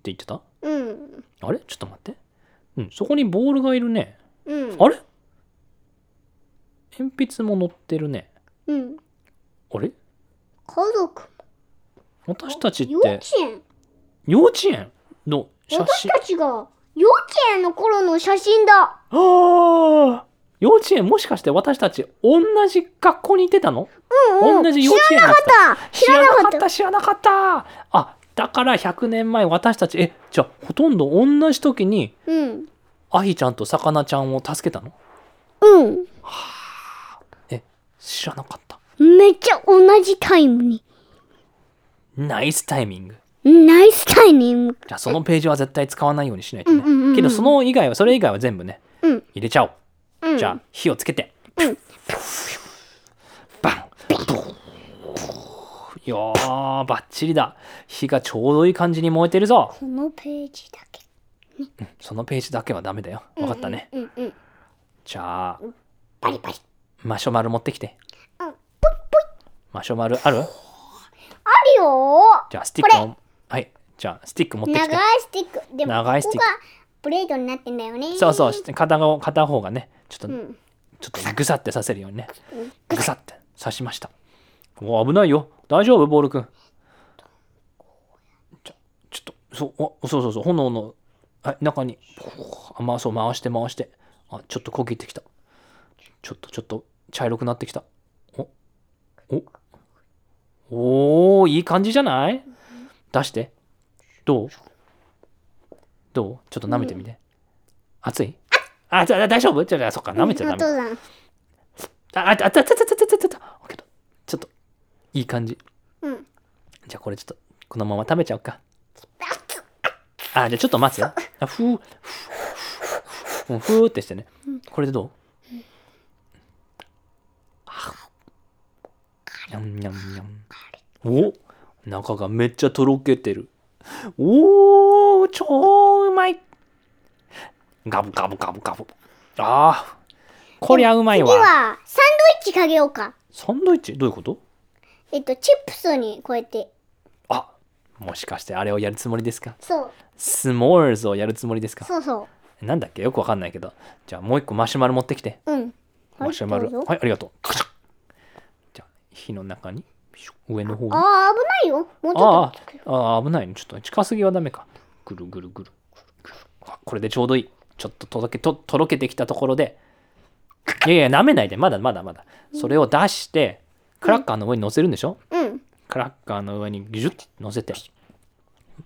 Speaker 2: 言ってた？
Speaker 1: うん。
Speaker 2: あれ？ちょっと待ってうん。そこにボールがいるね。
Speaker 1: うん。
Speaker 2: あれ？鉛筆も載ってるね。
Speaker 1: うん。
Speaker 2: あれ？
Speaker 1: 家族。
Speaker 2: 私たちっ
Speaker 1: 幼稚
Speaker 2: て
Speaker 1: 園。
Speaker 2: 幼稚園の写
Speaker 1: 私
Speaker 2: 真
Speaker 1: たちが幼稚園の頃の写真だ。
Speaker 2: ああ幼稚園もしかして私たち同じ学校に行ってたの？
Speaker 1: うんうん。
Speaker 2: 同じ幼稚園
Speaker 1: 知らなかった。知らなかった。
Speaker 2: た。知らなかった。あだから100年前私たちえじゃあほとんど同じ時に
Speaker 1: うん。
Speaker 2: アヒちゃんとさかなちゃんを助けたの？
Speaker 1: うん。
Speaker 2: え知らなかった。
Speaker 1: めっちゃ同じタイムに。
Speaker 2: ナイスタイミング。
Speaker 1: ナイスタイミング。
Speaker 2: じゃあそのページは絶対使わないようにしないとね、
Speaker 1: うんうんうんうん。
Speaker 2: けどその以外はそれ以外は全部ね
Speaker 1: うん。
Speaker 2: 入れちゃおう、
Speaker 1: うん。
Speaker 2: じゃあ火をつけて、
Speaker 1: うん
Speaker 2: バンいやーバッチリだ。火がちょうどいい感じに燃えてるぞ。
Speaker 1: このページだけ。
Speaker 2: うんそのページだけはダメだよ。わかったね、
Speaker 1: うんうん。
Speaker 2: じゃあ
Speaker 1: パリパリ。
Speaker 2: マシュマロ持ってきて。
Speaker 1: うん。ぽいぽい。
Speaker 2: マシュマロある？
Speaker 1: あるよ。
Speaker 2: じゃあスティックをはい。じゃあスティック持ってきて。
Speaker 1: 長いスティック。でも、
Speaker 2: 長いスティック。
Speaker 1: ここがブレードになってんだよね。
Speaker 2: そうそう。片方片方がねちょっと、
Speaker 1: うん。
Speaker 2: ちょっとぐさってさせるようにね。ぐさって刺しましたお危ないよ大丈夫ボールくんちょちょっとそうおそうそうそう炎のはい中にあまあそう回して回してあちょっと焦げてきたちょっとちょっと茶色くなってきたおおおーいい感じじゃない出してどうどうちょっと舐めてみて、熱いあ、じゃあ大丈夫じゃあ、そっか、舐めちゃダメ。
Speaker 1: お父さん。
Speaker 2: あ、あ、あ、あ、あ、あ、あ、あ、あ、あ、けど、ちょっと、いい感じ。
Speaker 1: うん。
Speaker 2: じゃあ、これちょっと、このまま食べちゃおうか。あ、じゃあ、ちょっと待つ？よ。あ、ふー、ふー、ふーってしてね。これでどう？にゃんにゃんにゃん。お？中がめっちゃとろけてる。おー、超うまいガブガブガブガブ。ああ、こりゃうまい
Speaker 1: 次
Speaker 2: わ。
Speaker 1: は、サンドイッチかけようか。
Speaker 2: サンドイッチ？どういうこと？
Speaker 1: えっと、チップスにこうやって。
Speaker 2: あもしかしてあれをやるつもりですか？
Speaker 1: そう。
Speaker 2: s'mores をやるつもりですか？
Speaker 1: そうそ
Speaker 2: なんだっけ？よくわかんないけど。じゃあもう一個マシュマロ持ってきて。
Speaker 1: う。うん。
Speaker 2: マシュマロ。はい、ありがとう。じゃあ火の中に上の方に。
Speaker 1: ああ、危ないよ。もうちょ
Speaker 2: あ
Speaker 1: っと。
Speaker 2: ああ危ないね。ちょっと近すぎはダメか。ぐるぐるぐる。ぐるあこれでちょうどいい。ちょっと届けととろけてきたところで。いやいや、舐めないで。まだまだまだ。それを出して、クラッカーの上に乗せるんでしょ、
Speaker 1: うん。
Speaker 2: クラッカーの上にギュッと乗せて、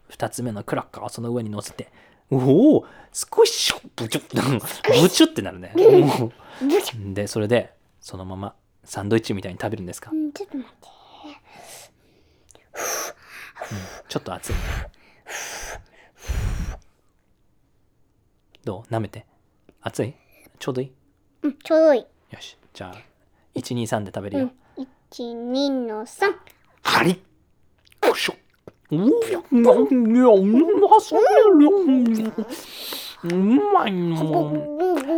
Speaker 2: 二つ目のクラッカーをその上に乗せて、おお少しブチュッ、ブチュってなるね。で、それで、そのままサンドイッチみたいに食べるんですか？
Speaker 1: うんちょっと待って。
Speaker 2: ちょっと熱い。どう？舐めて。熱い？ちょうどいい？
Speaker 1: うん、ちょうどいい。
Speaker 2: よし。じゃあ、1、2、3で食べるよ。
Speaker 1: 1、2の3。
Speaker 2: カリッよいしょうーんうまいの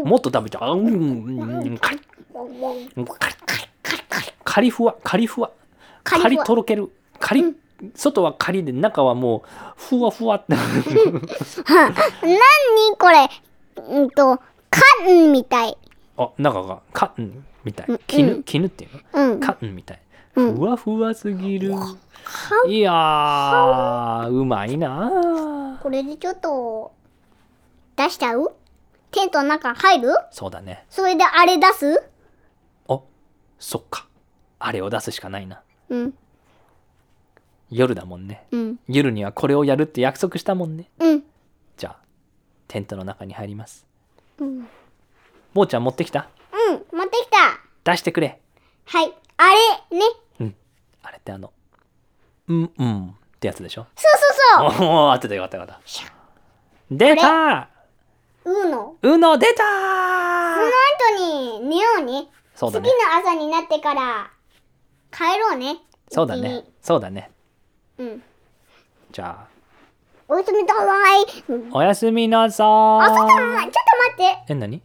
Speaker 2: もっと食べちゃううんカリッカリッカリッカリッカリッカリふわカリふわ
Speaker 1: カリ
Speaker 2: とろけるカリ外はカリで中はもうふわふわって
Speaker 1: なにこれうんと、カンみたい。
Speaker 2: あ中がカンみたい。
Speaker 1: うん。
Speaker 2: 絹絹っていうの？
Speaker 1: うん。
Speaker 2: カンみたい。
Speaker 1: うん。
Speaker 2: ふわふわすぎる。いやーうまいなー。
Speaker 1: これでちょっと、出しちゃう？テントの中入る？
Speaker 2: そうだね。
Speaker 1: それであれ出す？
Speaker 2: あそっか。あれを出すしかないな。
Speaker 1: うん、
Speaker 2: 夜だもんね。
Speaker 1: うん、
Speaker 2: 夜にはこれをやるって約束したもんね。
Speaker 1: うん。
Speaker 2: じゃあテントの中に入ります。
Speaker 1: うん、
Speaker 2: 坊ちゃん持ってきた？
Speaker 1: うん、持ってきた。
Speaker 2: 出してくれ
Speaker 1: はい。あれ、ね。
Speaker 2: うんあれってあのうんうんってやつでしょ？
Speaker 1: そうそうそう。
Speaker 2: おお当てたよかったよかった出た
Speaker 1: うの。
Speaker 2: うの出た
Speaker 1: その後に寝ようね。
Speaker 2: そうだね
Speaker 1: 次の朝になってから帰ろうね。
Speaker 2: そうだねそうだね。
Speaker 1: うん。
Speaker 2: じゃあ
Speaker 1: おやすみなさい。うん
Speaker 2: おやすみなさい
Speaker 1: 待って、ちょっと待って。
Speaker 2: え何？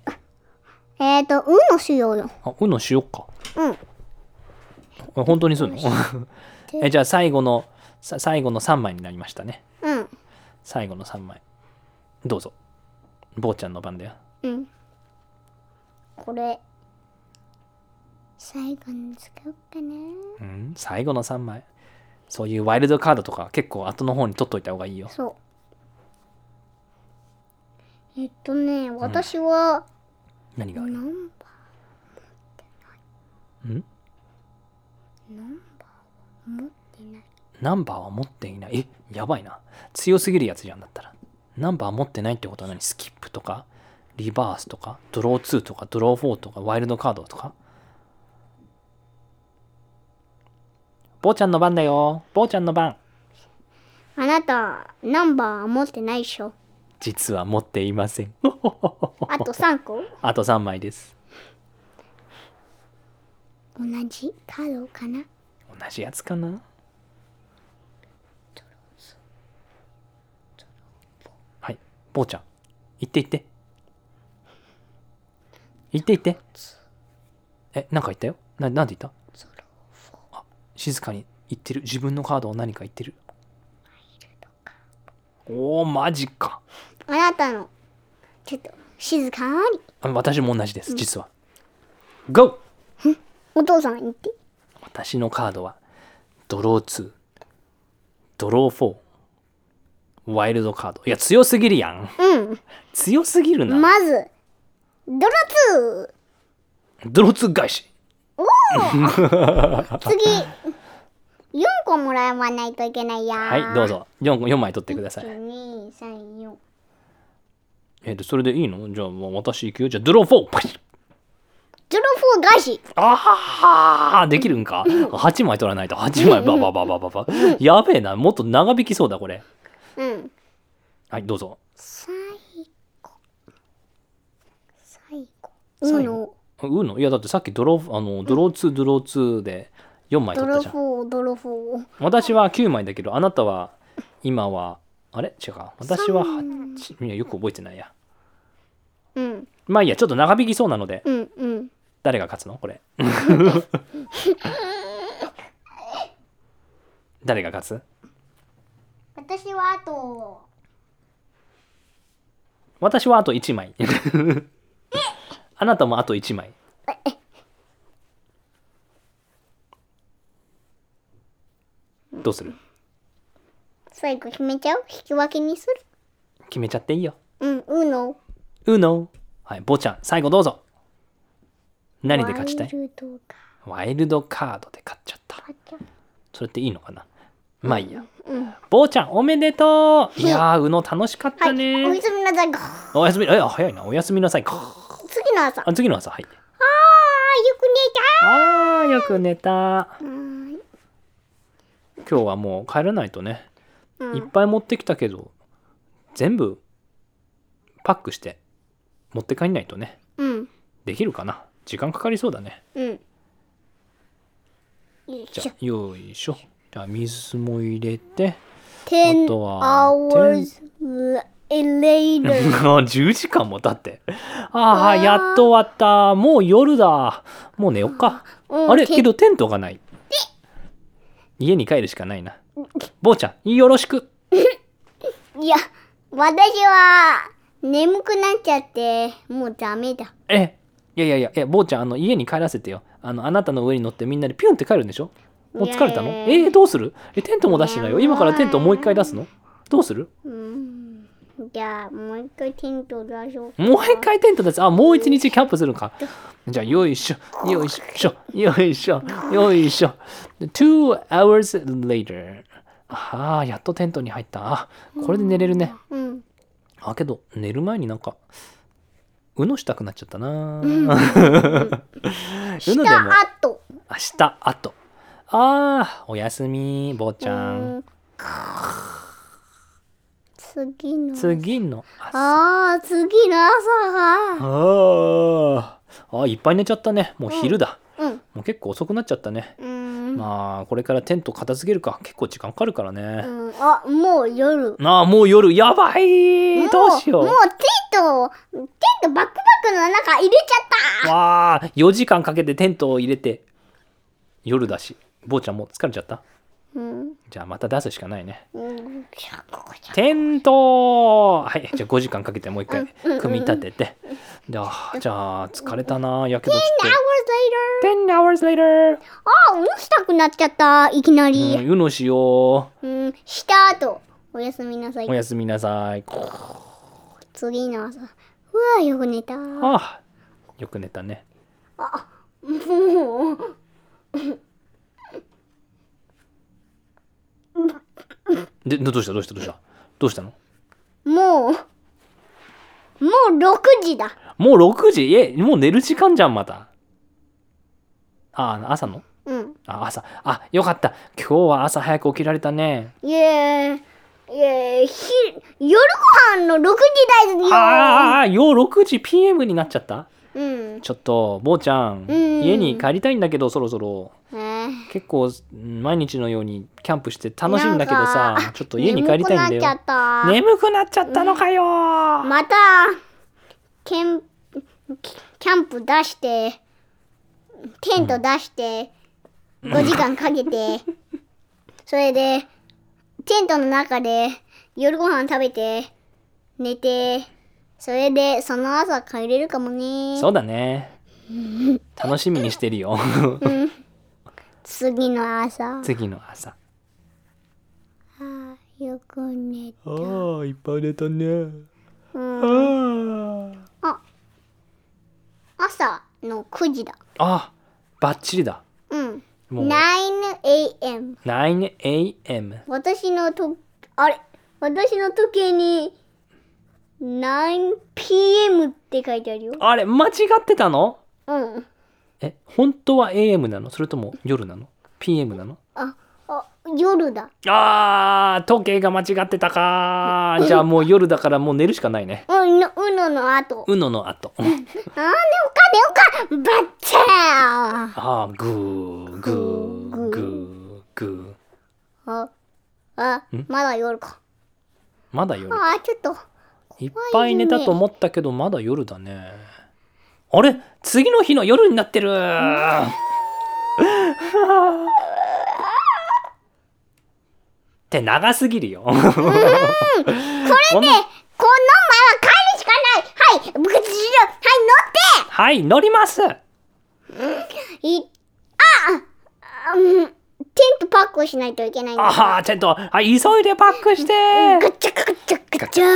Speaker 1: えっ、ー、と、うのしようよ。
Speaker 2: あうのしよっか
Speaker 1: うん。
Speaker 2: え本当にするのえじゃあ最後のさ最後の3枚になりましたね
Speaker 1: うん。
Speaker 2: 最後の3枚どうぞ坊ちゃんの番だよ
Speaker 1: うん。これ、最後に使おうかな。
Speaker 2: うん最後の3枚そういうワイルドカードとか結構後の方に取っといた方がいいよ
Speaker 1: そう。えっとね、私は、
Speaker 2: 何がある？
Speaker 1: ナンバ
Speaker 2: ん？
Speaker 1: ー、ナンバー持ってない。
Speaker 2: ナンバーは持っていない。えやばいな。強すぎるやつじゃんだったら。ナンバー持ってないってことは何？スキップとか？リバースとか？ドロー2とか？ドロー4とか？ワイルドカードとか？坊ちゃんの番だよ。坊ちゃんの番。
Speaker 1: あなた、ナンバー持ってないでしょ。
Speaker 2: 実は持っていません。
Speaker 1: あと3個？
Speaker 2: あと3枚です。
Speaker 1: 同じカードかな？
Speaker 2: 同じやつかな？はい。坊ちゃん。行って行って。行って行って。えなんか言ったよ？ななんて言った？あ静かに言ってる。自分のカードを何か言ってる。おおマジか
Speaker 1: あなたの。ちょっと静かに。
Speaker 2: あ私も同じです実は。GO!
Speaker 1: お父さん言って。
Speaker 2: 私のカードはドロー2ドロー4ワイルドカード。いや強すぎるやん。
Speaker 1: うん。
Speaker 2: 強すぎるな、
Speaker 1: まずドロツ
Speaker 2: ドロー2返し。
Speaker 1: ー 次4個もらわないといけないや
Speaker 2: はいどうぞ。4, 4枚取ってください。
Speaker 1: 1234
Speaker 2: えっとそれでいいの？じゃあもう私行くよ。じゃあドロー4パシッ。
Speaker 1: ドロフォー返し
Speaker 2: ああできるんか ?8 枚取らないと。8枚。ババババババ。やべえな。もっと長引きそうだこれ。
Speaker 1: うん。
Speaker 2: はいどうぞ。
Speaker 1: 最後。最後。
Speaker 2: 最後。
Speaker 1: うの。
Speaker 2: いやだってさっきドローあのドロー2ドロー2で4枚
Speaker 1: ドロ
Speaker 2: 取ったじゃん。
Speaker 1: フォードロフォー。
Speaker 2: 私は9枚だけどあなたは今はあれ？違うか。私は8いやよく覚えてないや
Speaker 1: うん。
Speaker 2: まあいいやちょっと長引きそうなので。
Speaker 1: うんうん。
Speaker 2: 誰が勝つの？これ。誰が勝つ？
Speaker 1: 私はあと。
Speaker 2: 私はあと1枚。あなたもあと1枚。どうする？
Speaker 1: 最後決めちゃう？引き分けにする？
Speaker 2: 決めちゃっていいよ。
Speaker 1: うんうの？
Speaker 2: うのはい坊ちゃん最後どうぞ。何で勝ちたい？
Speaker 1: ワイルド
Speaker 2: カードで勝っちゃった。それっていいのかな？まあいいや。
Speaker 1: うん。
Speaker 2: 坊ちゃんおめでとう。いやーうの楽しかっ
Speaker 1: はい
Speaker 2: たね、
Speaker 1: おやすみなさい
Speaker 2: おやすみえ早いな。おやすみなさい
Speaker 1: 次の朝。あ
Speaker 2: あ次の朝はい。
Speaker 1: ーよく
Speaker 2: あーよく寝た。今日はもう帰らないとね、
Speaker 1: うん。
Speaker 2: いっぱい持ってきたけど全部パックして持って帰んないとね。
Speaker 1: うん。
Speaker 2: できるかな？時間かかりそうだね。
Speaker 1: うん。
Speaker 2: じゃあよいしょ。じゃあ水も入れて
Speaker 1: 10
Speaker 2: あとは
Speaker 1: hours later
Speaker 2: 10時間も経って。ああやっと終わった。もう夜だ。もう寝よっか。
Speaker 1: うん。て
Speaker 2: あれけどテントがない。家に帰るしかないな。坊ちゃんよろしく。
Speaker 1: いや私は眠くなっちゃってもうダメだ。
Speaker 2: えいやいやいやえ坊ちゃんあの家に帰らせてよ。あのあなたの上に乗ってみんなでピュンって帰るんでしょ？もう疲れたの？えー、どうする？えテントも出してないよ？今からテントもう一回出すの？どうする？
Speaker 1: うん。じゃあもう一回テント出そうか。
Speaker 2: もう一回テント出す？あもう一日キャンプするのか。じゃあよいしょ。よいしょ。よいしょ。よいしょ。Two hours later ああやっとテントに入った。あこれで寝れるね。
Speaker 1: うん
Speaker 2: あけど寝る前になんかうのしたくなっちゃったな。う のでも
Speaker 1: した後。
Speaker 2: 明日あとあーおやすみ坊ちゃ
Speaker 1: うん。ん次の。
Speaker 2: 次の朝。
Speaker 1: ああ次の朝。が
Speaker 2: あー。あーいっぱい寝ちゃったね。もう昼だ、
Speaker 1: うん
Speaker 2: もう結構遅くなっちゃったね。
Speaker 1: うん、
Speaker 2: まあこれからテント片付けるか。結構時間かかるからね、
Speaker 1: うん、あもう夜。
Speaker 2: ああもう夜。やばい。どうしよう。
Speaker 1: もうテントテントバックパックの中入れちゃった。
Speaker 2: わあ4時間かけてテントを入れて。夜だし。坊ちゃんもう疲れちゃった？
Speaker 1: うん。
Speaker 2: じゃあまた出すしかないね。
Speaker 1: うん。
Speaker 2: テントはい。じゃあ5時間かけてもう一回組み立てて。じゃあじゃあ疲れたなやけどちょっ
Speaker 1: hours later
Speaker 2: と10 hours later
Speaker 1: あうんしたくなっちゃったいきな
Speaker 2: う
Speaker 1: り
Speaker 2: んうのしよ
Speaker 1: う。ん、した後おやすみなさい。
Speaker 2: うおやすみなさい。
Speaker 1: 次の朝。うわよく寝た。も
Speaker 2: ああよく寝たね。
Speaker 1: う
Speaker 2: でどどうしたどうしたどうした？どうしたの？
Speaker 1: もうもう6時だ。
Speaker 2: もう6時？えもう寝る時間じゃんまた。ああ朝の？
Speaker 1: うん。
Speaker 2: あ朝。あよかった。今日は朝早く起きられたね。
Speaker 1: いえいえひ夜ご飯の6時だよ。
Speaker 2: ああよ6時 PM になっちゃった？
Speaker 1: うん。
Speaker 2: ちょっと坊ちゃん、
Speaker 1: うん。
Speaker 2: 家に帰りたいんだけどそろそろ。
Speaker 1: えね。
Speaker 2: 結構うん毎日のようにキャンプして楽しいんだけど
Speaker 1: なん
Speaker 2: さ
Speaker 1: か
Speaker 2: ちょっと家に帰りたいんだ
Speaker 1: 眠くなっ
Speaker 2: よ
Speaker 1: ちゃった。
Speaker 2: 眠くなっちゃったのかよ
Speaker 1: また、ケン、キャンプ出して、テント出して、5時間かけて、それで、テントの中で夜ご飯食べて、寝て、それでその朝帰れるかもね。
Speaker 2: そうだね 楽しみにしてるよ
Speaker 1: 次の朝。
Speaker 2: 次の朝
Speaker 1: あーよく寝た。
Speaker 2: ああいっぱい寝たね
Speaker 1: うん、
Speaker 2: あ
Speaker 1: 朝の9時だ。
Speaker 2: あバッチリだ
Speaker 1: うん。
Speaker 2: もう
Speaker 1: 9am。
Speaker 2: 9am
Speaker 1: 私のと、あれ？私の時計に 9pm って書いてあるよ。
Speaker 2: あれ間違ってたの？
Speaker 1: うん。
Speaker 2: え本当は AM なの？それとも夜なの ?PM なの？
Speaker 1: あ、あ、夜だ。
Speaker 2: あー時計が間違ってたか じゃあもう夜だからもう寝るしかないね
Speaker 1: うん、のうのの後。
Speaker 2: うのの後
Speaker 1: あー、寝ようか、寝ようか、バッチャー
Speaker 2: あーグーグーグーグー
Speaker 1: あ、あ、まだ夜か。
Speaker 2: まだ夜
Speaker 1: あー、ちょっと。
Speaker 2: いっぱい寝たと思ったけどまだ夜だね。あれ？次の日の夜になってる。って長すぎるよ。これで
Speaker 1: この前は帰るしかない。はい、部活終了はい、
Speaker 2: はい乗ります。
Speaker 1: 乗ってい、ああ、うん、テントパックをしないといけないんだ。
Speaker 2: ああちゃんとはい急いでパックして
Speaker 1: ガチャガチャガチャ。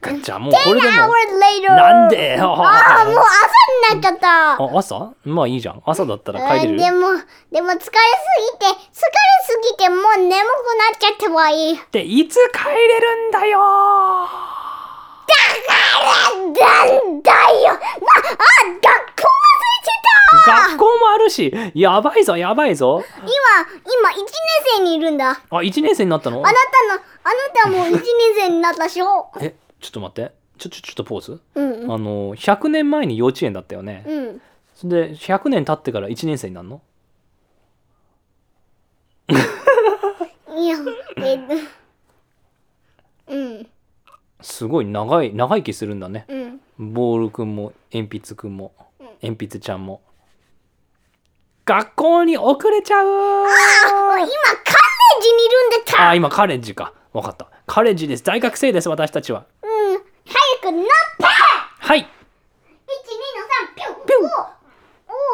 Speaker 2: ガチャもうこれでも
Speaker 1: hours later!
Speaker 2: なんで？
Speaker 1: ああ、もう朝になっちゃった。
Speaker 2: あ朝？まあいいじゃん朝だったら帰れる？
Speaker 1: でも、でも疲れすぎて、疲れすぎてもう眠くなっちゃったわいい。
Speaker 2: でいつ帰れるんだよ
Speaker 1: なんだよ。わあ、学校忘れてた。
Speaker 2: 学校もあるしやばいぞやばいぞ。
Speaker 1: 今、今、1年生にいるんだ。あな
Speaker 2: あ1年生になったの？
Speaker 1: たの、あなたも 1年生になったでしょ。
Speaker 2: えちょっと待って。ちょちょちょっとポーズ。
Speaker 1: うん、
Speaker 2: あの100年前に幼稚園だったよね。
Speaker 1: うん。
Speaker 2: それで100年経ってから1年生になるの？
Speaker 1: いや、えっと、うん、
Speaker 2: すごい長い長生きするんだね。
Speaker 1: うん。
Speaker 2: ボールくんも鉛筆くんも鉛筆ちゃんも。学校に遅れちゃう
Speaker 1: あ、今、カレッジにいるんだった。
Speaker 2: あ今カレッジか。分かった。カレッジです。大学生です私たちは。
Speaker 1: うん、早く乗って。
Speaker 2: はい
Speaker 1: !1、2の3、ピュンピュン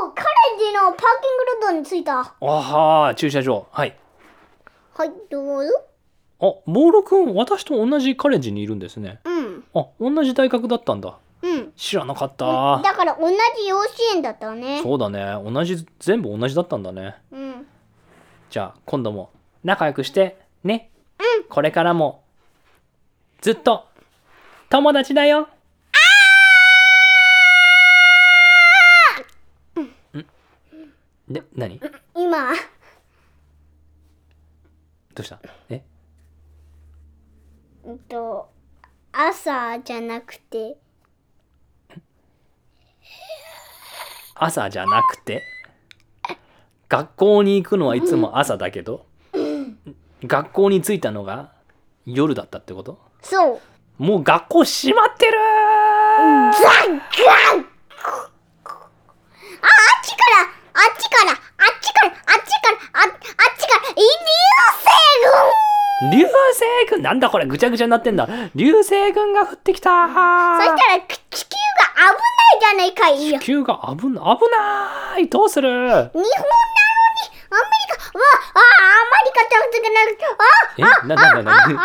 Speaker 1: おお、カレッジのパーキングロードに着いた。
Speaker 2: あはー駐車場。はい。
Speaker 1: はい、どうぞ。
Speaker 2: あボールくん私と同じカレッジにいるんですね。
Speaker 1: うん、
Speaker 2: あ同じ大学だったんだ。
Speaker 1: うん。
Speaker 2: 知らなかった。
Speaker 1: だから同じ幼稚園だったね。
Speaker 2: そうだね。同じ全部同じだったんだね。
Speaker 1: うん。
Speaker 2: じゃあ今度も仲良くしてね。うん。これからもずっと友達だよ。ん。で何？ど
Speaker 1: 今、
Speaker 2: うした？え？
Speaker 1: うんと、朝じゃなくて、
Speaker 2: 朝じゃなくて？学校に行くのはいつも朝だけど？学校に着いたのが夜だったってこと？
Speaker 1: そう。
Speaker 2: もう学校閉まってる！
Speaker 1: ザッガンあ、あっちから、あっちから、あっちから、あっちから、ああっちから、イリューセ
Speaker 2: 流星群なんだこれぐちゃぐちゃになってんだ流星群が降ってきた
Speaker 1: 群そしたらく地球が危ないじゃないかいよ。
Speaker 2: 地球が危な危ないどうする？
Speaker 1: 日本なのに、アメリカ、わ、あ、アメリカってことがなくて、
Speaker 2: え
Speaker 1: あ、あ、
Speaker 2: なななな
Speaker 1: あ、あ、あ、あ、あ、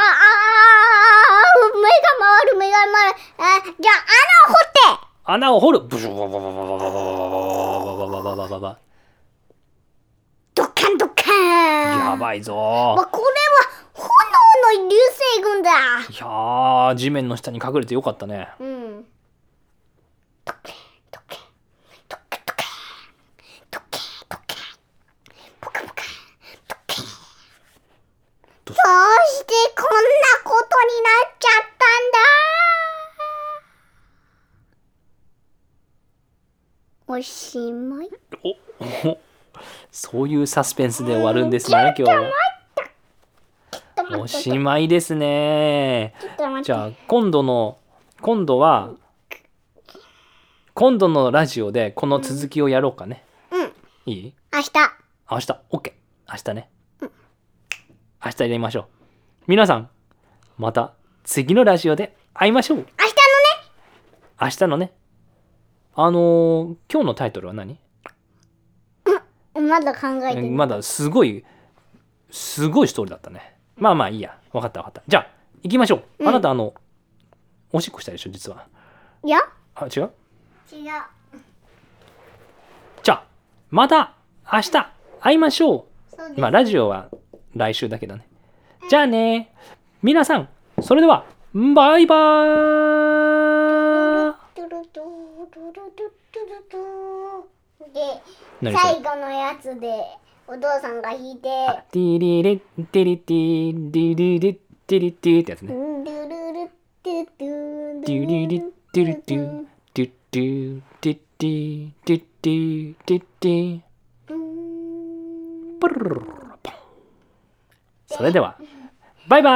Speaker 1: 目が回る、目が回る。あ、じゃあ、穴を掘って。
Speaker 2: 穴を掘るブシュババババババババババババ
Speaker 1: ドッカンドッカン。
Speaker 2: やばいぞ
Speaker 1: わこれの流星群だ。
Speaker 2: いやー地面の下に隠れてよかったね。
Speaker 1: うん。ドケドケドケドケドケドケポカポカ。ドケどうしてこんなことになっちゃったんだ？おしまい。
Speaker 2: おおそういうサスペンスで終わるんですね、今日は。おしまいですね。じゃあ、今度の、今度は、今度のラジオでこの続きをやろうかね。
Speaker 1: うん。
Speaker 2: いい？
Speaker 1: 明日。
Speaker 2: 明日、OK。明日ね。明日やりましょう。皆さん、また次のラジオで会いましょう。
Speaker 1: 明日
Speaker 2: 明日のね。あのー今日のタイトルは何？
Speaker 1: のね。まだ考えてる。
Speaker 2: まだすごい、すごいストーリーだったね。まあまあいいや。わかったわかった。じゃあ、行きましょう。あなた、あの、おしっこしたでしょ、実は。
Speaker 1: いや
Speaker 2: あ、違う？
Speaker 1: 違う。
Speaker 2: じゃあ、また明日会いましょう。まあ、ラジオは来週だけどね。じゃあね。皆さん、それでは、バイバーイ
Speaker 1: で、最後のやつで、お父さんが弾いて、
Speaker 2: あティリリティリティディリリティリティってやつね。
Speaker 1: ドゥルルトゥ
Speaker 2: リリティリティデュデュデュデュデュデュデュデュプルルルそれでは、バイバ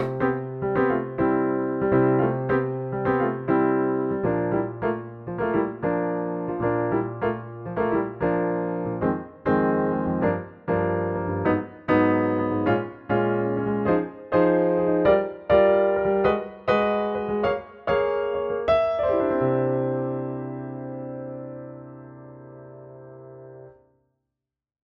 Speaker 2: ーイ